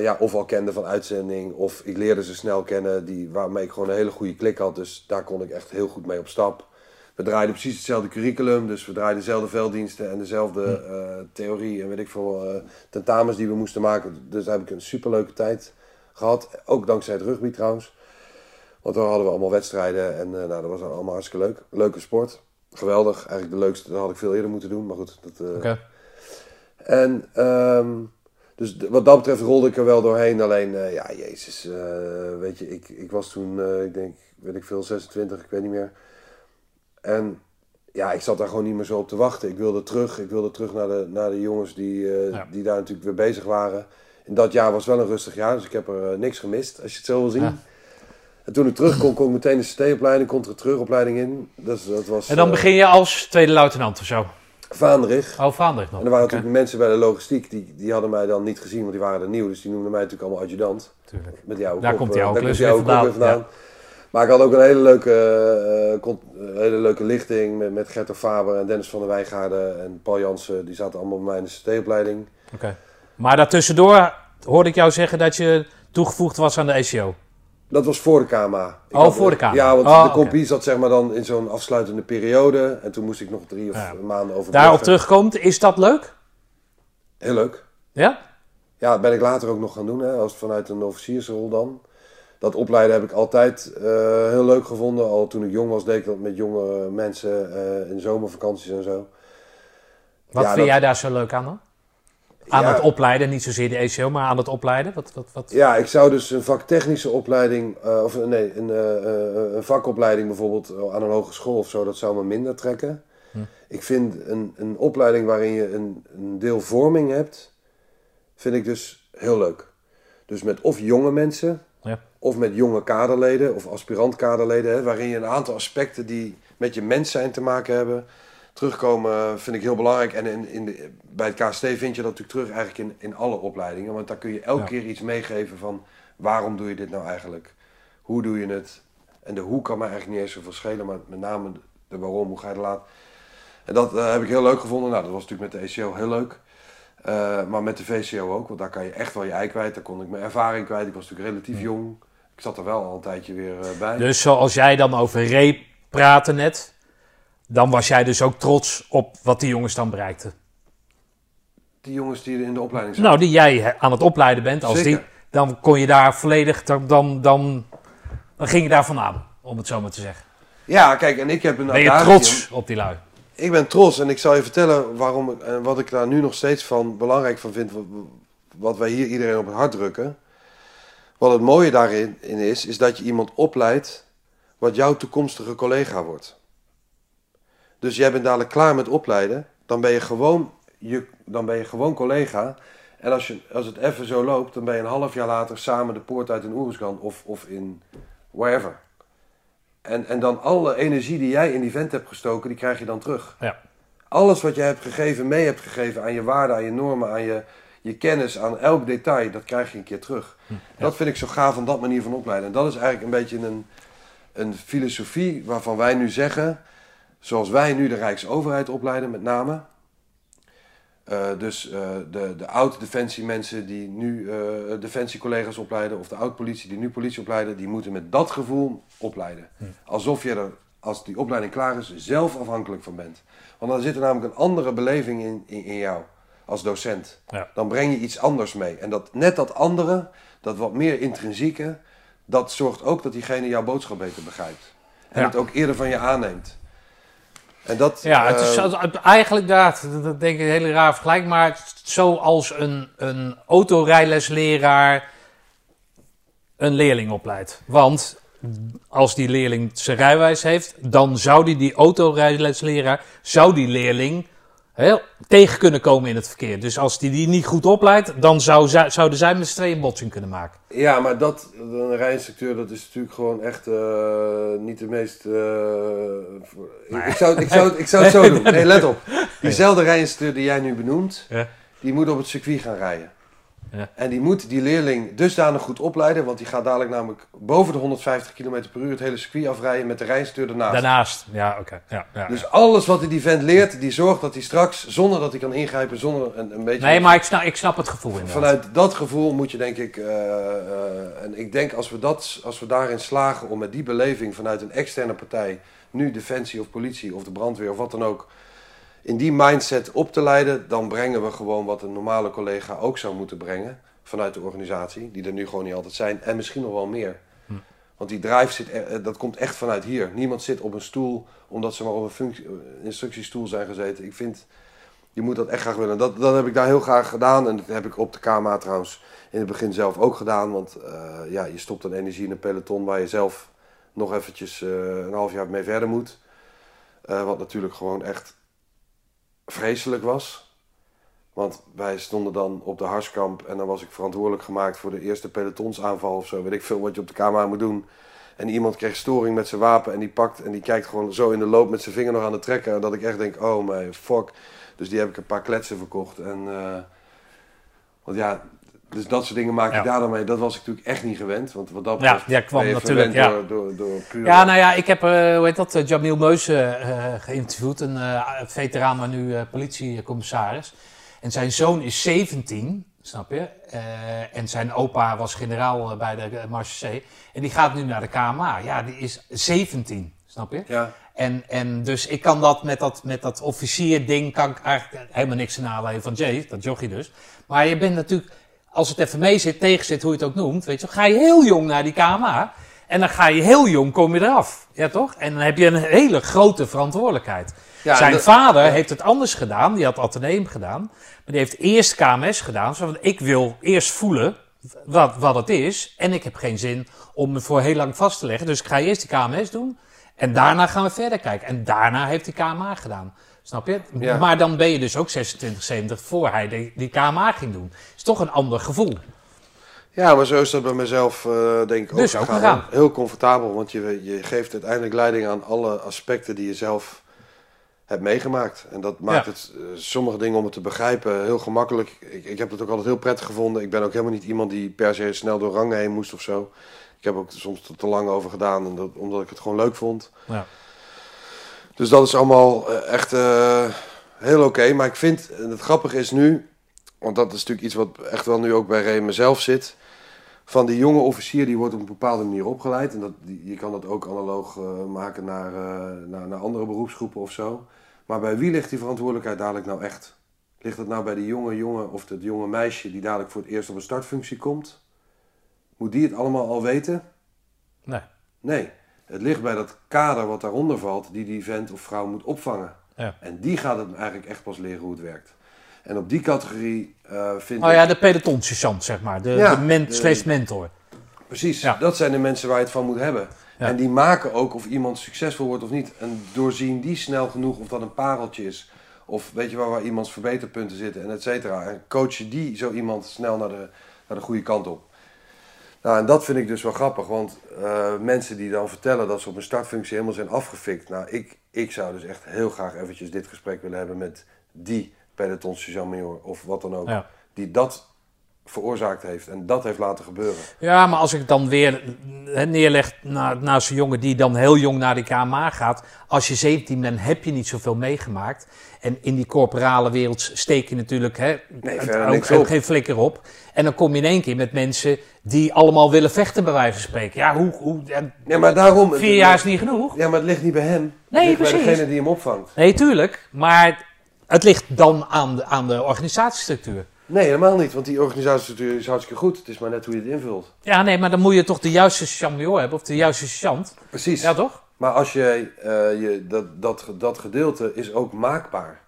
ja, of al kende van uitzending. Of ik leerde ze snel kennen, die, waarmee ik gewoon een hele goede klik had. Dus daar kon ik echt heel goed mee op stap. We draaiden precies hetzelfde curriculum. Dus we draaiden dezelfde velddiensten en dezelfde eh, theorie en weet ik veel eh, tentamens die we moesten maken. Dus daar heb ik een superleuke tijd gehad. Ook dankzij het rugby trouwens. Want daar hadden we allemaal wedstrijden en eh, nou, dat was allemaal hartstikke leuk. Leuke sport. Geweldig. Eigenlijk de leukste. Dat had ik veel eerder moeten doen. Maar goed, dat, Oké. en ehm, dus wat dat betreft rolde ik er wel doorheen. Alleen, ja, jezus, weet je, ik, ik was toen, ik denk, weet ik veel, 26, ik weet niet meer. En ja, ik zat daar gewoon niet meer zo op te wachten. Ik wilde terug, ik wilde terug naar de, naar de jongens die, eh, Ja. die daar natuurlijk weer bezig waren. In dat jaar was wel een rustig jaar, dus ik heb er eh, niks gemist, als je het zo wil zien. Ja. En toen ik terug kon, ik meteen de CT-opleiding, kon er een teruropleiding in. Dus dat was En dan eh, begin je als tweede luitenant of zo? Vaandrig. Oh, Vaandrig nog. En er waren natuurlijk mensen bij de logistiek, die, die hadden mij dan niet gezien, want die waren er nieuw. Dus die noemden mij natuurlijk allemaal adjudant. tuurlijk. Met oude Daar komt daar klus weer vandaan, weer Maar ik had ook een hele leuke, eh, con- een hele leuke lichting met, met Gert Faber en Dennis van der Wijngaarden en Paul Jansen. Die zaten allemaal bij mij in de CT-opleiding. Oké. Maar daartussendoor hoorde ik jou zeggen dat je toegevoegd was aan de ACO. Dat was voor de KMA. Ik Oh, had- voor de KMA. Ja, want Oh, de compie zat zeg maar dan in zo'n afsluitende periode. En toen moest ik nog drie of Ja. maanden over. Daarop terugkomt, is dat leuk? Heel leuk. Ja? Ja, dat ben ik later ook nog gaan doen, hè, als vanuit een officiersrol dan. Dat opleiden heb ik altijd eh, heel leuk gevonden. Al toen ik jong was, deed ik dat met jonge mensen eh, in zomervakanties en zo. Wat Ja, vind dat- jij daar zo leuk aan dan? Aan Ja. het opleiden, niet zozeer de ACO, maar aan het opleiden? Wat, wat, wat? Ja, ik zou dus een vaktechnische opleiding, eh, of nee, een, een vakopleiding bijvoorbeeld aan een hogeschool of zo, dat zou me minder trekken. Hm. Ik vind een, een opleiding waarin je een, een deel vorming hebt, vind ik dus heel leuk. Dus met of jonge mensen. Of met jonge kaderleden of aspirant kaderleden, hè, waarin je een aantal aspecten die met je mens zijn te maken hebben, terugkomen, vind ik heel belangrijk. En in, in de, bij het KST vind je dat natuurlijk terug eigenlijk in, in alle opleidingen, want daar kun je elke Ja. keer iets meegeven van waarom doe je dit nou eigenlijk? Hoe doe je het? En de hoe kan me eigenlijk niet eens zoveel schelen, maar met name de, waarom, hoe ga je het laten. En dat eh, heb ik heel leuk gevonden. Nou, dat was natuurlijk met de ECO heel leuk. Eh, maar met de VCO ook, want daar kan je echt wel je ei kwijt. Daar kon ik mijn ervaring kwijt. Ik was natuurlijk relatief jong. Ik zat er wel al een tijdje weer eh, bij. Dus zoals jij dan over Ray praatte net, dan was jij dus ook trots op wat die jongens dan bereikten. Die jongens die in de opleiding zaten. Nou, die jij aan het opleiden bent, als Zeker. die, dan kon je daar volledig, dan, dan, dan, dan ging je daar vandaan, om het zo maar te zeggen. Ja, kijk, en ik heb een Ben je trots op die lui? Ik ben trots en ik zal je vertellen waarom ik, en wat ik daar nu nog steeds van belangrijk van vind. Wat wij hier iedereen op het hart drukken. Wat het mooie daarin in is, is dat je iemand opleidt wat jouw toekomstige collega wordt. Dus jij bent dadelijk klaar met opleiden, dan ben je gewoon, je, dan ben je gewoon collega. En als, je, als het even zo loopt, dan ben je een half jaar later samen de poort uit in Oeruzgan of, of in wherever. En, en dan alle energie die jij in die vent hebt gestoken, die krijg je dan terug. Ja. Alles wat je hebt gegeven, mee hebt gegeven aan je waarden, aan je normen, aan je, je kennis, aan elk detail, dat krijg je een keer terug. Dat vind ik zo gaaf van dat manier van opleiden. En dat is eigenlijk een beetje een, een filosofie waarvan wij nu zeggen, zoals wij nu de Rijksoverheid opleiden met name. Eh, dus eh, de, de oud-defensiemensen die nu eh defensiecollega's opleiden, of de oud-politie die nu politie opleiden, die moeten met dat gevoel opleiden. Alsof je er, als die opleiding klaar is, zelf afhankelijk van bent. Want dan zit er namelijk een andere beleving in, in, in jou. Als docent. Ja. Dan breng je iets anders mee. En dat, net dat andere, dat wat meer intrinsieke, dat zorgt ook dat diegene jouw boodschap beter begrijpt. En Ja. het ook eerder van je aanneemt. En dat, Ja, het is eh, eigenlijk daar, dat denk ik een hele raar vergelijk, maar zoals een, een autorijlesleraar een leerling opleidt. Want als die leerling zijn rijwijs heeft, dan zou die, die autorijlesleraar, zou die leerling hè, tegen kunnen komen in het verkeer. Dus als die die niet goed opleidt, dan zou zouden zij met z'n tweeën een botsing kunnen maken. Ja, maar dat, een rijinstructeur, dat is natuurlijk gewoon echt eh, niet de meest... eh, voor- ik, ik, zou, het- ik, zou, ik zou het zo doen. Nee, let op. Diezelfde rijinstructeur die jij nu benoemt, Ja. die moet op het circuit gaan rijden. Ja. En die moet die leerling dusdanig goed opleiden, want die gaat dadelijk namelijk boven de 150 km per uur het hele circuit afrijden met de rijinstructeur ernaast. Daarnaast, ja, oké. Ja, ja, Dus alles wat die vent leert, die zorgt dat hij straks, zonder dat hij kan ingrijpen, zonder een, een beetje... Nee, maar ik snap, ik snap het gevoel inderdaad. Vanuit dat gevoel moet je denk ik, eh, eh, en ik denk als we, dat, als we daarin slagen om met die beleving vanuit een externe partij, nu Defensie of politie of de brandweer of wat dan ook, in die mindset op te leiden, dan brengen we gewoon wat een normale collega ook zou moeten brengen vanuit de organisatie, die er nu gewoon niet altijd zijn en misschien nog wel meer. Want die drive zit, er- eh, dat komt echt vanuit hier. Niemand zit op een stoel omdat ze maar op een functie, eh, instructiestoel zijn gezeten. Ik vind, je moet dat echt graag willen. Dat, dat heb ik daar heel graag gedaan. En dat heb ik op de KMA trouwens in het begin zelf ook gedaan. Want eh, ja, je stopt dan energie in een peloton waar je zelf nog eventjes een half jaar mee verder moet. Wat natuurlijk gewoon echt vreselijk was. Want wij stonden dan op de Harskamp en dan was ik verantwoordelijk gemaakt voor de eerste pelotonsaanval of zo. Weet ik veel wat je op de KMA moet doen. En iemand kreeg storing met zijn wapen en die pakt en die kijkt gewoon zo in de loop met zijn vinger nog aan het trekken. En dat ik echt denk, oh my fuck. Dus die heb ik een paar kletsen verkocht. En, eh, want ja, dus dat soort dingen maak je Ja. daar dan mee. Dat was ik natuurlijk echt niet gewend. Want wat dat betreft ja, kwam natuurlijk, ja. Door, door, door puur... Ja, nou ja, ik heb, eh, hoe heet dat, eh, Jamil Meus eh, geïnterviewd, een veteraan, maar nu politiecommissaris. En zijn zoon is 17, snap je? En zijn opa was generaal bij de uh, Marseille. En die gaat nu naar de KMA. Ja, die is 17, snap je? ja. En, en dus ik kan dat met dat, met dat officier-ding, kan ik eigenlijk helemaal niks halen van Jay, dat jochie dus. Maar je bent natuurlijk, als het even mee zit, tegen zit, hoe je het ook noemt, weet je, ga je heel jong naar die KMA. En dan ga je heel jong, kom je eraf. Ja, toch? En dan heb je een hele grote verantwoordelijkheid. Ja, Zijn vader ja. heeft het anders gedaan. Die had Atheneum gedaan. Maar die heeft eerst KMS gedaan. Zo van, ik wil eerst voelen wat, wat het is. En ik heb geen zin om me voor heel lang vast te leggen. Dus ik ga eerst die KMS doen. En daarna gaan we verder kijken. En daarna heeft hij KMA gedaan. Snap je? Ja. Maar dan ben je dus ook 26, 70 voor hij die, die KMA ging doen. is toch een ander gevoel. Ja, maar zo is dat bij mezelf eh, denk ik Dus ook gegaan. Heel comfortabel, want je, je geeft uiteindelijk leiding aan alle aspecten die je zelf hebt meegemaakt. En dat maakt Ja. het, eh, sommige dingen om het te begrijpen, heel gemakkelijk. Ik, ik heb het ook altijd heel prettig gevonden. Ik ben ook helemaal niet iemand die per se snel door rangen heen moest of zo. Ik heb ook soms te, te lang over gedaan, omdat ik het gewoon leuk vond. Ja. Dus dat is allemaal eh, echt eh, heel oké. Maar ik vind, en het grappige is nu, want dat is natuurlijk iets wat echt wel nu ook bij Remen zelf zit. Van die jonge officier, die wordt op een bepaalde manier opgeleid. En dat, je kan dat ook analoog eh, maken naar, naar, naar andere beroepsgroepen of zo. Maar bij wie ligt die verantwoordelijkheid dadelijk nou echt? Ligt het nou bij die jonge jongen of het jonge meisje die dadelijk voor het eerst op een startfunctie komt? Moet die het allemaal al weten? Nee. Nee, het ligt bij dat kader wat daaronder valt, die die vent of vrouw moet opvangen. Ja. En die gaat het eigenlijk echt pas leren hoe het werkt. En op die categorie eh vind Nou ik... ja, de pelotonsergeant, zeg maar. De, Ja, de men, de- slash mentor. Precies, Ja. dat zijn de mensen waar je het van moet hebben. Ja. En die maken ook of iemand succesvol wordt of niet. En doorzien die snel genoeg of dat een pareltje is. Of weet je waar, waar iemands verbeterpunten zitten en et cetera. En coachen die zo iemand snel naar de, naar de goede kant op. Nou, en dat vind ik dus wel grappig. Want eh, mensen die dan vertellen dat ze op een startfunctie helemaal zijn afgefikt. Nou, ik, ik zou dus echt heel graag eventjes dit gesprek willen hebben met die peloton sergeant major of wat dan ook. Ja. Die dat veroorzaakt heeft en dat heeft laten gebeuren. Ja, maar als ik het dan weer neerleg na- naast een jongen die dan heel jong naar de KMA gaat. Als je 17 bent, heb je niet zoveel meegemaakt. En in die corporale wereld steek je natuurlijk hè, Nee, ook niks geen- flikker op. En dan kom je in één keer met mensen die allemaal willen vechten, bij wijze van spreken. Ja, hoe, hoe, ja, Ja, maar daarom... vier jaar is niet genoeg. Ja, maar het ligt niet bij hem. Nee, het ligt precies. bij degene die hem opvangt. Nee, tuurlijk. Maar Het ligt dan aan de, aan de organisatiestructuur. Nee, helemaal niet, want die organisatiestructuur is hartstikke goed. Het is maar net hoe je het invult. Ja, nee, maar dan moet je toch de juiste champion hebben, of de juiste chant. Precies. Ja, toch? Maar als je, eh, je dat, dat, dat gedeelte is ook maakbaar.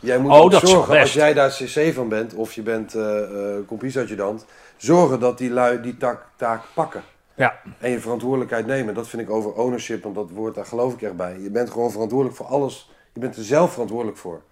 Jij moet Oh, dat zorgen, als jij daar CC van bent of je bent uh, adjudant zorgen dat die lui die taak, taak pakken. Ja. En je verantwoordelijkheid nemen. Dat vind ik over ownership, want dat woord daar geloof ik echt bij. Je bent gewoon verantwoordelijk voor alles. Je bent er zelf verantwoordelijk voor.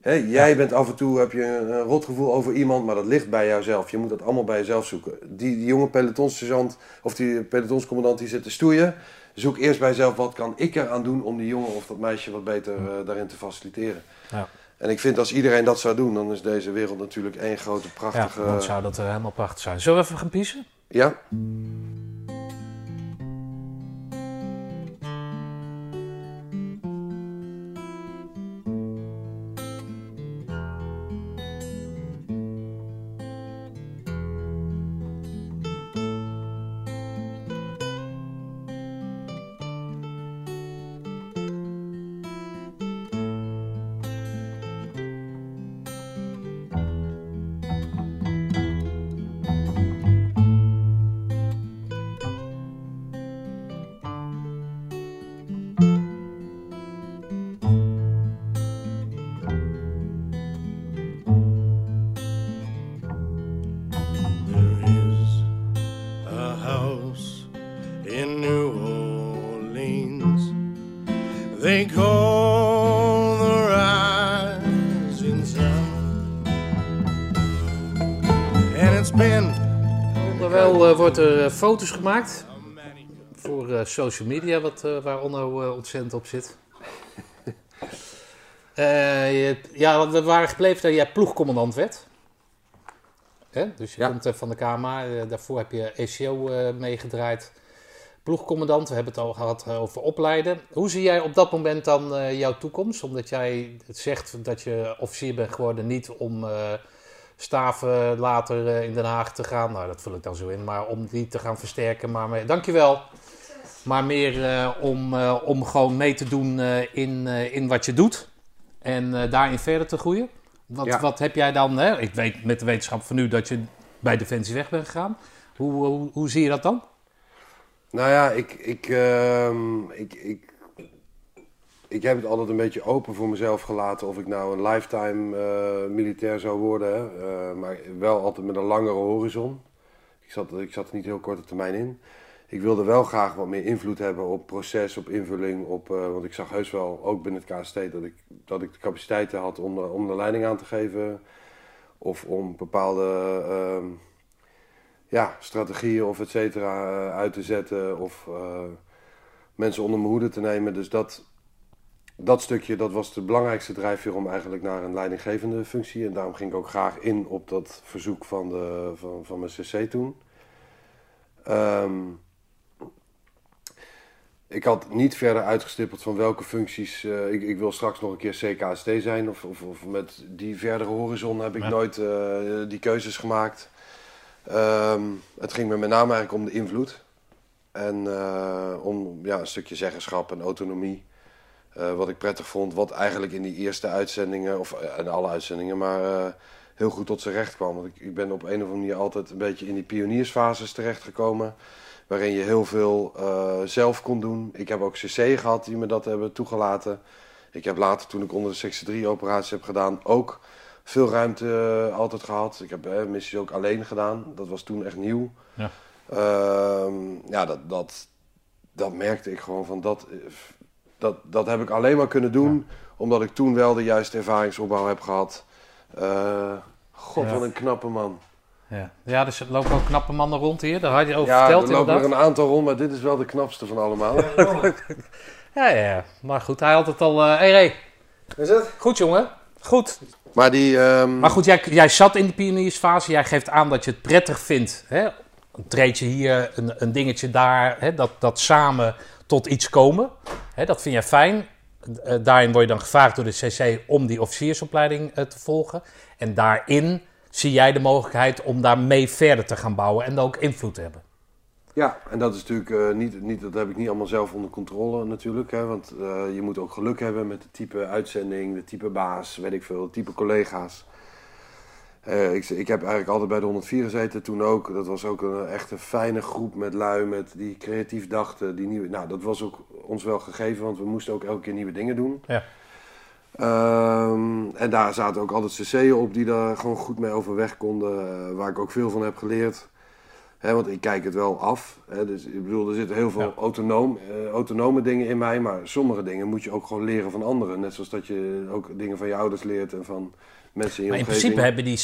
Hè, jij bent af en toe, heb je een rotgevoel over iemand, maar dat ligt bij jouzelf. Je moet dat allemaal bij jezelf zoeken. Die, die jonge pelotonssergeant of die pelotonscommandant die zit te stoeien. Zoek eerst bij jezelf, wat kan ik eraan doen om die jongen of dat meisje wat beter uh, daarin te faciliteren. Ja. En ik vind als iedereen dat zou doen, dan is deze wereld natuurlijk één grote prachtige... Ja, dan zou dat uh, helemaal prachtig zijn. Zullen we even gaan piezen? Ja. Gemaakt voor uh, social media, wat, uh, waar Onno uh, ontzettend op zit. je, ja, we waren gebleven dat jij ploegcommandant werd. Hè? Dus je Ja. komt van de KMA, daarvoor heb je ECO meegedraaid. Ploegcommandant, we hebben het al gehad over opleiden. Hoe zie jij op dat moment dan jouw toekomst? Omdat jij zegt dat je officier bent geworden, niet om staven later uh, in Den Haag te gaan. Nou, dat vul ik dan zo in. Maar om die te gaan versterken. Maar mee, dankjewel. Maar meer uh, om, uh, om gewoon mee te doen in, in wat je doet. En daarin verder te groeien. Wat, Ja. wat heb jij dan? Hè? Ik weet met de wetenschap van nu dat je bij Defensie weg bent gegaan. Hoe, hoe, hoe zie je dat dan? Nou ja, ik, ik, ehm, ik, ik, ik heb het altijd een beetje open voor mezelf gelaten of ik nou een lifetime eh, militair zou worden. Eh, maar wel altijd met een langere horizon. Ik zat, ik zat er niet heel korte termijn in. Ik wilde wel graag wat meer invloed hebben op proces, op invulling. Op, eh, want ik zag heus wel, ook binnen het KST, dat ik, dat ik de capaciteiten had om, om de leiding aan te geven. Of om bepaalde ehm, ja, strategieën of et cetera uit te zetten. Of mensen onder mijn hoede te nemen. Dus dat, dat stukje, dat was de belangrijkste drijfveer om eigenlijk naar een leidinggevende functie. En daarom ging ik ook graag in op dat verzoek van, de, van, van mijn cc toen. Ehm, ik had niet verder uitgestippeld van welke functies. eh, ik, ik wil straks nog een keer CKST zijn. Of, of, of met die verdere horizon heb ik Ja. nooit eh, die keuzes gemaakt. Ehm, het ging me met name eigenlijk om de invloed. En eh, om ja, een stukje zeggenschap en autonomie. Eh, wat ik prettig vond, wat eigenlijk in die eerste uitzendingen, of eh, in alle uitzendingen, maar eh, heel goed tot zijn recht kwam. Want ik, ik ben op een of andere manier altijd een beetje in die pioniersfases terechtgekomen. Waarin je heel veel zelf kon doen. Ik heb ook CC gehad die me dat hebben toegelaten. Ik heb later, toen ik onder de sectie 3 operatie heb gedaan, ook veel ruimte altijd gehad. Ik heb eh, missies ook alleen gedaan. Dat was toen echt nieuw. Ja. Ehm, ja, dat, dat, dat merkte ik gewoon van dat, dat, dat heb ik alleen maar kunnen doen omdat ik toen wel de juiste ervaringsopbouw heb gehad. Eh, God, Ja. wat een knappe man. Ja, ja dus er lopen ook knappe mannen rond hier. Daar had je over ja, verteld er lopen er inderdaad. een aantal rond, maar dit is wel de knapste van allemaal. Ja, ja, ja. Maar goed, hij had het al... eh hey, Ray. Is het? Goed, jongen. Goed. Maar die... ehm, Maar goed, jij, jij zat in de pioniersfase. Jij geeft aan dat je het prettig vindt. Hè? Een treetje hier, een, een dingetje daar. Hè? Dat, dat samen tot iets komen. Hè? Dat vind jij fijn. Eh, daarin word je dan gevraagd door de CC om die officiersopleiding eh, te volgen. En daarin zie jij de mogelijkheid om daarmee verder te gaan bouwen en dan ook invloed te hebben. Ja, en dat is natuurlijk eh, niet, niet, dat heb ik niet allemaal zelf onder controle natuurlijk. Hè, want je moet ook geluk hebben met de type uitzending, de type baas, weet ik veel, de type collega's. Eh, ik, ik heb eigenlijk altijd bij de 104 gezeten, toen ook. Dat was ook een echt een fijne groep met lui, met die creatief dachten. Die nieuwe, nou, dat was ook ons wel gegeven, want we moesten ook elke keer nieuwe dingen doen. Ja. Ehm, en daar zaten ook altijd cc'en op die daar gewoon goed mee overweg konden, eh, waar ik ook veel van heb geleerd. Want ik kijk het wel af. Dus ik bedoel, er zitten heel veel Ja. autonoom, eh, autonome dingen in mij, maar sommige dingen moet je ook gewoon leren van anderen. Net zoals dat je ook dingen van je ouders leert en van mensen in je Maar in omgeving. principe hebben die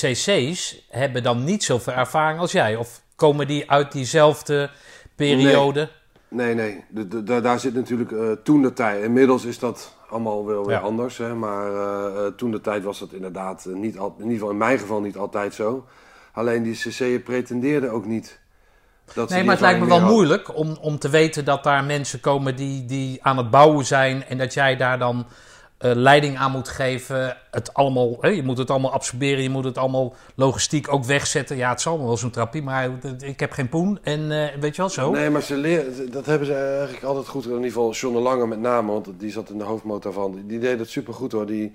cc's hebben dan niet zoveel ervaring als jij. Of komen die uit diezelfde periode? Nee, nee. De, de- de- daar zit natuurlijk eh, toen de tijd. Inmiddels is dat allemaal wel weer Ja. anders. Hè? Maar eh, eh, toen de tijd was dat inderdaad niet al, in ieder geval in mijn geval niet altijd zo. Alleen die cc'en pretendeerden ook niet. Dat ze Nee, maar het lijkt me wel moeilijk om, om te weten dat daar mensen komen die, die aan het bouwen zijn. En dat jij daar dan leiding aan moet geven. Het allemaal, hè, je moet het allemaal absorberen. Je moet het allemaal logistiek ook wegzetten. Ja, het zal wel zo'n trappie, maar ik heb geen poen. En eh, weet je wel zo. Nee, maar ze leren, dat hebben ze eigenlijk altijd goed gedaan. In ieder geval John de Lange met name, want die zat in de hoofdmotor van. Die, deed het supergoed hoor. Die,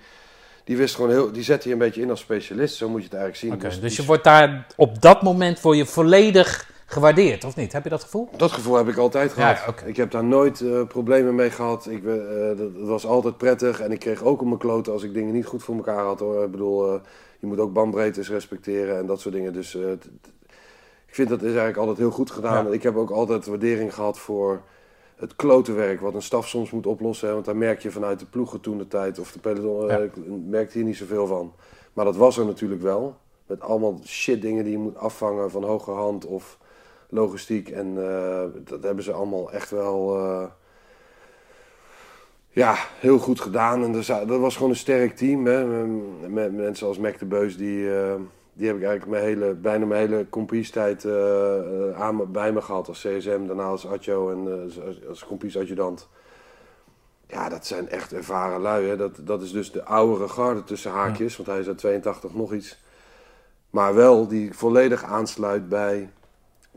die wist gewoon heel, die zette je een beetje in als specialist. Zo moet je het eigenlijk zien. Dus die- je wordt daar op dat moment word je volledig gewaardeerd, of niet? Heb je dat gevoel? Dat gevoel heb ik altijd Ja, gehad. Ik heb daar nooit eh, problemen mee gehad. Ik, ben, eh, dat, was altijd prettig. En ik kreeg ook op mijn kloten als ik dingen niet goed voor elkaar had. Hoor. Ik bedoel, eh, je moet ook bandbreedtes respecteren en dat soort dingen. Dus eh, ik vind dat is eigenlijk altijd heel goed gedaan. Ja. Ik heb ook altijd waardering gehad voor het klotenwerk wat een staf soms moet oplossen. Hè. Want daar merk je vanuit de ploegen toen de tijd of de peloton, eh, Ja. merkte hier niet zoveel van. Maar dat was er natuurlijk wel. Met allemaal shit dingen die je moet afvangen van hoge hand of logistiek. En eh, dat hebben ze allemaal echt wel eh, ja, heel goed gedaan. En dat was gewoon een sterk team. Hè? Met, mensen als Mac de Beus, die, eh, die heb ik eigenlijk mijn hele, bijna mijn hele compieestijd eh, eh, aan me- bij me gehad als CSM. Daarna als Atjo en als, als compies-adjudant. Ja, dat zijn echt ervaren lui. Hè? Dat, dat is dus de oudere garde tussen haakjes, want hij is uit 82 nog iets. Maar wel die volledig aansluit bij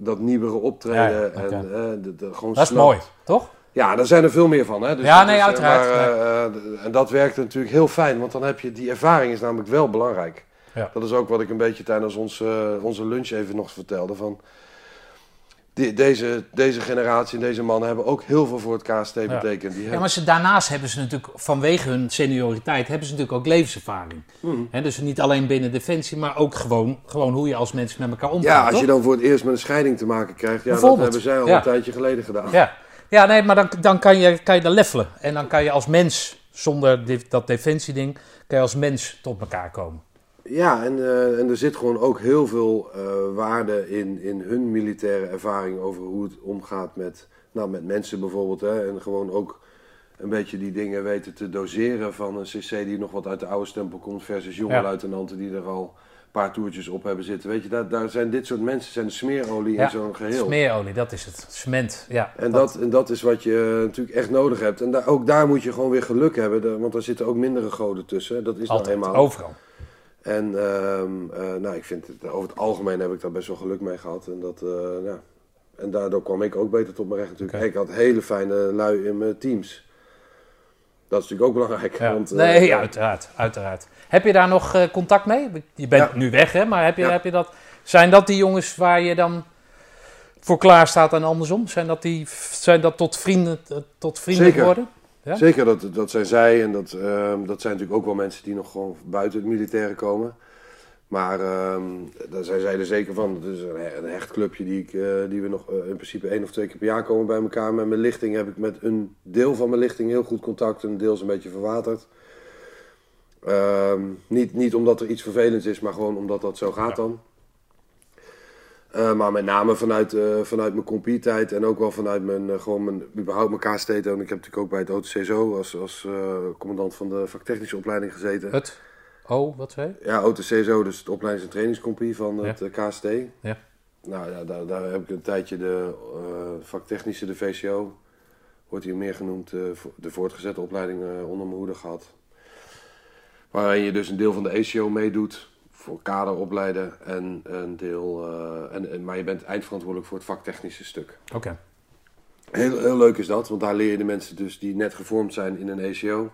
dat nieuwere optreden. Ja, en, eh, de, de, gewoon Dat is mooi, toch? ja, daar zijn er veel meer van. Hè? Dus Ja, nee, is, eh, uiteraard, maar, eh, en dat werkt natuurlijk heel fijn, want dan heb je die ervaring is namelijk wel belangrijk. Ja. Dat is ook wat ik een beetje tijdens onze, onze lunch even nog vertelde. Van die- deze, deze generatie en deze mannen hebben ook heel veel voor het KST betekend. Die Ja, hebben- maar ze, daarnaast hebben ze natuurlijk, vanwege hun senioriteit, hebben ze natuurlijk ook levenservaring. Mhm. Dus niet alleen binnen Defensie, maar ook gewoon, gewoon hoe je als mens met elkaar omgaat. ja, als toch? je dan voor het eerst met een scheiding te maken krijgt, ja, dat hebben zij al ja. een tijdje geleden gedaan. Ja, ja nee, maar dan, dan kan, je, kan je daar levelen. En dan kan je als mens, zonder dit, dat defensieding, kan je als mens tot elkaar komen. Ja, en, eh, en er zit gewoon ook heel veel eh, waarde in, in hun militaire ervaring over hoe het omgaat met, nou, met mensen bijvoorbeeld. Hè, en gewoon ook een beetje die dingen weten te doseren van een CC die nog wat uit de oude stempel komt versus jonge Ja. luitenanten die er al een paar toertjes op hebben zitten. Weet je, daar, daar zijn dit soort mensen zijn de smeerolie Ja, in zo'n geheel. Smeerolie, dat is het. Cement, ja. En dat, en dat is wat je eh, natuurlijk echt nodig hebt. En daar, ook daar moet je gewoon weer geluk hebben, want er zitten ook mindere goden tussen. Dat is nou altijd, eenmaal. overal. En ehm, eh, nou, ik vind het, over het algemeen heb ik daar best wel geluk mee gehad. En, dat, eh, ja. en daardoor kwam ik ook beter tot mijn recht natuurlijk. Ik had hele fijne lui in mijn teams. Dat is natuurlijk ook belangrijk. Ja. Want, eh, nee, uiteraard, uiteraard. Heb je daar nog contact mee? Je bent Ja. nu weg, hè? Maar heb je, Ja. heb je dat, zijn dat die jongens waar je dan voor klaar staat en andersom? Zijn dat, die, zijn dat tot vrienden, tot vrienden Zeker. geworden? Ja? Zeker, dat, dat zijn zij. En dat, ehm, dat zijn natuurlijk ook wel mensen die nog gewoon buiten het militaire komen. Maar ehm, daar zijn zij er zeker van. Het is een, he- een hecht clubje die, ik, eh, die we nog eh, in principe één of twee keer per jaar komen bij elkaar. Met mijn lichting heb ik met een deel van mijn lichting heel goed contact. En een deel is een beetje verwaterd. Ehm, niet, niet omdat er iets vervelends is, maar gewoon omdat dat zo gaat Ja. dan. Eh, maar met name vanuit, eh, vanuit mijn compie-tijd en ook wel vanuit mijn, eh, gewoon mijn, überhaupt mijn KST. En ik heb natuurlijk ook bij het OTCSO als, als commandant van de vaktechnische opleiding gezeten. Het? Oh, wat zei je? Ja, OTCSO, dus het opleidings- en trainingscompie van het Ja. KST. Ja. Nou ja, daar, daar heb ik een tijdje de vaktechnische, de VCO, wordt hier meer genoemd, de voortgezette opleiding onder mijn hoede gehad. Waarin je dus een deel van de ACO meedoet voor kader opleiden en een deel. eh, en, en, maar je bent eindverantwoordelijk voor het vaktechnische stuk. Oké. Heel, heel leuk is dat, want daar leer je de mensen dus die net gevormd zijn in een ECO.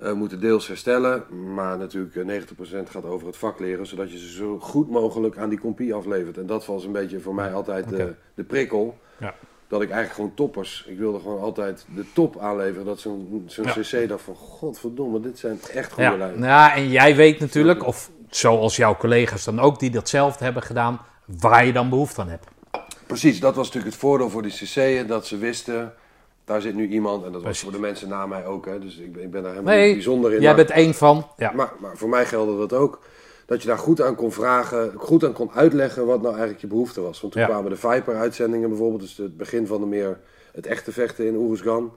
eh, moeten deels herstellen, maar natuurlijk eh, 90% gaat over het vak leren, zodat je ze zo goed mogelijk aan die compie aflevert. En dat was een beetje voor mij altijd de, prikkel. Ja. Dat ik eigenlijk gewoon toppers, ik wilde gewoon altijd de top aanleveren. Dat zo'n zo'n Ja. cc dacht van, godverdomme, dit zijn echt goede Ja. lijnen. Nou ja, en jij weet natuurlijk, of zoals jouw collega's dan ook, die datzelfde hebben gedaan, waar je dan behoefte aan hebt. Precies, dat was natuurlijk het voordeel voor die cc'en, dat ze wisten, daar zit nu iemand. En dat was voor de mensen na mij ook, hè, dus ik ben, ik ben daar helemaal Nee, niet bijzonder in. jij maar- bent één van. Ja. Maar, maar voor mij geldde dat ook. Dat je daar goed aan kon vragen, goed aan kon uitleggen wat nou eigenlijk je behoefte was. Want toen Ja. kwamen de Viper-uitzendingen bijvoorbeeld, dus het begin van de meer het echte vechten in Oeruzgan.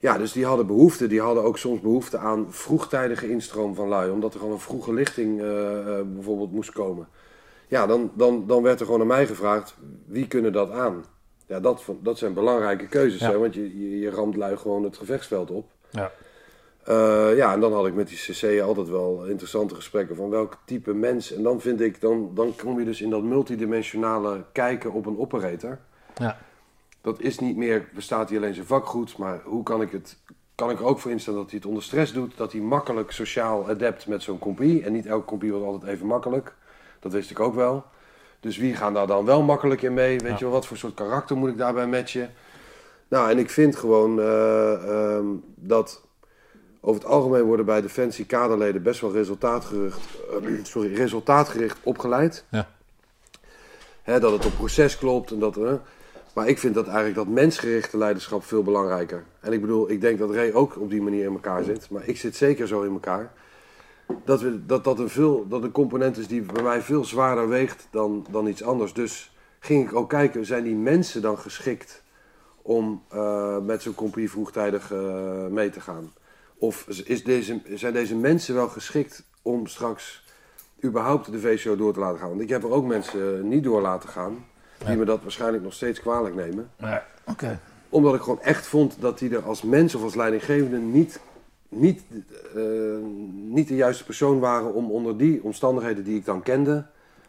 Ja, dus die hadden behoefte. Die hadden ook soms behoefte aan vroegtijdige instroom van lui. Omdat er gewoon een vroege lichting eh, eh, bijvoorbeeld moest komen. Ja, dan, dan, dan werd er gewoon aan mij gevraagd, wie kunnen dat aan? Ja, dat, dat zijn belangrijke keuzes, Ja. hè, want je, je, je ramt lui gewoon het gevechtsveld op. Ja. Eh, ja, en dan had ik met die CC altijd wel interessante gesprekken van welk type mens. En dan vind ik, dan, dan kom je dus in dat multidimensionale kijken op een operator. Ja. Dat is niet meer, bestaat hij alleen zijn vak goed, maar hoe kan ik het, kan ik er ook voor instellen dat hij het onder stress doet, dat hij makkelijk sociaal adept met zo'n compie. En niet elke compie was altijd even makkelijk, dat wist ik ook wel. Dus wie gaan daar dan wel makkelijk in mee? Weet Ja. je wel, wat voor soort karakter moet ik daarbij matchen? Nou, en ik vind gewoon eh, ehm, dat over het algemeen worden bij Defensie kaderleden best wel resultaatgericht, eh, sorry, resultaatgericht opgeleid. Ja. Hè, dat het op proces klopt en dat. eh, maar ik vind dat eigenlijk dat mensgerichte leiderschap veel belangrijker. En ik bedoel, ik denk dat Ray ook op die manier in elkaar zit. Maar ik zit zeker zo in elkaar. Dat we, dat, dat, een veel, dat een component is die bij mij veel zwaarder weegt dan, dan iets anders. Dus ging ik ook kijken, zijn die mensen dan geschikt om eh, met zo'n compie vroegtijdig eh, mee te gaan? Of is deze, zijn deze mensen wel geschikt om straks überhaupt de VCO door te laten gaan? Want ik heb er ook mensen niet door laten gaan, die me dat waarschijnlijk nog steeds kwalijk nemen. Ja. Oké. Omdat ik gewoon echt vond dat die er als mens of als leidinggevende niet, niet, eh, niet de juiste persoon waren om onder die omstandigheden die ik dan kende,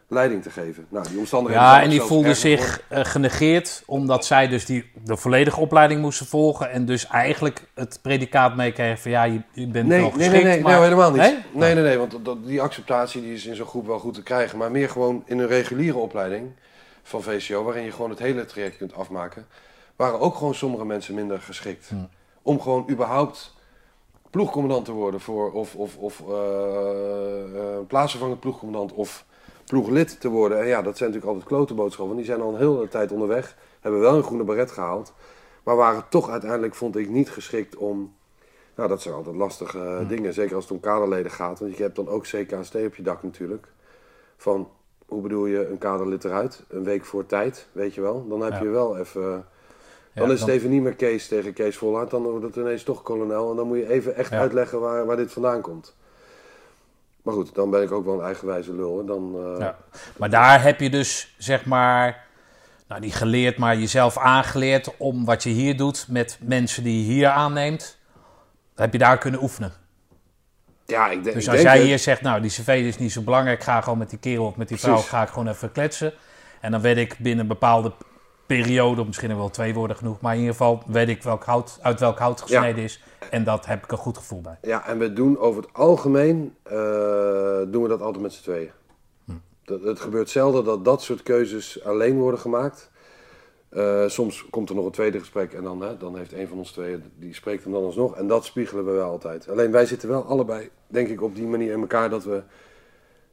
leiding te geven. Nou, die omstandigheden Ja, en die erger zich eh, genegeerd omdat zij dus die, de volledige opleiding moesten volgen en dus eigenlijk het predicaat meekregen van ja, je, je bent Nee, wel geschikt, nee, nee, maar... nee, helemaal niet. Nee? Nee, nee, nee, want dat, die acceptatie die is in zo'n groep wel goed te krijgen. Maar meer gewoon in een reguliere opleiding van VCO, waarin je gewoon het hele traject kunt afmaken, waren ook gewoon sommige mensen minder geschikt. Om gewoon überhaupt ploegcommandant te worden voor, of, of, of eh, eh, plaatsvervangend ploegcommandant of ploeglid te worden. En ja, dat zijn natuurlijk altijd klote boodschappen, want die zijn al een hele tijd onderweg, hebben wel een groene baret gehaald, maar waren toch uiteindelijk, vond ik, niet geschikt om nou, dat zijn altijd lastige eh, dingen. Zeker als het om kaderleden gaat. Want je hebt dan ook CKST op je dak natuurlijk. Van, hoe bedoel je een kaderlid eruit? Een week voor tijd, weet je wel. Dan heb Ja. je wel even... Dan Ja, is het even niet meer Kees tegen Kees Volhard. Dan wordt het ineens toch kolonel. En dan moet je even echt Ja. uitleggen waar, waar dit vandaan komt. Maar goed, dan ben ik ook wel een eigenwijze lul. hè. Dan, eh, Ja. Maar daar heb je dus, zeg maar, nou niet geleerd, maar jezelf aangeleerd om wat je hier doet met mensen die je hier aanneemt. Heb je daar kunnen oefenen. Ja, ik, denk- Dus ik als denk jij hier zegt, nou die cv is niet zo belangrijk, ik ga gewoon met die kerel of met die vrouw Precies. ga ik gewoon even kletsen. En dan weet ik binnen een bepaalde periode, of misschien wel twee woorden genoeg, maar in ieder geval weet ik welk hout, uit welk hout gesneden is. En dat heb ik een goed gevoel bij. Ja, en we doen over het algemeen eh, doen we dat altijd met z'n tweeën. Hm. Dat, het gebeurt zelden dat dat soort keuzes alleen worden gemaakt. Eh, soms komt er nog een tweede gesprek en dan, hè, dan heeft een van ons tweeën, die spreekt hem dan alsnog. En dat spiegelen we wel altijd. Alleen wij zitten wel allebei, denk ik, op die manier in elkaar dat, we,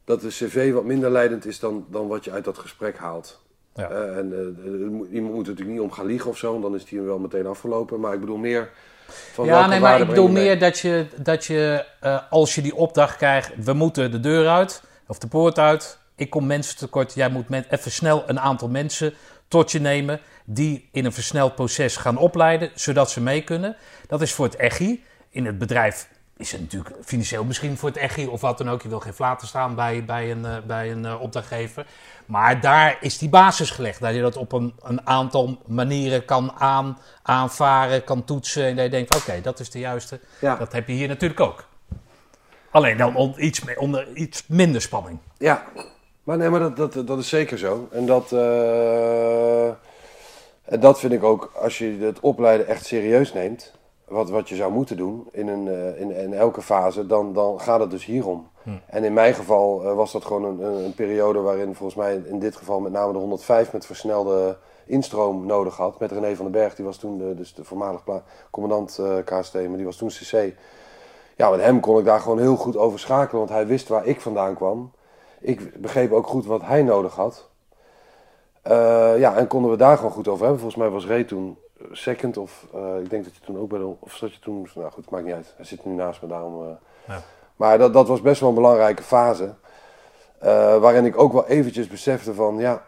dat de cv wat minder leidend is dan, dan wat je uit dat gesprek haalt. Ja. Eh, en eh, moet- iemand moet er natuurlijk niet om gaan liegen of zo, want dan is die wel meteen afgelopen. Maar ik bedoel meer van ja, nee, maar ik bedoel meer dat je, dat je als je die opdracht krijgt, we moeten de deur uit of de poort uit. Ik kom mensen tekort. Jij moet met even snel een aantal mensen tot je nemen die in een versneld proces gaan opleiden, zodat ze mee kunnen. Dat is voor het EGI. In het bedrijf is het natuurlijk financieel misschien voor het EGI of wat dan ook. Je wil geen flaten staan bij, bij een, eh, bij een eh, opdrachtgever. Maar daar is die basis gelegd. Dat je dat op een, een aantal manieren kan aan, aanvaren, kan toetsen. En dat je denkt, oké, dat is de juiste. Ja. Dat heb je hier natuurlijk ook. Alleen dan on- iets, onder iets minder spanning. Ja, maar nee, maar dat, dat, dat is zeker zo. En dat, eh, en dat vind ik ook, als je het opleiden echt serieus neemt, wat, wat je zou moeten doen in, een, eh, in, in elke fase, dan, dan gaat het dus hierom. En in mijn geval eh, was dat gewoon een, een, periode waarin volgens mij in dit geval met name de 105 met versnelde instroom nodig had. Met René van den Berg, die was toen de, dus de voormalig commandant KST, maar die was toen CC. Ja, met hem kon ik daar gewoon heel goed over schakelen, want hij wist waar ik vandaan kwam. Ik begreep ook goed wat hij nodig had. Eh, ja, en konden we daar gewoon goed over hebben. Volgens mij was Ray toen second of eh, ik denk dat je toen ook bij de... Of zat je toen... Nou goed, maakt niet uit. Hij zit nu naast me, daarom... eh. Ja. Maar dat, dat was best wel een belangrijke fase. eh, waarin ik ook wel eventjes besefte van... Ja,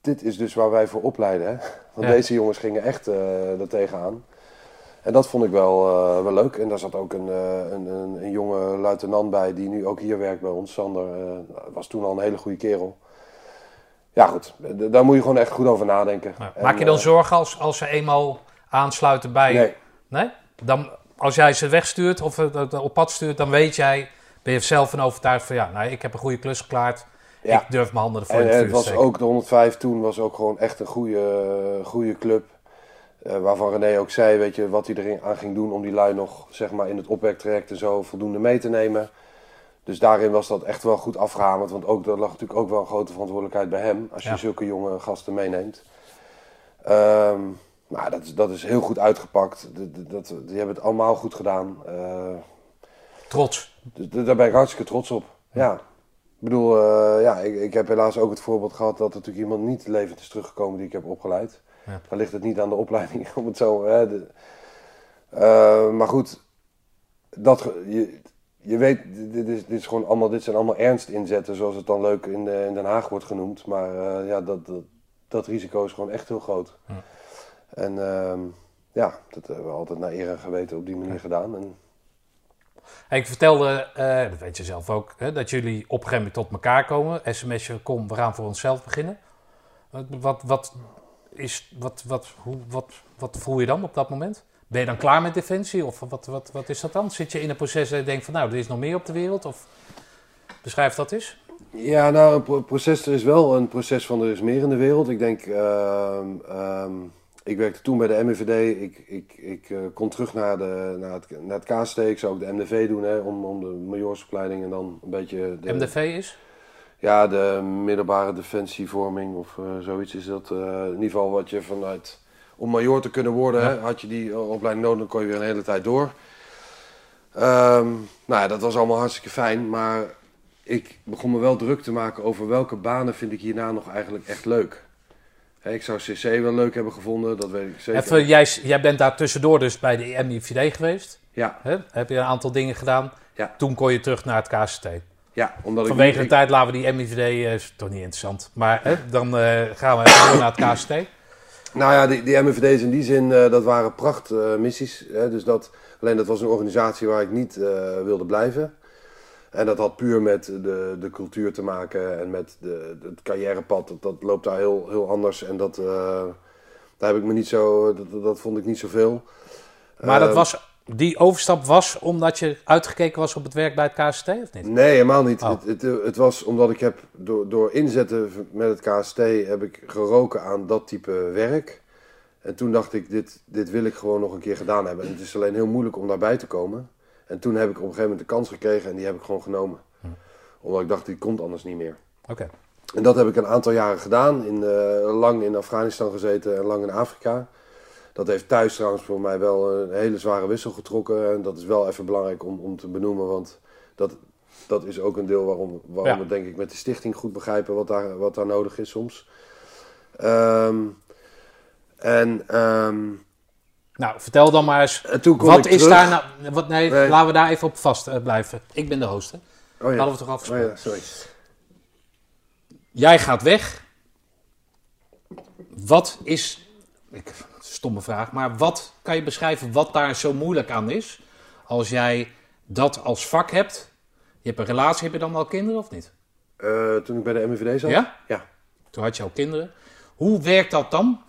dit is dus waar wij voor opleiden. Hè? Want Ja. deze jongens gingen echt er tegenaan. En dat vond ik wel, eh, wel leuk. En daar zat ook een, eh, een, een, een jonge luitenant bij die nu ook hier werkt bij ons. Sander eh, was toen al een hele goede kerel. Ja goed, daar moet je gewoon echt goed over nadenken. Ja. En, Maak je dan zorgen als, als ze eenmaal aansluiten bij... Nee, Nee? Dan, als jij ze wegstuurt of op pad stuurt, dan weet jij, ben je zelf van overtuigd van ja, nee, ik heb een goede klus geklaard. Ja. Ik durf mijn handen ervoor en in het vuur te was steken. ook de 105 toen was ook gewoon echt een goede, goede club. Eh, waarvan René ook zei, weet je, wat hij erin aan ging doen om die lui nog zeg maar, in het opwerktraject en zo voldoende mee te nemen. Dus daarin was dat echt wel goed afgehamerd. Want ook, er lag natuurlijk ook wel een grote verantwoordelijkheid bij hem. Als je Ja. zulke jonge gasten meeneemt. Ehm nou, dat, is, dat is heel goed uitgepakt. Dat, dat, dat- die hebben het allemaal goed gedaan. Eh, Trots. daar ben ik hartstikke trots op. Ja. Ik bedoel, eh, ja, ik, ik heb helaas ook het voorbeeld gehad dat er natuurlijk iemand niet levend is teruggekomen die ik heb opgeleid. Ja. Dan ligt het niet aan de opleiding, om het zo... Hè, de- Eh, maar goed, dat, je, je weet, dit, is, dit, is gewoon allemaal, dit zijn allemaal ernst inzetten, zoals het dan leuk in, de- in Den Haag wordt genoemd. Maar eh, ja, dat, dat, dat risico is gewoon echt heel groot. Ja. En ehm, ja, dat hebben we altijd naar eer en geweten op die manier gedaan. En, Hey, Ik vertelde, eh, dat weet je zelf ook, hè, dat jullie op een gegeven moment tot elkaar komen. SMS'je, kom, we gaan voor onszelf beginnen. Wat, wat, wat, is, wat, wat, hoe, wat, wat voel je dan op dat moment? Ben je dan klaar met Defensie? Of wat, wat, wat is dat dan? Zit je in een proces en je denkt van nou, er is nog meer op de wereld? Of beschrijf dat eens. Ja, nou, een pro- proces, er is wel een proces van er is meer in de wereld. Ik denk, ehm, ehm, ik werkte toen bij de MIVD. Ik, ik, ik eh, kon terug naar, de, naar, het, naar het KST. Ik zou ook de MDV doen, hè, om, om de majoorsopleiding en dan een beetje... De, MDV is? Ja, de middelbare defensievorming of eh, zoiets is dat. eh, in ieder geval wat je vanuit... Om major te kunnen worden, Ja. hè, had je die eh, opleiding nodig, dan kon je weer een hele tijd door. Ehm, nou ja, dat was allemaal hartstikke fijn, maar ik begon me wel druk te maken over welke banen vind ik hierna nog eigenlijk echt leuk. Ik zou CC wel leuk hebben gevonden, dat weet ik zeker. Even, jij, jij bent daar tussendoor dus bij de MIVD geweest. Ja? Heb je een aantal dingen gedaan. Ja. Toen kon je terug naar het KCT. Ja, omdat ik... Vanwege de ik- tijd laten we die MIVD, eh, is toch niet interessant. Maar hè, dan eh, gaan we naar het KCT. Nou ja, die, die MVD's in die zin, eh, dat waren prachtmissies. dus dat, alleen dat was een organisatie waar ik niet wilde blijven. En dat had puur met de, de cultuur te maken en met de, het carrièrepad. Dat, dat loopt daar heel, heel anders en dat, daar heb ik me niet zo, dat, dat vond ik niet zoveel. Maar dat was, die overstap was omdat je uitgekeken was op het werk bij het KCT, of niet? Nee, helemaal niet. Oh. Het, het, het was omdat ik heb, door, door inzetten met het KST, heb ik geroken aan dat type werk. En toen dacht ik, dit, dit wil ik gewoon nog een keer gedaan hebben. En het is alleen heel moeilijk om daarbij te komen. En toen heb ik op een gegeven moment de kans gekregen en die heb ik gewoon genomen. Omdat ik dacht, die komt anders niet meer. Oké. En dat heb ik een aantal jaren gedaan. In, eh, lang in Afghanistan gezeten en lang in Afrika. Dat heeft thuis trouwens voor mij wel een hele zware wissel getrokken. En dat is wel even belangrijk om, om te benoemen. Want dat, dat is ook een deel waarom, waarom Ja. we denk ik met de stichting goed begrijpen wat daar, wat daar nodig is soms. Ehm, en, ehm, Nou, vertel dan maar eens, wat is terug. daar nou... Wat, nee, Nee. laten we daar even op vast eh, blijven. Ik ben de host, hè? Oh ja. Hadden we toch Oh afgesproken? ja, sorry. Jij gaat weg. Wat is... Ik, stomme vraag, maar wat kan je beschrijven wat daar zo moeilijk aan is? Als jij dat als vak hebt. Je hebt een relatie, heb je dan al kinderen of niet? Eh, toen ik bij de MVD zat? Ja? Ja. Toen had je al kinderen. Hoe werkt dat dan?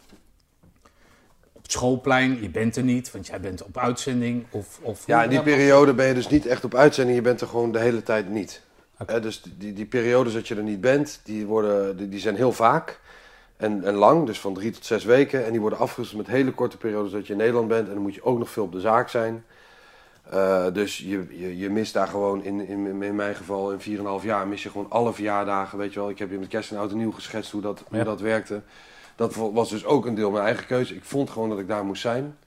Op het schoolplein, je bent er niet, want jij bent op uitzending. Of, of Ja, in die periode ben je dus niet echt op uitzending. Je bent er gewoon de hele tijd niet. Hè, dus die, die periodes dat je er niet bent, die, worden, die, die zijn heel vaak en, en lang. Dus van drie tot zes weken. En die worden afgewisseld met hele korte periodes dat je in Nederland bent. En dan moet je ook nog veel op de zaak zijn. Eh, dus je, je, je mist daar gewoon, in, in, in mijn geval in 4,5 jaar, mis je gewoon alle verjaardagen. Weet je wel, ik heb je met kerst en oud en nieuw geschetst hoe dat, hoe dat werkte. Dat was dus ook een deel mijn eigen keuze. Ik vond gewoon dat ik daar moest zijn.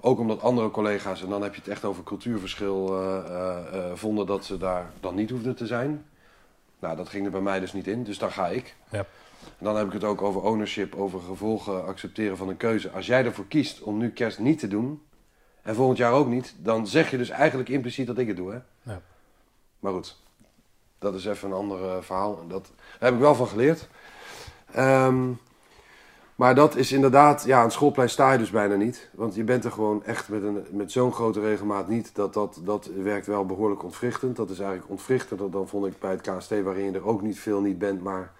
Ook omdat andere collega's, en dan heb je het echt over cultuurverschil, eh, eh, vonden dat ze daar dan niet hoefden te zijn. Nou, dat ging er bij mij dus niet in, dus daar ga ik. Ja. En dan heb ik het ook over ownership, over gevolgen accepteren van een keuze. Als jij ervoor kiest om nu kerst niet te doen, en volgend jaar ook niet, dan zeg je dus eigenlijk impliciet dat ik het doe. Hè? Ja. Maar goed, dat is even een ander eh, verhaal. Dat, daar heb ik wel van geleerd. Ehm, maar dat is inderdaad, ja, aan het schoolplein sta je dus bijna niet. Want je bent er gewoon echt met, een, met zo'n grote regelmaat niet. Dat, dat, dat werkt wel behoorlijk ontwrichtend. Dat is eigenlijk ontwrichtender dan vond ik bij het KST, waarin je er ook niet veel niet bent. Maar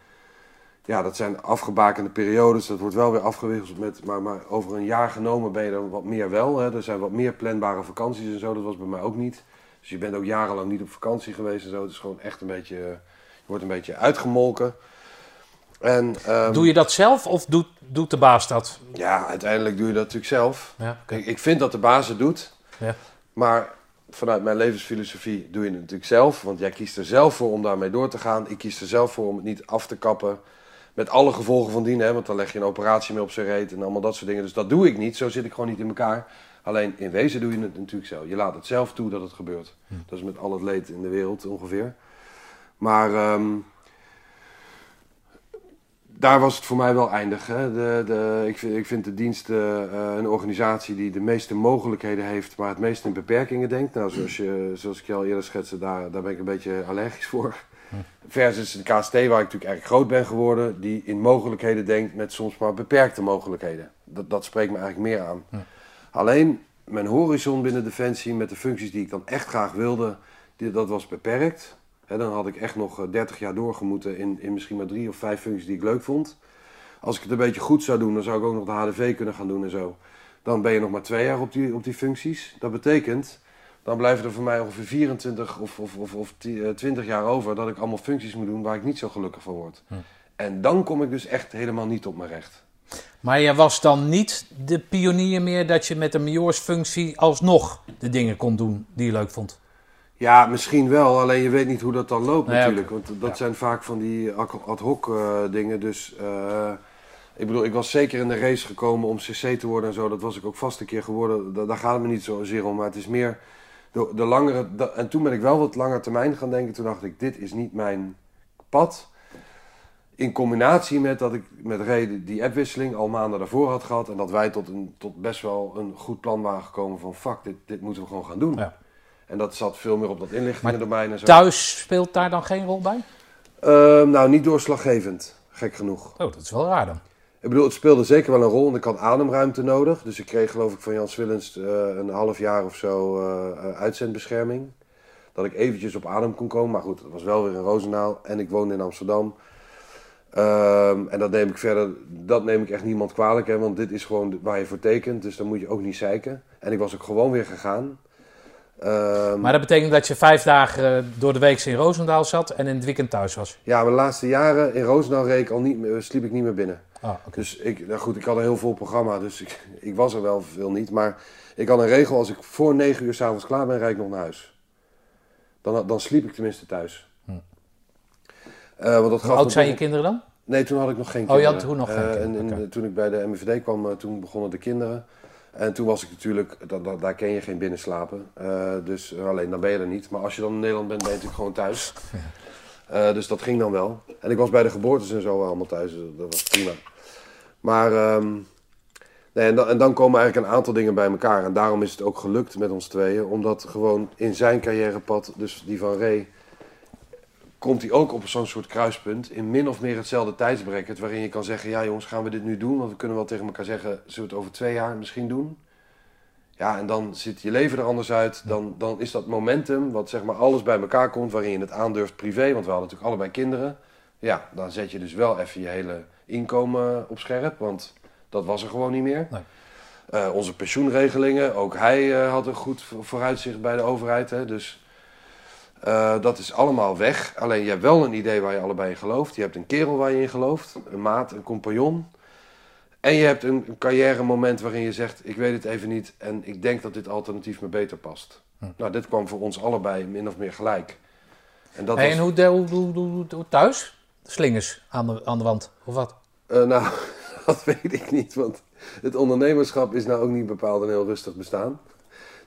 ja, dat zijn afgebakende periodes. Dat wordt wel weer afgewisseld met, maar, maar over een jaar genomen ben je er wat meer wel. Hè. Er zijn wat meer planbare vakanties en zo. Dat was bij mij ook niet. Dus je bent ook jarenlang niet op vakantie geweest en zo. Het is gewoon echt een beetje, je wordt een beetje uitgemolken. En, ehm, Doe je dat zelf of doet, doet de baas dat? Ja, uiteindelijk doe je dat natuurlijk zelf. Ja. Ik, ik vind dat de baas het doet. Ja. Maar vanuit mijn levensfilosofie doe je het natuurlijk zelf. Want jij kiest er zelf voor om daarmee door te gaan. Ik kies er zelf voor om het niet af te kappen. Met alle gevolgen van dien. Hè, want dan leg je een operatie mee op zijn reet en allemaal dat soort dingen. Dus dat doe ik niet. Zo zit ik gewoon niet in elkaar. Alleen in wezen doe je het natuurlijk zelf. Je laat het zelf toe dat het gebeurt. Dat is met al het leed in de wereld ongeveer. Maar ehm, daar was het voor mij wel eindig. Hè. De, de, ik, vind, ik vind de dienst eh, eh, een organisatie die de meeste mogelijkheden heeft, maar het meest in beperkingen denkt. Nou, zoals, je, zoals ik je al eerder schetste, daar, daar ben ik een beetje allergisch voor. Versus de KST, waar ik natuurlijk eigenlijk groot ben geworden, die in mogelijkheden denkt met soms maar beperkte mogelijkheden. Dat, dat spreekt me eigenlijk meer aan. Alleen mijn horizon binnen Defensie met de functies die ik dan echt graag wilde, die, dat was beperkt. Hè, dan had ik echt nog eh, 30 jaar doorgemoeten in, in misschien maar drie of vijf functies die ik leuk vond. Als ik het een beetje goed zou doen, dan zou ik ook nog de HDV kunnen gaan doen en zo. Dan ben je nog maar twee jaar op die, op die functies. Dat betekent, dan blijven er voor mij ongeveer 24 of, of, of, of ti- eh, 20 jaar over dat ik allemaal functies moet doen waar ik niet zo gelukkig van word. En dan kom ik dus echt helemaal niet op mijn recht. Maar je was dan niet de pionier meer dat je met een majoorsfunctie alsnog de dingen kon doen die je leuk vond? Ja, misschien wel, alleen je weet niet hoe dat dan loopt Nou ja, natuurlijk. Want dat Ja. zijn vaak van die ad hoc eh, dingen. Dus eh, ik bedoel, ik was zeker in de race gekomen om CC te worden en zo. Dat was ik ook vast een keer geworden. Da- daar gaat het me niet zozeer om. Maar het is meer de, de langere... en toen ben ik wel wat langer termijn gaan denken. Toen dacht ik, dit is niet mijn pad. In combinatie met dat ik met Reden die appwisseling al maanden daarvoor had gehad. En dat wij tot, een, tot best wel een goed plan waren gekomen van... Fuck, dit, dit moeten we gewoon gaan doen. Ja. En dat zat veel meer op dat inlichtingendomein en zo. Thuis speelt daar dan geen rol bij? Ehm, nou, niet doorslaggevend. Gek genoeg. Oh, dat is wel raar dan. Ik bedoel, het speelde zeker wel een rol, want ik had ademruimte nodig. Dus ik kreeg geloof ik van Jan Swillens eh, een half jaar of zo eh, eh, uitzendbescherming. Dat ik eventjes op adem kon komen. Maar goed, het was wel weer in Roosendaal en ik woonde in Amsterdam. Ehm, en dat neem ik verder, dat neem ik echt niemand kwalijk, hè, want dit is gewoon waar je voor tekent. Dus dan moet je ook niet zeiken. En ik was ook gewoon weer gegaan. Ehm, Maar dat betekent dat je vijf dagen door de week in Roosendaal zat en in het weekend thuis was. Ja, mijn laatste jaren in Roosendaal reed ik al niet, sliep ik niet meer binnen. Ah. Dus ik, nou goed, ik had een heel vol programma, dus ik, ik was er wel veel niet. Maar ik had een regel, als ik voor negen uur s'avonds klaar ben, rijd ik nog naar huis. Dan, dan sliep ik tenminste thuis. Eh, want dat Hoe oud zijn je kinderen dan? Nee, toen had ik nog geen Oh, kinderen. je had toen nog geen Eh, kinderen, en, toen ik bij de MVD kwam, eh, toen begonnen de kinderen. En toen was ik natuurlijk, daar ken je geen binnenslapen. Dus alleen dan ben je er niet. Maar als je dan in Nederland bent, ben je natuurlijk gewoon thuis. Dus dat ging dan wel. En ik was bij de geboortes en zo allemaal thuis. dus dat was prima. Maar ehm, nee, en, dan, en dan komen eigenlijk een aantal dingen bij elkaar. En daarom is het ook gelukt met ons tweeën. Omdat gewoon in zijn carrièrepad, dus die van Ray, komt hij ook op zo'n soort kruispunt. In min of meer hetzelfde tijdsbracket. Waarin je kan zeggen, ja jongens, gaan we dit nu doen? Want we kunnen wel tegen elkaar zeggen, zullen we het over twee jaar misschien doen? Ja, en dan ziet je leven er anders uit. Dan, dan is dat momentum, wat zeg maar alles bij elkaar komt, waarin je het aandurft privé. Want we hadden natuurlijk allebei kinderen. Ja, dan zet je dus wel even je hele inkomen op scherp. Want dat was er gewoon niet meer. Nee. Eh, onze pensioenregelingen, ook hij eh, had een goed vo- vooruitzicht bij de overheid. Hè, dus eh, dat is allemaal weg. Alleen je hebt wel een idee waar je allebei in gelooft. Je hebt een kerel waar je in gelooft, een maat, een compagnon. En je hebt een, een carrière moment waarin je zegt, ik weet het even niet en ik denk dat dit alternatief me beter past. Nou, dit kwam voor ons allebei min of meer gelijk. En dat Hey, was, en hoe, de- hoe, hoe, hoe- hoe thuis? Slingers aan de, aan de wand, of wat? Eh, nou, dat weet ik niet, want het ondernemerschap is nou ook niet bepaald een heel rustig bestaan.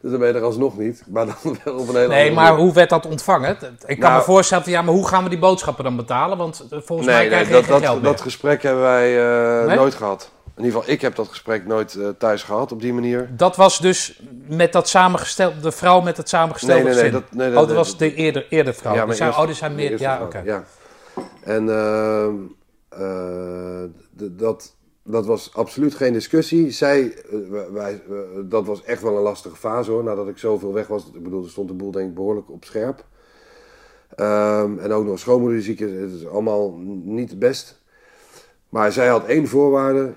Dus dan ben je er alsnog niet, maar dan wel op een hele Nee, maar manier. hoe werd dat ontvangen? Ik kan Nou- me voorstellen, van, ja, maar hoe gaan we die boodschappen dan betalen? Want eh, volgens mij krijg nee je dat, geen dat, geld dat gesprek hebben wij eh, Nee? nooit gehad. In ieder geval, ik heb dat gesprek nooit thuis gehad op die manier. Dat was dus met dat samengestelde, de vrouw met het samengestelde Nee, nee, nee, dat- nee, oh, dat- dat was de eerder, eerder vrouw. Ja, zijn, eerste- oh, die zijn mijn meer, ja, oké. Ja. En ehm, eh, dat, dat was absoluut geen discussie. Zij, eh, wij, eh, dat was echt wel een lastige fase hoor. Nadat ik zoveel weg was. Ik bedoel, er stond de boel denk ik behoorlijk op scherp. Ehm, en ook nog schoonmoederziek. Het is allemaal niet het best. Maar zij had één voorwaarde.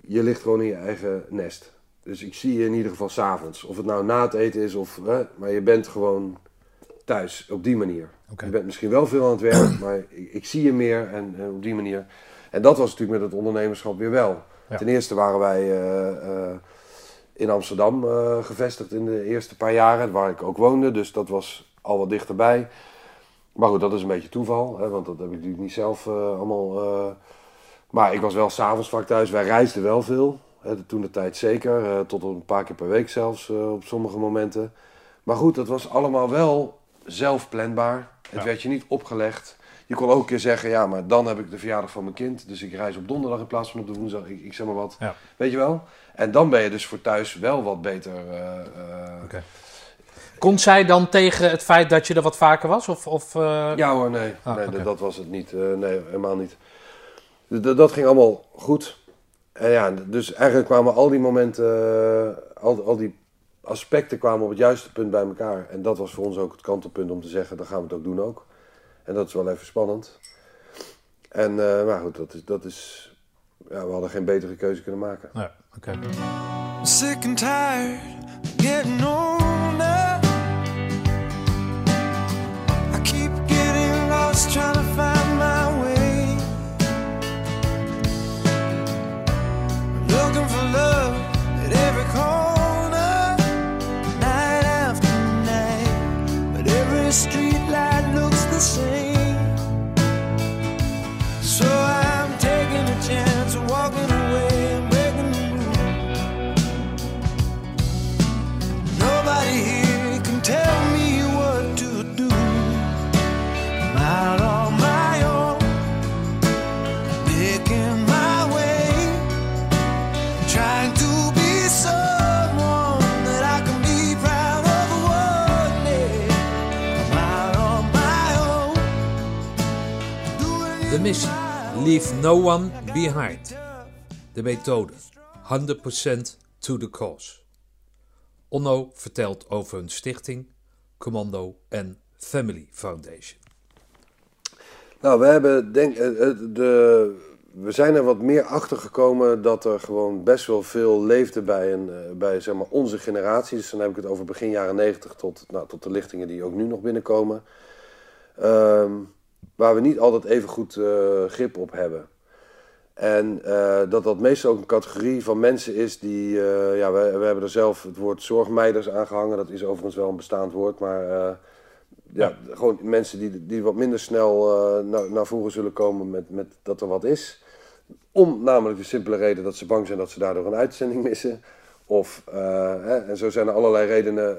Je ligt gewoon in je eigen nest. Dus ik zie je in ieder geval s'avonds. Of het nou na het eten is of... Hè, maar je bent gewoon thuis. Op die manier. Je bent misschien wel veel aan het werk. maar ik, ik zie je meer. En, en op die manier. En dat was natuurlijk met het ondernemerschap weer wel. Ja. Ten eerste waren wij eh, eh, in Amsterdam eh, gevestigd in de eerste paar jaren. Waar ik ook woonde. Dus dat was al wat dichterbij. Maar goed, dat is een beetje toeval. Hè, want dat heb ik natuurlijk niet zelf allemaal... maar ik was wel s'avonds vaak thuis. Wij reisden wel veel. Hè, toen de tijd zeker. tot een paar keer per week zelfs op sommige momenten. Maar goed, dat was allemaal wel zelfplanbaar. Het Ja. werd je niet opgelegd. Je kon ook een keer zeggen, ja, maar dan heb ik de verjaardag van mijn kind. Dus ik reis op donderdag in plaats van op de woensdag. Ik, ik zeg maar wat. Ja. Weet je wel? En dan ben je dus voor thuis wel wat beter. eh, eh, Oké. Kon zij dan tegen het feit dat je er wat vaker was? Of, of, eh, Ja hoor, nee. Ah, nee dat- was het niet. Eh, nee, helemaal niet. D- dat ging allemaal goed. En ja, dus eigenlijk kwamen al die momenten, eh, al, al die aspecten kwamen op het juiste punt bij elkaar. En dat was voor ons ook het kantelpunt om te zeggen, dan gaan we het ook doen ook. En dat is wel even spannend. En, eh, maar goed, dat is, dat is, ja, we hadden geen betere keuze kunnen maken. Ja, oké. I'm sick and tired of getting older. I keep getting lost trying to find sing. Missie. Leave no one behind. De methode. 100% to the cause. Onno vertelt over hun stichting, Commando en Family Foundation. Nou, we hebben denk eh, eh, de, we zijn er wat meer achter gekomen dat er gewoon best wel veel leefde bij, eh, bij zeg maar, onze generatie. Dus dan heb ik het over begin jaren 90 tot, nou, tot de lichtingen die ook nu nog binnenkomen. Ehm, waar we niet altijd even goed eh, grip op hebben. En eh, dat dat meestal ook een categorie van mensen is die, eh, ja, we, we hebben er zelf het woord zorgmeiders aangehangen. Dat is overigens wel een bestaand woord, maar ja, gewoon mensen die, die wat minder snel naar, naar voren zullen komen met, met dat er wat is. Om namelijk de simpele reden dat ze bang zijn dat ze daardoor een uitzending missen. Of, hè, en zo zijn er allerlei redenen.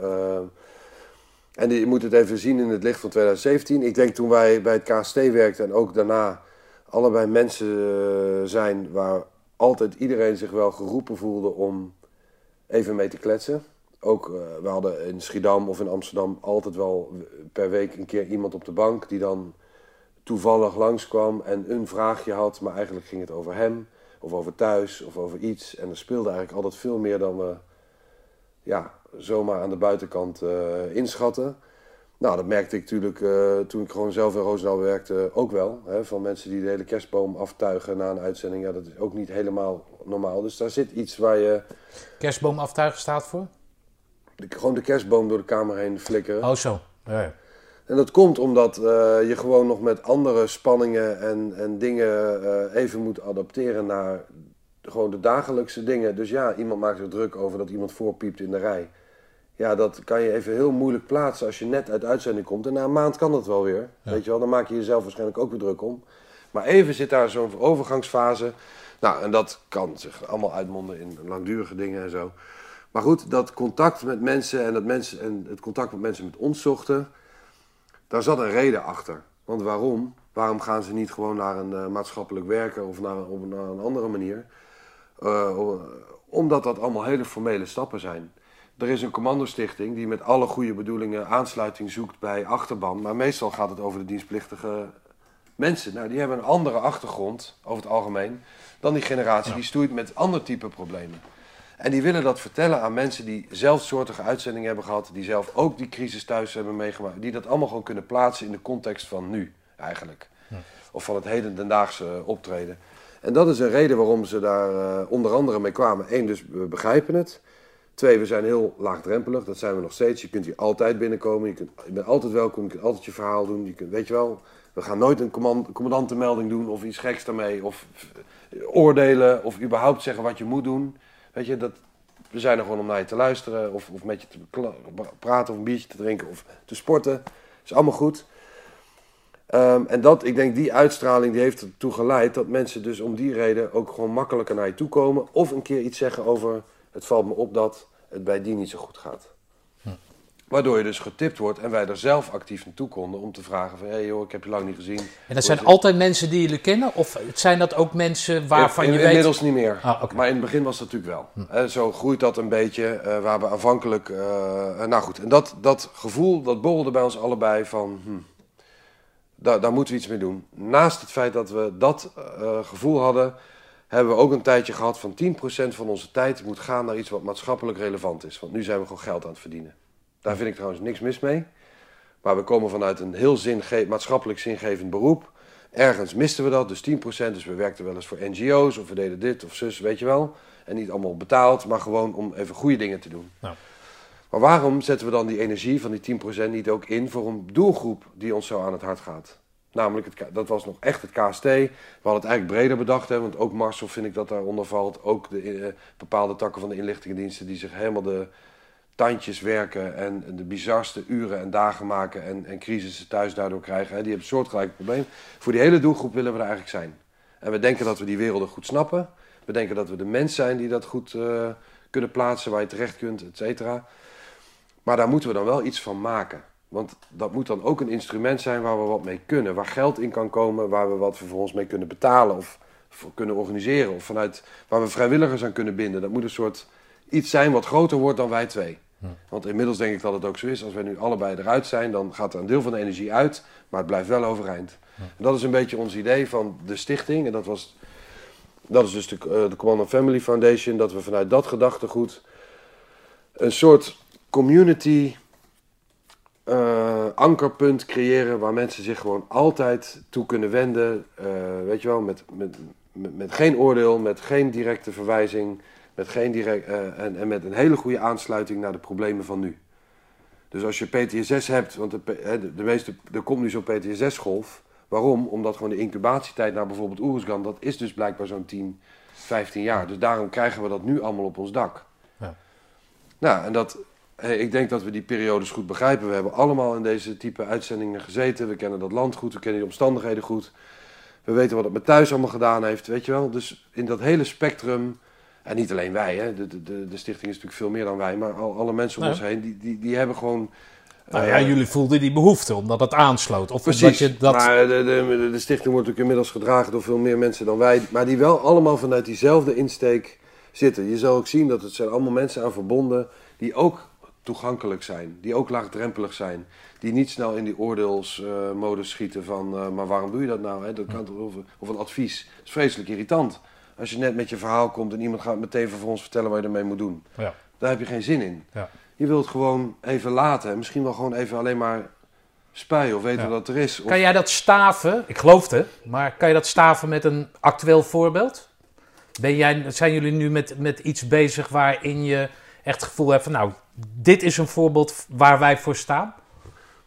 En je moet het even zien in het licht van 2017. Ik denk toen wij bij het KST werkten en ook daarna allebei mensen eh, zijn waar altijd iedereen zich wel geroepen voelde om even mee te kletsen. Ook, eh, we hadden in Schiedam of in Amsterdam altijd wel per week een keer iemand op de bank die dan toevallig langskwam en een vraagje had, maar eigenlijk ging het over hem of over thuis of over iets. En er speelde eigenlijk altijd veel meer dan we ja, zomaar aan de buitenkant eh, inschatten. Nou, dat merkte ik natuurlijk eh, toen ik gewoon zelf in Roosendaal werkte ook wel. Hè, van mensen die de hele kerstboom aftuigen na een uitzending. Ja, dat is ook niet helemaal normaal. Dus daar zit iets waar je Kerstboom aftuigen staat voor? de- gewoon de kerstboom door de kamer heen flikkeren. Oh, zo. Ja. En dat komt omdat eh, je gewoon nog met andere spanningen en, en dingen even moet adapteren naar gewoon de dagelijkse dingen. Dus ja, iemand maakt zich druk over dat iemand voorpiept in de rij. Ja, dat kan je even heel moeilijk plaatsen als je net uit uitzending komt. En na een maand kan dat wel weer. Weet je wel, dan maak je jezelf waarschijnlijk ook weer druk om. Maar even zit daar zo'n overgangsfase. Nou, en dat kan zich allemaal uitmonden in langdurige dingen en zo. Maar goed, dat contact met mensen en, dat mensen, en het contact met mensen met ons zochten, daar zat een reden achter. Want waarom? Waarom gaan ze niet gewoon naar een eh, maatschappelijk werker of naar, of naar een andere manier? Eh, omdat dat allemaal hele formele stappen zijn. Er is een commandostichting die met alle goede bedoelingen aansluiting zoekt bij achterban. Maar meestal gaat het over de dienstplichtige mensen. Nou, die hebben een andere achtergrond, over het algemeen, dan die generatie die stoeit met ander type problemen. En die willen dat vertellen aan mensen die zelfsoortige uitzendingen hebben gehad, die zelf ook die crisis thuis hebben meegemaakt, die dat allemaal gewoon kunnen plaatsen in de context van nu, eigenlijk. Of van het hedendaagse optreden. En dat is een reden waarom ze daar eh, onder andere mee kwamen. Eén, dus we begrijpen het. Twee, we zijn heel laagdrempelig, dat zijn we nog steeds. Je kunt hier altijd binnenkomen, je, bent altijd welkom, je kunt altijd je verhaal doen. Je kunt, weet je wel, we gaan nooit een command, commandantenmelding doen of iets geks daarmee. Of eh, oordelen of überhaupt zeggen wat je moet doen. Weet je, dat, we zijn er gewoon om naar je te luisteren of, of met je te praten of een biertje te drinken of te sporten. is allemaal goed. Ehm, en dat, ik denk, die uitstraling die heeft ertoe geleid dat mensen dus om die reden ook gewoon makkelijker naar je toe komen. Of een keer iets zeggen over, het valt me op dat het bij die niet zo goed gaat. Waardoor je dus getipt wordt en wij er zelf actief naartoe konden om te vragen van, hé hey joh, ik heb je lang niet gezien. En dat zijn het? altijd mensen die jullie kennen? Of zijn dat ook mensen waarvan In- je weet... Inmiddels niet meer. Ah. Hm. Maar in het begin was dat natuurlijk wel. Hè, zo groeit dat een beetje. eh, waar we aanvankelijk... eh, eh, nou goed, en dat, dat gevoel, dat borrelde bij ons allebei van... Hm, daar, daar moeten we iets mee doen. Naast het feit dat we dat eh, gevoel hadden... hebben we ook een tijdje gehad van 10% van onze tijd moet gaan naar iets wat maatschappelijk relevant is. Want nu zijn we gewoon geld aan het verdienen. Daar vind ik trouwens niks mis mee. Maar we komen vanuit een heel zinge maatschappelijk zingevend beroep. Ergens misten we dat, dus 10%. Dus we werkten wel eens voor NGO's of we deden dit of zus, weet je wel. En niet allemaal betaald, maar gewoon om even goede dingen te doen. Ja. Maar waarom zetten we dan die energie van die 10% niet ook in voor een doelgroep die ons zo aan het hart gaat? Namelijk, het, dat was nog echt het KST. We hadden het eigenlijk breder bedacht, hè, want ook Marcel vind ik dat daaronder valt. Ook de eh, bepaalde takken van de inlichtingendiensten die zich helemaal de tandjes werken en de bizarste uren en dagen maken en, en crisissen thuis daardoor krijgen. Hè. Die hebben een soortgelijk probleem. Voor die hele doelgroep willen we er eigenlijk zijn. En we denken dat we die werelden goed snappen. We denken dat we de mens zijn die dat goed eh, kunnen plaatsen, waar je terecht kunt, et cetera. Maar daar moeten we dan wel iets van maken. Want dat moet dan ook een instrument zijn waar we wat mee kunnen. Waar geld in kan komen, waar we wat vervolgens mee kunnen betalen of kunnen organiseren. Of vanuit waar we vrijwilligers aan kunnen binden. Dat moet een soort iets zijn wat groter wordt dan wij twee. Want inmiddels denk ik dat het ook zo is. Als wij nu allebei eruit zijn, dan gaat er een deel van de energie uit. Maar het blijft wel overeind. En dat is een beetje ons idee van de stichting. En dat, was, dat is dus de, eh, de Command Family Foundation. Dat we vanuit dat gedachtegoed een soort community eh, ankerpunt creëren waar mensen zich gewoon altijd toe kunnen wenden. eh, weet je wel, met, met, met, met geen oordeel, met geen directe verwijzing, met geen direct, eh, en, en met een hele goede aansluiting naar de problemen van nu. Dus als je PTSS hebt, want de, de, de meeste, er komt nu zo'n PTSS-golf. Waarom? Omdat gewoon de incubatietijd naar bijvoorbeeld Oeruzgan, dat is dus blijkbaar zo'n 10, 15 jaar. Dus daarom krijgen we dat nu allemaal op ons dak. Ja. Nou, en dat, eh, ik denk dat we die periodes goed begrijpen. We hebben allemaal in deze type uitzendingen gezeten. We kennen dat land goed, we kennen die omstandigheden goed. We weten wat het met thuis allemaal gedaan heeft, weet je wel. Dus in dat hele spectrum, en niet alleen wij, hè. De, de, de, de stichting is natuurlijk veel meer dan wij, maar al, alle mensen om ons heen, die, die, die hebben gewoon... Nou eh, ja, jullie voelden die behoefte omdat het aansloot. Of Precies, je dat... maar de, de, de stichting wordt natuurlijk inmiddels gedragen door veel meer mensen dan wij. Maar die wel allemaal vanuit diezelfde insteek zitten. Je zal ook zien dat het zijn allemaal mensen aan verbonden die ook toegankelijk zijn. Die ook laagdrempelig zijn. Die niet snel in die oordeelsmodus schieten van... eh, maar waarom doe je dat nou? Hè? Dat kan toch, of, of een advies. Dat is vreselijk irritant. Als je net met je verhaal komt en iemand gaat meteen voor ons vertellen wat je ermee moet doen. Ja. Daar heb je geen zin in. Ja. Je wilt gewoon even laten. En misschien wel gewoon even alleen maar spui of weten Ja. dat er is. Of, Kan jij dat staven? Ik geloofde, maar kan je dat staven met een actueel voorbeeld? Ben jij, zijn jullie nu met, met iets bezig waarin je echt het gevoel hebt van... nou, dit is een voorbeeld waar wij voor staan?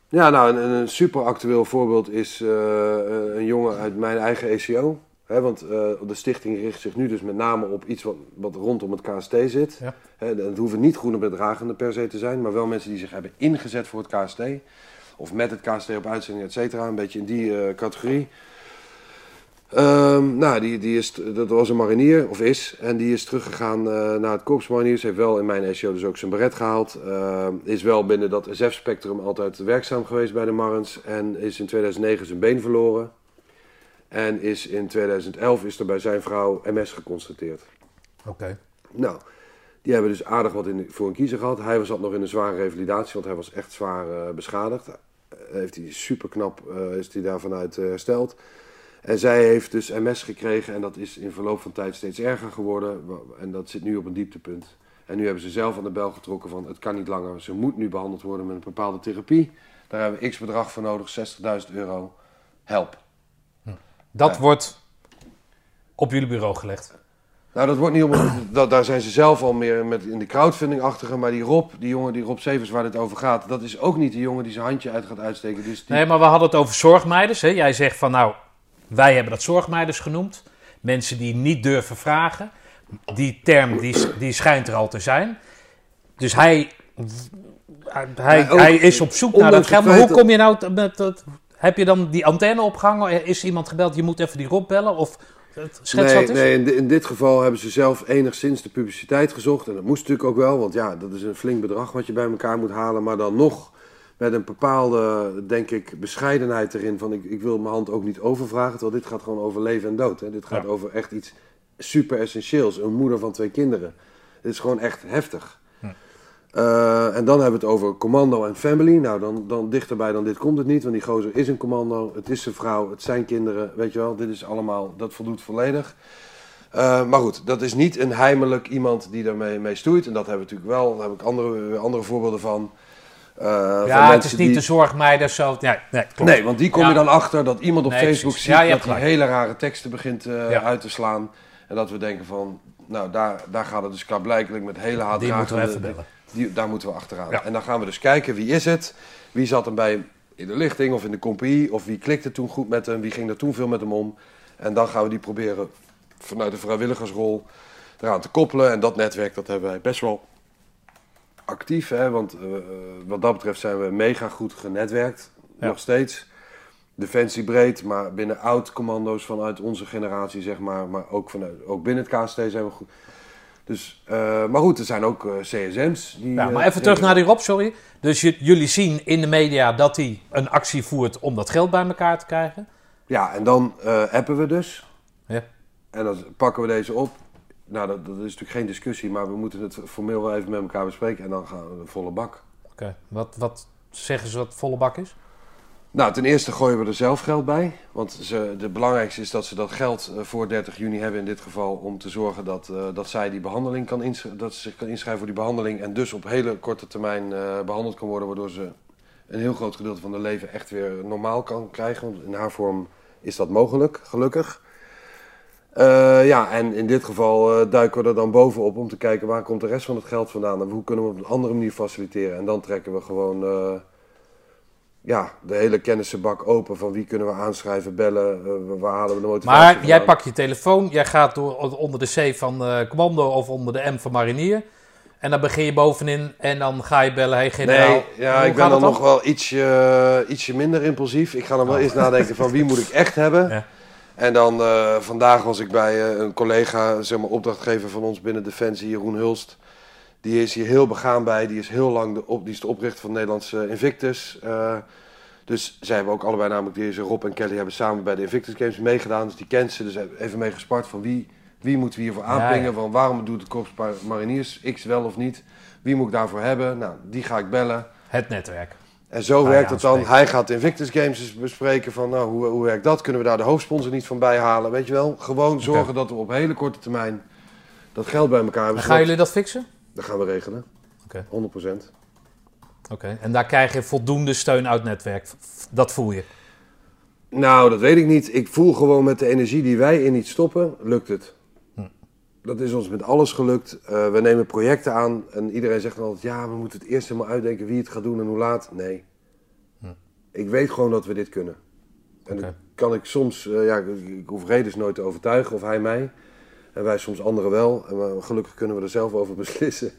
Ja, nou, een, een super actueel voorbeeld is eh, eh, een jongen uit mijn eigen ECO. Want eh, de stichting richt zich nu dus met name op iets wat, wat rondom het KST zit. Ja. Het hoeven niet groene bedragenden per se te zijn, maar wel mensen die zich hebben ingezet voor het KST. Of met het KST op uitzending, et cetera. Een beetje in die categorie. Ehm, nou, die, die is, dat was een marinier, of is. En die is teruggegaan eh, naar het Korps Mariniers. Heeft wel in mijn ECO dus ook zijn beret gehaald. Ehm, is wel binnen dat SF-spectrum altijd werkzaam geweest bij de Marins. En is in 2009 zijn been verloren. En is in 2011 is er bij zijn vrouw MS geconstateerd. Oké. Nou, die hebben dus aardig wat in, voor een kiezer gehad. Hij zat nog in een zware revalidatie, want hij was echt zwaar eh, beschadigd. Eh, heeft hij super knap, is hij daar vanuit hersteld. En zij heeft dus MS gekregen en dat is in verloop van tijd steeds erger geworden. En dat zit nu op een dieptepunt. En nu hebben ze zelf aan de bel getrokken van het kan niet langer. Ze moet nu behandeld worden met een bepaalde therapie. Daar hebben we x bedrag voor nodig, 60.000 euro. Help. Dat Ja. wordt op jullie bureau gelegd. Nou, dat wordt niet om. Dat, daar zijn ze zelf al meer met in de crowdfunding achtige. Maar die Rob, die jongen, die Rob Severs waar dit over gaat, dat is ook niet de jongen die zijn handje uit gaat uitsteken. Dus die, Nee, maar we hadden het over zorgmeiders. Hè? Jij zegt van nou, wij hebben dat zorgmeiders genoemd. Mensen die niet durven vragen. Die term die, die schijnt er al te zijn. Dus hij, hij, Ja, ook- hij is op zoek naar dat geld. Maar hoe kom je nou met dat? Heb je dan die antenne opgehangen? Is iemand gebeld? Je moet even die Rob bellen? Of schets nee, wat eens? nee in dit geval hebben ze zelf enigszins de publiciteit gezocht. En dat moest natuurlijk ook wel, want ja, dat is een flink bedrag wat je bij elkaar moet halen. Maar dan nog met een bepaalde, denk ik, bescheidenheid erin. Van ik, ik wil mijn hand ook niet overvragen, terwijl dit gaat gewoon over leven en dood. Hè. Dit gaat Ja. over echt iets super essentieels. Een moeder van twee kinderen. Dit is gewoon echt heftig. Hm. Eh, en dan hebben we het over commando en family. Nou, dan, dan dichterbij dan dit komt het niet. Want die gozer is een commando. Het is zijn vrouw. Het zijn kinderen. Weet je wel, dit is allemaal, dat voldoet volledig. Eh, maar goed, dat is niet een heimelijk iemand die daarmee mee stoeit. En dat hebben we natuurlijk wel. Daar heb ik andere, andere voorbeelden van. Eh, ja, het is niet die- de zorgmeiders zo. Nee, klopt. Nee, want die kom Ja. je dan achter dat iemand op Nee, Facebook precies. ziet Ja, je dat hebt hij hele rare teksten begint eh, Ja. uit te slaan. En dat we denken van, nou daar, daar gaat het dus klaarblijkelijk met hele Die moeten we even bellen. Die, daar moeten we achteraan. En dan gaan we dus kijken wie is het. Wie zat hem bij in de lichting of in de compagnie. Of wie klikte toen goed met hem. Wie ging er toen veel met hem om. En dan gaan we die proberen vanuit de vrijwilligersrol eraan te koppelen. En dat netwerk dat hebben wij best wel actief. Hè? Want eh, wat dat betreft zijn we mega goed genetwerkt. Ja. Nog steeds. Defensie breed, maar binnen oud-commando's vanuit onze generatie, zeg maar. Maar ook, vanuit, ook binnen het KST zijn we goed. Dus, eh, maar goed, er zijn ook eh, CSM's. Die, Ja, maar even terug naar die Rob, sorry. Dus jullie zien in de media dat hij een actie voert om dat geld bij elkaar te krijgen. Ja, en dan appen we dus. Ja. En dan pakken we deze op. Nou, dat, dat is natuurlijk geen discussie, maar we moeten het formeel wel even met elkaar bespreken. En dan gaan we de volle bak. Oké, wat, wat zeggen ze wat volle bak is? Nou, ten eerste gooien we er zelf geld bij. Want ze, het belangrijkste is dat ze dat geld eh, voor 30 juni hebben in dit geval. Om te zorgen dat, eh, dat zij die behandeling kan dat ze zich kan inschrijven voor die behandeling. En dus op hele korte termijn eh, behandeld kan worden. Waardoor ze een heel groot gedeelte van haar leven echt weer normaal kan krijgen. Want in haar vorm is dat mogelijk, gelukkig. Eh, ja, en in dit geval eh, duiken we er dan bovenop om te kijken waar komt de rest van het geld vandaan. En hoe kunnen we op een andere manier faciliteren. En dan trekken we gewoon... eh, ja, de hele kennissenbak open van wie kunnen we aanschrijven, bellen, waar halen we de motivatie Maar jij pakt je telefoon, jij gaat door, onder de C van commando of onder de M van marinier. En dan begin je bovenin en dan ga je bellen, hey generaal. Nee, ja, ik ben dan nog wel ietsje, ietsje minder impulsief. Ik ga dan wel Oh. eerst nadenken van wie moet ik echt hebben. Ja. En dan eh, vandaag was ik bij eh, een collega, zeg maar opdrachtgever van ons binnen Defensie, Jeroen Hulst. Die is hier heel begaan bij. Die is heel lang de, op, die is de oprichter van Nederlands eh, Invictus. Eh, dus zij hebben ook allebei namelijk, deze Rob en Kelly hebben samen bij de Invictus Games meegedaan. Dus die kent ze, dus hebben even mee gespart van wie, wie moeten we hiervoor aanpingen. ja. Van waarom doet de Korps Mar- Mariniers X wel of niet. Wie moet ik daarvoor hebben? Nou, die ga ik bellen. Het netwerk. En zo werkt het dan. Hij gaat Invictus Games bespreken van nou, hoe, hoe werkt dat? Kunnen we daar de hoofdsponsor niet van bijhalen? Weet je wel? Gewoon zorgen dat we op hele korte termijn dat geld bij elkaar hebben. En gaan jullie dat fixen? Dat gaan we regelen. Oké. 100%. Oké, en daar krijg je voldoende steun uit het netwerk. Dat voel je. Nou, dat weet ik niet. Ik voel gewoon met de energie die wij in iets stoppen, lukt het. Dat is ons met alles gelukt. Eh, we nemen projecten aan en iedereen zegt dan altijd... ja, we moeten het eerst helemaal uitdenken wie het gaat doen en hoe laat. Nee. Ik weet gewoon dat we dit kunnen. En dan kan ik soms... eh, ja, ik, hoef Reders nooit te overtuigen of hij mij. En wij soms anderen wel. En maar gelukkig kunnen we er zelf over beslissen.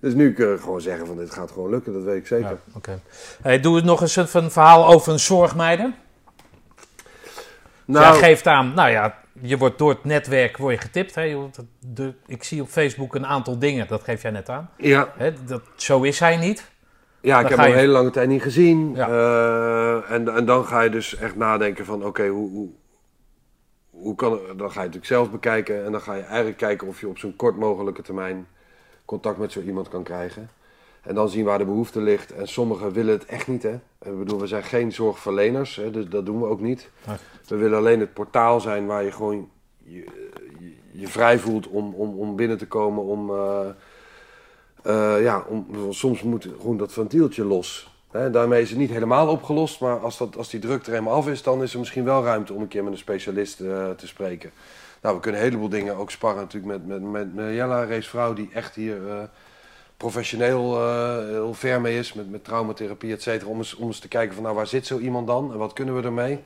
Dus nu kun je gewoon zeggen van dit gaat gewoon lukken. Dat weet ik zeker. Ja, oké. Hey, doe het nog eens een verhaal over een zorgmeiden. Nou, Jij geeft aan, nou ja, je wordt door het netwerk word je getipt. Hè? Ik zie op Facebook een aantal dingen, dat geef jij net aan. ja, Hè? Dat, zo is hij niet. Ja, Dan ik heb hem je- een hele lange tijd niet gezien. Ja. Eh, en, en dan ga je dus echt nadenken van, oké, hoe, hoe, hoe kan het... Dan ga je natuurlijk zelf bekijken en dan ga je eigenlijk kijken of je op zo'n kort mogelijke termijn contact met zo iemand kan krijgen. En dan zien waar de behoefte ligt. En sommigen willen het echt niet, hè. Ik bedoel, we zijn geen zorgverleners, hè, dus dat doen we ook niet. We willen alleen het portaal zijn waar je gewoon je, je, vrij voelt om, om, om binnen te komen, om... eh, eh, ja, om, soms moet gewoon dat ventieltje los. Daarmee is het niet helemaal opgelost, maar als, dat, als die druk er helemaal af is, dan is er misschien wel ruimte om een keer met een specialist eh, te spreken. Nou, we kunnen een heleboel dingen ook sparren natuurlijk met, met, met, Jella, racevrouw, die echt hier professioneel heel ver mee is, met, met traumatherapie, et cetera. Om eens, om eens te kijken van, nou, waar zit zo iemand dan en wat kunnen we ermee?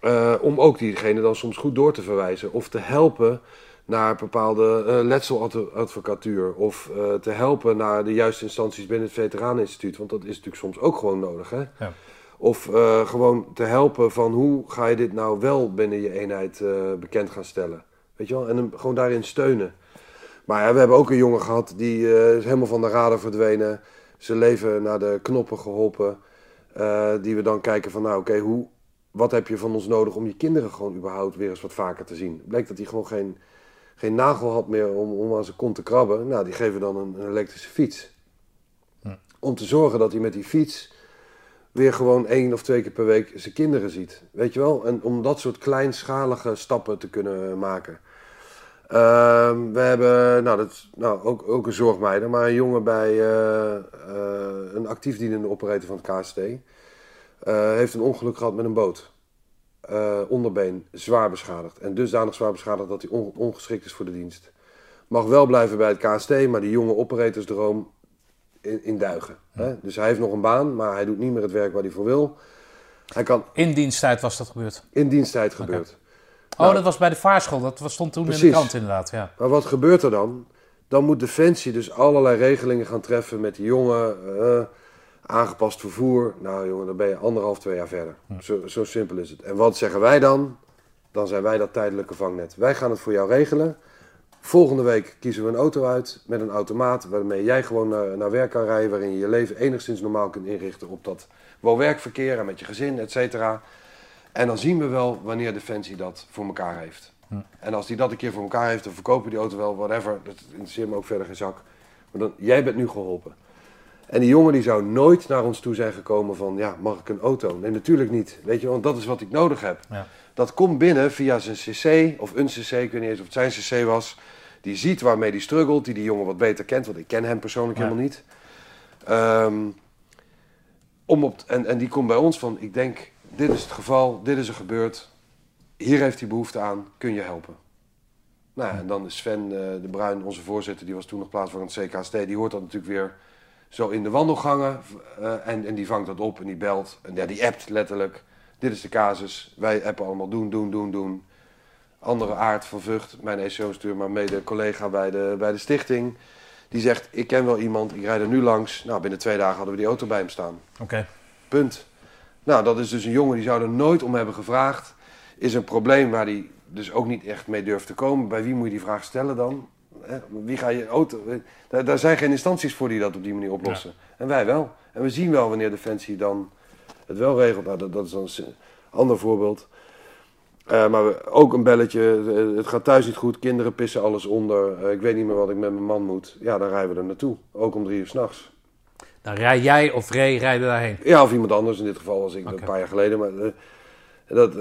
Eh, om ook diegene dan soms goed door te verwijzen of te helpen naar bepaalde eh, letseladvocatuur of eh, te helpen naar de juiste instanties binnen het Veteraneninstituut, want dat is natuurlijk soms ook gewoon nodig. Hè? Ja. Of gewoon te helpen van hoe ga je dit nou wel binnen je eenheid bekend gaan stellen. Weet je wel? En hem gewoon daarin steunen. Maar ja, we hebben ook een jongen gehad die is helemaal van de radar verdwenen. Zijn leven naar de knoppen geholpen. Eh, die we dan kijken van nou oké, hoe wat heb je van ons nodig om je kinderen gewoon überhaupt weer eens wat vaker te zien. Bleek dat hij gewoon geen, geen nagel had meer om, om aan zijn kont te krabben. Nou, die geven dan een, een elektrische fiets. Om te zorgen dat hij met die fiets weer gewoon één of twee keer per week zijn kinderen ziet. Weet je wel? En om dat soort kleinschalige stappen te kunnen maken. Ehm, we hebben, nou, dat nou, ook, ook een zorgmeider, maar een jongen bij eh, eh, een actief dienende operator van het KST. Eh, heeft een ongeluk gehad met een boot. Eh, onderbeen zwaar beschadigd. En dusdanig zwaar beschadigd dat hij on- ongeschikt is voor de dienst. Mag wel blijven bij het KST, maar die jonge operatorsdroom in, in duigen. Hè? Dus hij heeft nog een baan, maar hij doet niet meer het werk waar hij voor wil. Hij kan In diensttijd was dat gebeurd. in diensttijd gebeurd. Oh, dat was bij de vaarschool. Dat stond toen in de krant inderdaad. Ja. Maar wat gebeurt er dan? Dan moet Defensie dus allerlei regelingen gaan treffen met die jongen. eh, aangepast vervoer. Nou jongen, dan ben je anderhalf, twee jaar verder. Zo, zo simpel is het. En wat zeggen wij dan? Dan zijn wij dat tijdelijke vangnet. Wij gaan het voor jou regelen. Volgende week kiezen we een auto uit met een automaat waarmee jij gewoon naar, naar werk kan rijden, waarin je je leven enigszins normaal kunt inrichten op dat woon-werkverkeer en met je gezin, et cetera. En dan zien we wel wanneer Defensie dat voor elkaar heeft. En als die dat een keer voor elkaar heeft, dan verkopen die auto wel, whatever. Dat interesseert me ook verder geen zak. Maar dan, jij bent nu geholpen. En die jongen die zou nooit naar ons toe zijn gekomen van, ja, mag ik een auto? Nee, natuurlijk niet. Weet je, want dat is wat ik nodig heb. Ja. Dat komt binnen via zijn cc, of een cc, ik weet niet eens of het zijn cc was. Die ziet waarmee die struggelt, die die jongen wat beter kent, want ik ken hem persoonlijk Ja. helemaal niet. Ehm, om op, en, en die komt bij ons van, ik denk, dit is het geval, dit is er gebeurd. Hier heeft hij behoefte aan, kun je helpen? Nou, en dan is Sven eh, de Bruin, onze voorzitter, die was toen nog plaatsvervangend CKST, die hoort dat natuurlijk weer zo in de wandelgangen. eh, en, en die vangt dat op en die belt. En ja, die appt letterlijk. Dit is de casus. Wij appen allemaal doen, doen, doen, doen. Andere aard van Vught, mijn ECO-stuur, maar mede collega bij de, bij de stichting. Die zegt, ik ken wel iemand, ik rijd er nu langs. Nou, binnen twee dagen hadden we die auto bij hem staan. Oké. Punt. Nou, dat is dus een jongen die zou er nooit om hebben gevraagd. Is een probleem waar hij dus ook niet echt mee durft te komen. Bij wie moet je die vraag stellen dan? Hè, Wie ga je auto... Daar, daar zijn geen instanties voor die dat op die manier oplossen. En wij wel. En we zien wel wanneer Defensie dan het wel regelt. Nou, dat, dat is dan een ander voorbeeld. Eh, maar we- ook een belletje. eh, Het gaat thuis niet goed. Kinderen pissen alles onder. eh, ik weet niet meer wat ik met mijn man moet. Ja, dan rijden we er naartoe. Ook om drie uur s'nachts. Dan rij jij of Ray rijden daarheen. Ja, of iemand anders. In dit geval was ik een paar jaar geleden. Maar, dat,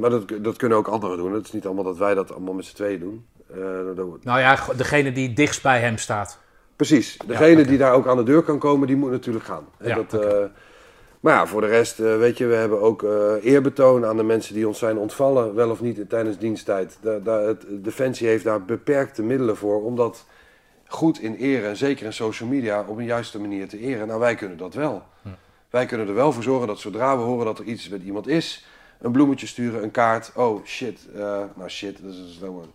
maar dat, dat kunnen ook anderen doen. Het is niet allemaal dat wij dat allemaal met z'n tweeën doen. Eh, dat- Nou ja, degene die dichtst bij hem staat. Precies. Degene die daar ook aan de deur kan komen, die moet natuurlijk gaan. Ja, dat, eh, maar ja, voor de rest, eh, weet je, we hebben ook eerbetoon aan de mensen die ons zijn ontvallen, wel of niet tijdens diensttijd. Da- het, Defensie heeft daar beperkte middelen voor om dat goed in eren, en zeker in social media, op een juiste manier te eren. Nou, wij kunnen dat wel. Wij kunnen er wel voor zorgen dat zodra we horen dat er iets met iemand is, een bloemetje sturen, een kaart. Oh shit, nou shit, dat is een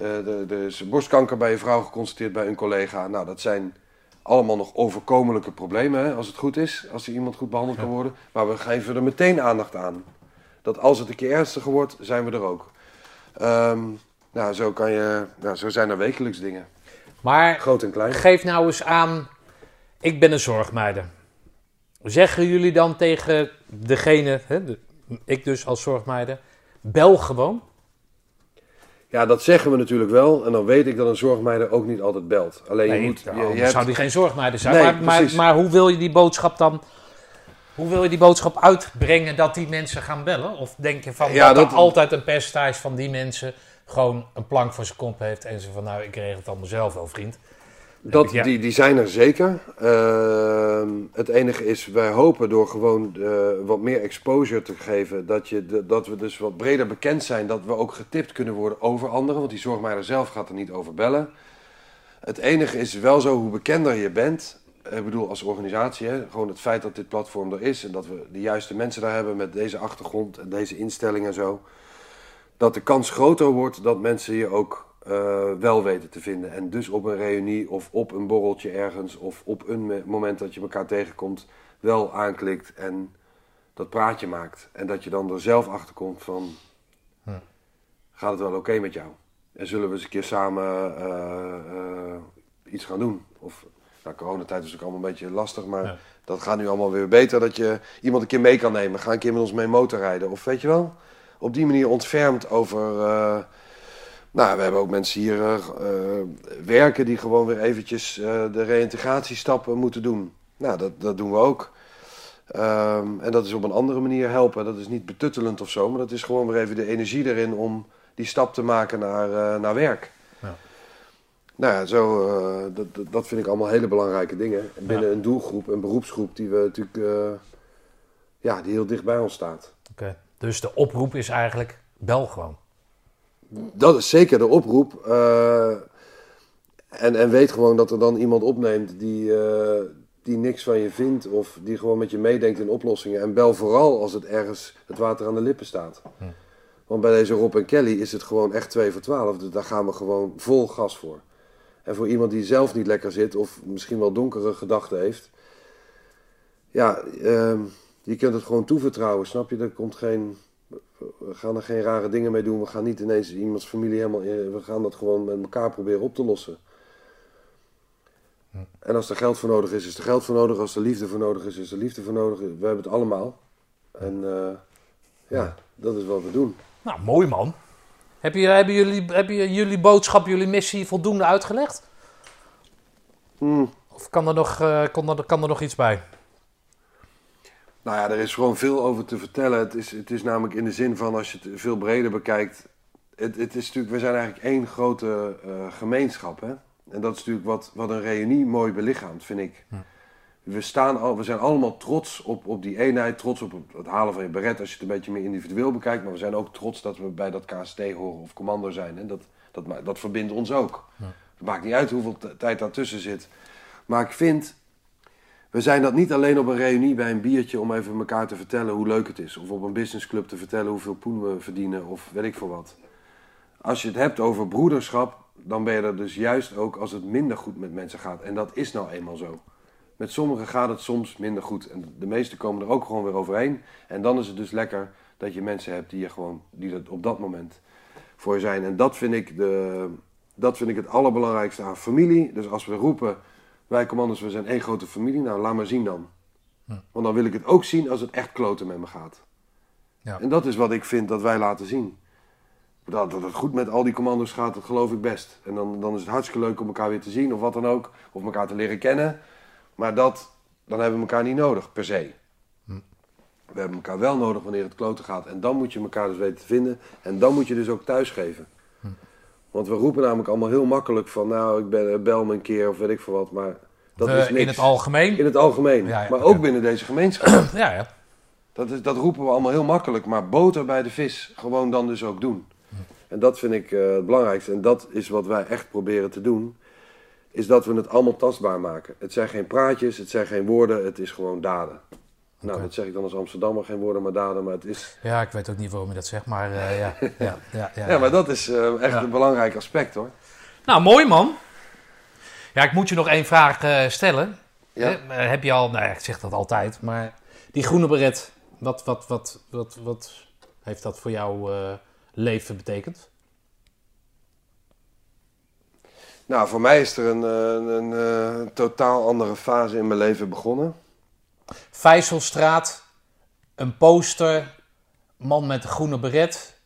er- er is borstkanker bij een vrouw geconstateerd bij een collega. Nou, dat zijn allemaal nog overkomelijke problemen, hè, als het goed is. Als er iemand goed behandeld kan worden. Maar we geven er meteen aandacht aan. Dat als het een keer ernstiger wordt, zijn we er ook. Ehm, nou, zo, kan je, nou, zo zijn er wekelijks dingen. Maar Groot en klein. geef nou eens aan, ik ben een zorgmeider. Zeggen jullie dan tegen degene, hè, de- ik dus als zorgmeider, bel gewoon? Ja, dat zeggen we natuurlijk wel. En dan weet ik dat een zorgmeider ook niet altijd belt. Alleen je moet... Je, nou, je hebt- zou die geen zorgmeider zijn. Nee, maar, maar, maar hoe wil je die boodschap dan... Hoe wil je die boodschap uitbrengen dat die mensen gaan bellen? Of denk je van Ja, dat, dat- er altijd een percentage van die mensen gewoon een plank voor zijn kop heeft en ze van nou ik regel het allemaal zelf wel vriend. Dat, Ja. die, die zijn er zeker. Ehm, het enige is, wij hopen door gewoon eh, wat meer exposure te geven, dat, je de- dat we dus wat breder bekend zijn, dat we ook getipt kunnen worden over anderen, want die zorgmeider zelf gaat er niet over bellen. Het enige is wel zo, hoe bekender je bent, ik bedoel als organisatie, hè, gewoon het feit dat dit platform er is en dat we de juiste mensen daar hebben met deze achtergrond en deze instelling en zo, dat de kans groter wordt dat mensen je ook eh, wel weten te vinden. En dus op een reunie of op een borreltje ergens of op een me- moment dat je elkaar tegenkomt, wel aanklikt en dat praatje maakt. En dat je dan er zelf achter komt van, gaat het wel oké met jou? En zullen we eens een keer samen eh, eh, iets gaan doen? Of, nou, coronatijd is ook allemaal een beetje lastig, maar Ja. dat gaat nu allemaal weer beter. Dat je iemand een keer mee kan nemen. Ga een keer met ons mee motorrijden. Of weet je wel, op die manier ontfermt over... nou, we hebben ook mensen hier eh, eh, werken die gewoon weer eventjes eh, de reïntegratiestappen moeten doen. Nou, dat, dat doen we ook. Ehm, en dat is op een andere manier helpen. Dat is niet betuttelend of zo, maar dat is gewoon weer even de energie erin om die stap te maken naar, naar werk. Ja. Nou ja, zo, dat, dat- vind ik allemaal hele belangrijke dingen. Binnen een doelgroep, een beroepsgroep die we natuurlijk, ja, die heel dicht bij ons staat. Oké. Dus de oproep is eigenlijk bel gewoon. Dat is zeker de oproep. eh, en, en weet gewoon dat er dan iemand opneemt die, eh, die niks van je vindt of die gewoon met je meedenkt in oplossingen. En bel vooral als het ergens het water aan de lippen staat. Want bij deze Rob en Kelly is het gewoon echt 2 voor 12. Dus daar gaan we gewoon vol gas voor. En voor iemand die zelf niet lekker zit of misschien wel donkere gedachten heeft. Ja, ehm, je kunt het gewoon toevertrouwen, snap je? Er komt geen, we gaan er geen rare dingen mee doen. We gaan niet ineens iemands familie helemaal... in- We gaan dat gewoon met elkaar proberen op te lossen. En als er geld voor nodig is, is er geld voor nodig. Als er liefde voor nodig is, is er liefde voor nodig. We hebben het allemaal. En eh, ja, dat is wat we doen. Nou, mooi man. Heb je, hebben jullie, heb je jullie boodschap, jullie missie voldoende uitgelegd? Hmm. Of kan er nog, eh, kan er, kan er nog iets bij? Nou ja, er is gewoon veel over te vertellen. Het is, het is namelijk in de zin van, als je het veel breder bekijkt... Het, het is natuurlijk, we zijn eigenlijk één grote eh, gemeenschap, hè? En dat is natuurlijk wat, wat een reunie mooi belichaamt, vind ik. We, staan al, we zijn allemaal trots op, op die eenheid, trots op het halen van je beret... als je het een beetje meer individueel bekijkt. Maar we zijn ook trots dat we bij dat KST horen of commando zijn. En dat, dat, dat verbindt ons ook. Het maakt niet uit hoeveel tijd daartussen zit. Maar ik vind, we zijn dat niet alleen op een reunie bij een biertje om even elkaar te vertellen hoe leuk het is. Of op een businessclub te vertellen hoeveel poen we verdienen of weet ik veel wat. Als je het hebt over broederschap, dan ben je er dus juist ook als het minder goed met mensen gaat. En dat is nou eenmaal zo. Met sommigen gaat het soms minder goed. En de meesten komen er ook gewoon weer overheen. En dan is het dus lekker dat je mensen hebt die je gewoon, die er op dat moment voor je zijn. En dat vind ik, de, dat vind ik het allerbelangrijkste aan familie. Dus als we roepen, wij commanders, we zijn één grote familie. Nou, laat maar zien dan. Want dan wil ik het ook zien als het echt kloten met me gaat. Ja. En dat is wat ik vind dat wij laten zien. Dat, dat het goed met al die commando's gaat, dat geloof ik best. En dan, dan is het hartstikke leuk om elkaar weer te zien of wat dan ook. Of elkaar te leren kennen. Maar dat, dan hebben we elkaar niet nodig, per se. We hebben elkaar wel nodig wanneer het kloten gaat. En dan moet je elkaar dus weten te vinden. En dan moet je dus ook thuis geven. Want we roepen namelijk allemaal heel makkelijk van, nou, ik ben, bel me een keer of weet ik veel wat. Maar dat Eh, is niks. in het algemeen. In het algemeen. Ja, ja, maar ook binnen deze gemeenschap. Ja, ja. Dat, is, dat roepen we allemaal heel makkelijk. Maar boter bij de vis gewoon dan dus ook doen. En dat vind ik eh, het belangrijkste. En dat is wat wij echt proberen te doen. Is dat we het allemaal tastbaar maken. Het zijn geen praatjes, het zijn geen woorden, het is gewoon daden. Nou, dat zeg ik dan als Amsterdammer, geen woorden maar daden. Maar het is... ja, ik weet ook niet waarom je dat zegt, maar eh, ja. Ja, ja, ja, Ja, maar dat is eh, echt een belangrijk aspect hoor. Nou, mooi man. Ja, ik moet je nog één vraag eh, stellen. Ja. Heb je al, nou ja, ik zeg dat altijd, maar die groene beret, wat, wat, wat, wat, wat heeft dat voor jouw leven betekend? Nou, voor mij is er een, een, eh, totaal andere fase in mijn leven begonnen. Vijzelstraat, een poster, man met een groene beret,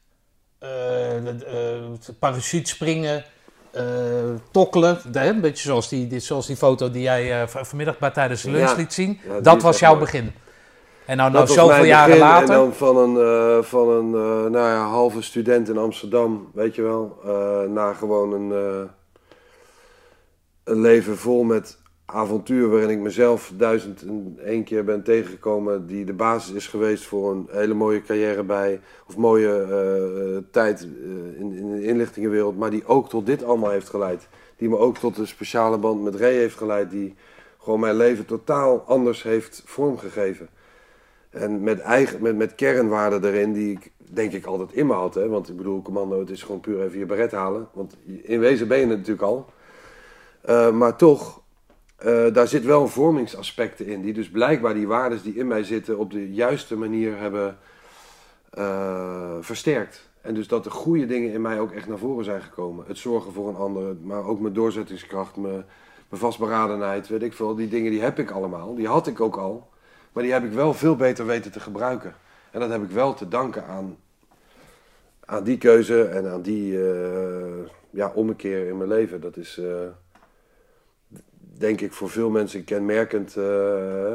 eh eh, parachutespringen, eh tokkelen. Een beetje zoals die, zoals die foto die jij vanmiddag bij tijdens de lunch liet zien. Dat was jouw begin. En nou, nou zoveel jaren later. En dan van een, van een nou ja, halve student in Amsterdam, weet je wel, naar gewoon een, een leven vol met avontuur waarin ik mezelf duizend en één keer ben tegengekomen die de basis is geweest voor een hele mooie carrière bij, of mooie eh, eh, tijd eh, in, in de inlichtingenwereld, maar die ook tot dit allemaal heeft geleid. Die me ook tot een speciale band met Ray heeft geleid, die gewoon mijn leven totaal anders heeft vormgegeven. En met, eigen, met, met kernwaarden erin die ik denk ik altijd in me had. Hè? Want ik bedoel, commando, het is gewoon puur even je beret halen. Want in wezen ben je het natuurlijk al. Maar toch, eh, daar zit wel een vormingsaspecten in. Die dus blijkbaar die waarden die in mij zitten op de juiste manier hebben eh, versterkt. En dus dat de goede dingen in mij ook echt naar voren zijn gekomen. Het zorgen voor een ander, maar ook mijn doorzettingskracht, mijn, mijn vastberadenheid, weet ik veel. Die dingen die heb ik allemaal. Die had ik ook al. Maar die heb ik wel veel beter weten te gebruiken. En dat heb ik wel te danken aan, aan die keuze en aan die eh, ja, ommekeer in mijn leven. Dat is denk ik voor veel mensen kenmerkend eh,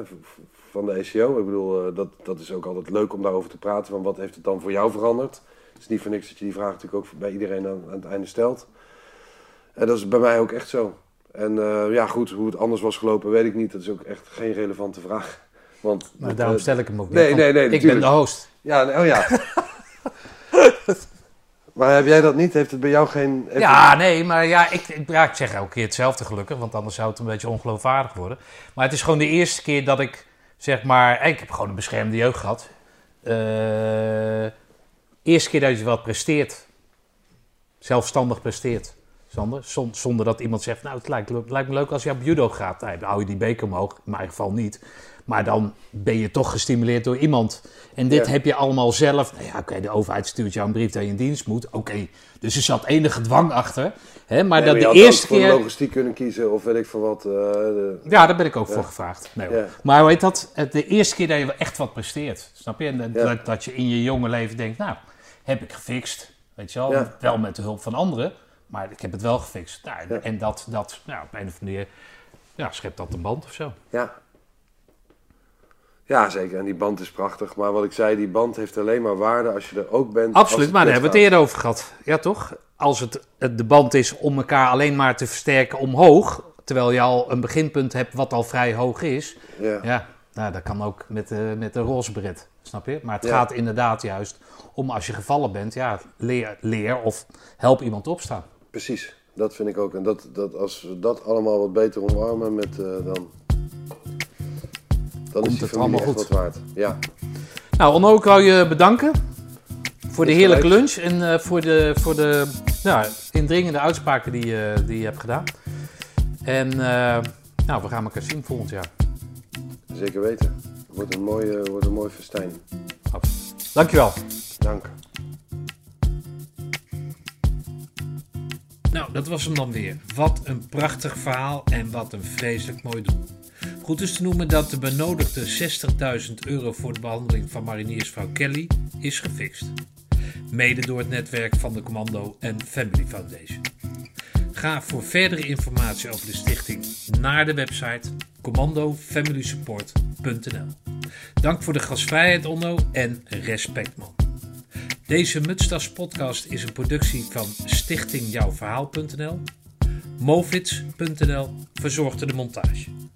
van de ECO. Ik bedoel, eh, dat, dat is ook altijd leuk om daarover te praten. Van wat heeft het dan voor jou veranderd? Het is niet voor niks dat je die vraag natuurlijk ook bij iedereen aan, aan het einde stelt. En dat is bij mij ook echt zo. En eh, ja, goed, hoe het anders was gelopen, weet ik niet. Dat is ook echt geen relevante vraag. Want Maar daarom stel ik hem ook niet. nee, nee, nee, Ik ben de host. Ja, oh ja. maar heb jij dat niet? Heeft het bij jou geen... heeft Ja, nee, maar ja ik, ik, ja, ik zeg elke keer hetzelfde gelukkig, want anders zou het een beetje ongeloofwaardig worden. Maar het is gewoon de eerste keer dat ik, zeg maar, ik heb gewoon een beschermde jeugd gehad. Eh, eerste keer dat je wat presteert, zelfstandig presteert, Sander, zon- zonder dat iemand zegt, nou het lijkt, lijkt me leuk als je op judo gaat. Dan hou je die beker omhoog, in mijn geval niet. Maar dan ben je toch gestimuleerd door iemand. En dit Ja. heb je allemaal zelf. Nou ja, oké, de overheid stuurt jou een brief dat je in dienst moet. Oké, dus er zat enige dwang achter. Hè? Maar Nee, dat je de eerste voor keer... logistiek kunnen kiezen of weet ik veel wat. eh, de- Ja, daar ben ik ook voor gevraagd. Nee. Ja. Maar heet dat? Het- De eerste keer dat je echt wat presteert. Snap je? En dat, dat, je in je jonge leven denkt, nou, heb ik gefixt. Weet je wel? Wel met de hulp van anderen. Maar ik heb het wel gefixt. Nou. En dat, dat nou, op een of andere manier ja, schept dat een band of zo. Ja. Ja, zeker. En die band is prachtig. Maar wat ik zei, die band heeft alleen maar waarde als je er ook bent. Absoluut, maar daar hebben we het eerder over gehad. Ja, toch? Als het, de band is om elkaar alleen maar te versterken omhoog, terwijl je al een beginpunt hebt wat al vrij hoog is. Ja. Ja, nou, dat kan ook met, de met de roze bret, snap je? Maar het Ja. gaat inderdaad juist om als je gevallen bent, ja, leer, leer of help iemand opstaan. Precies. Dat vind ik ook. En dat, dat, als we dat allemaal wat beter omarmen, met, eh, dan, dan is die het allemaal goed. wat waard. Ja. Nou, Onno, ik wou je bedanken voor de Is heerlijke gelijk. lunch en eh, voor de, voor de ja, indringende uitspraken die, je die je hebt gedaan. En eh, nou, we gaan elkaar zien volgend jaar. Zeker weten. Wordt een mooi, eh, wordt een mooi festijn. Dankjewel. Dank. Nou, dat was hem dan weer. Wat een prachtig verhaal en wat een vreselijk mooi doel. Goed is te noemen dat de benodigde 60.000 euro voor de behandeling van mariniersvrouw Kelly is gefixt. Mede door het netwerk van de Commando en Family Foundation. Ga voor verdere informatie over de stichting naar de website commandofamilysupport.nl. Dank voor de gastvrijheid Onno en respect man. Deze Mutstas podcast is een productie van Stichting stichtingjouwverhaal.nl. Movits.nl verzorgde de montage.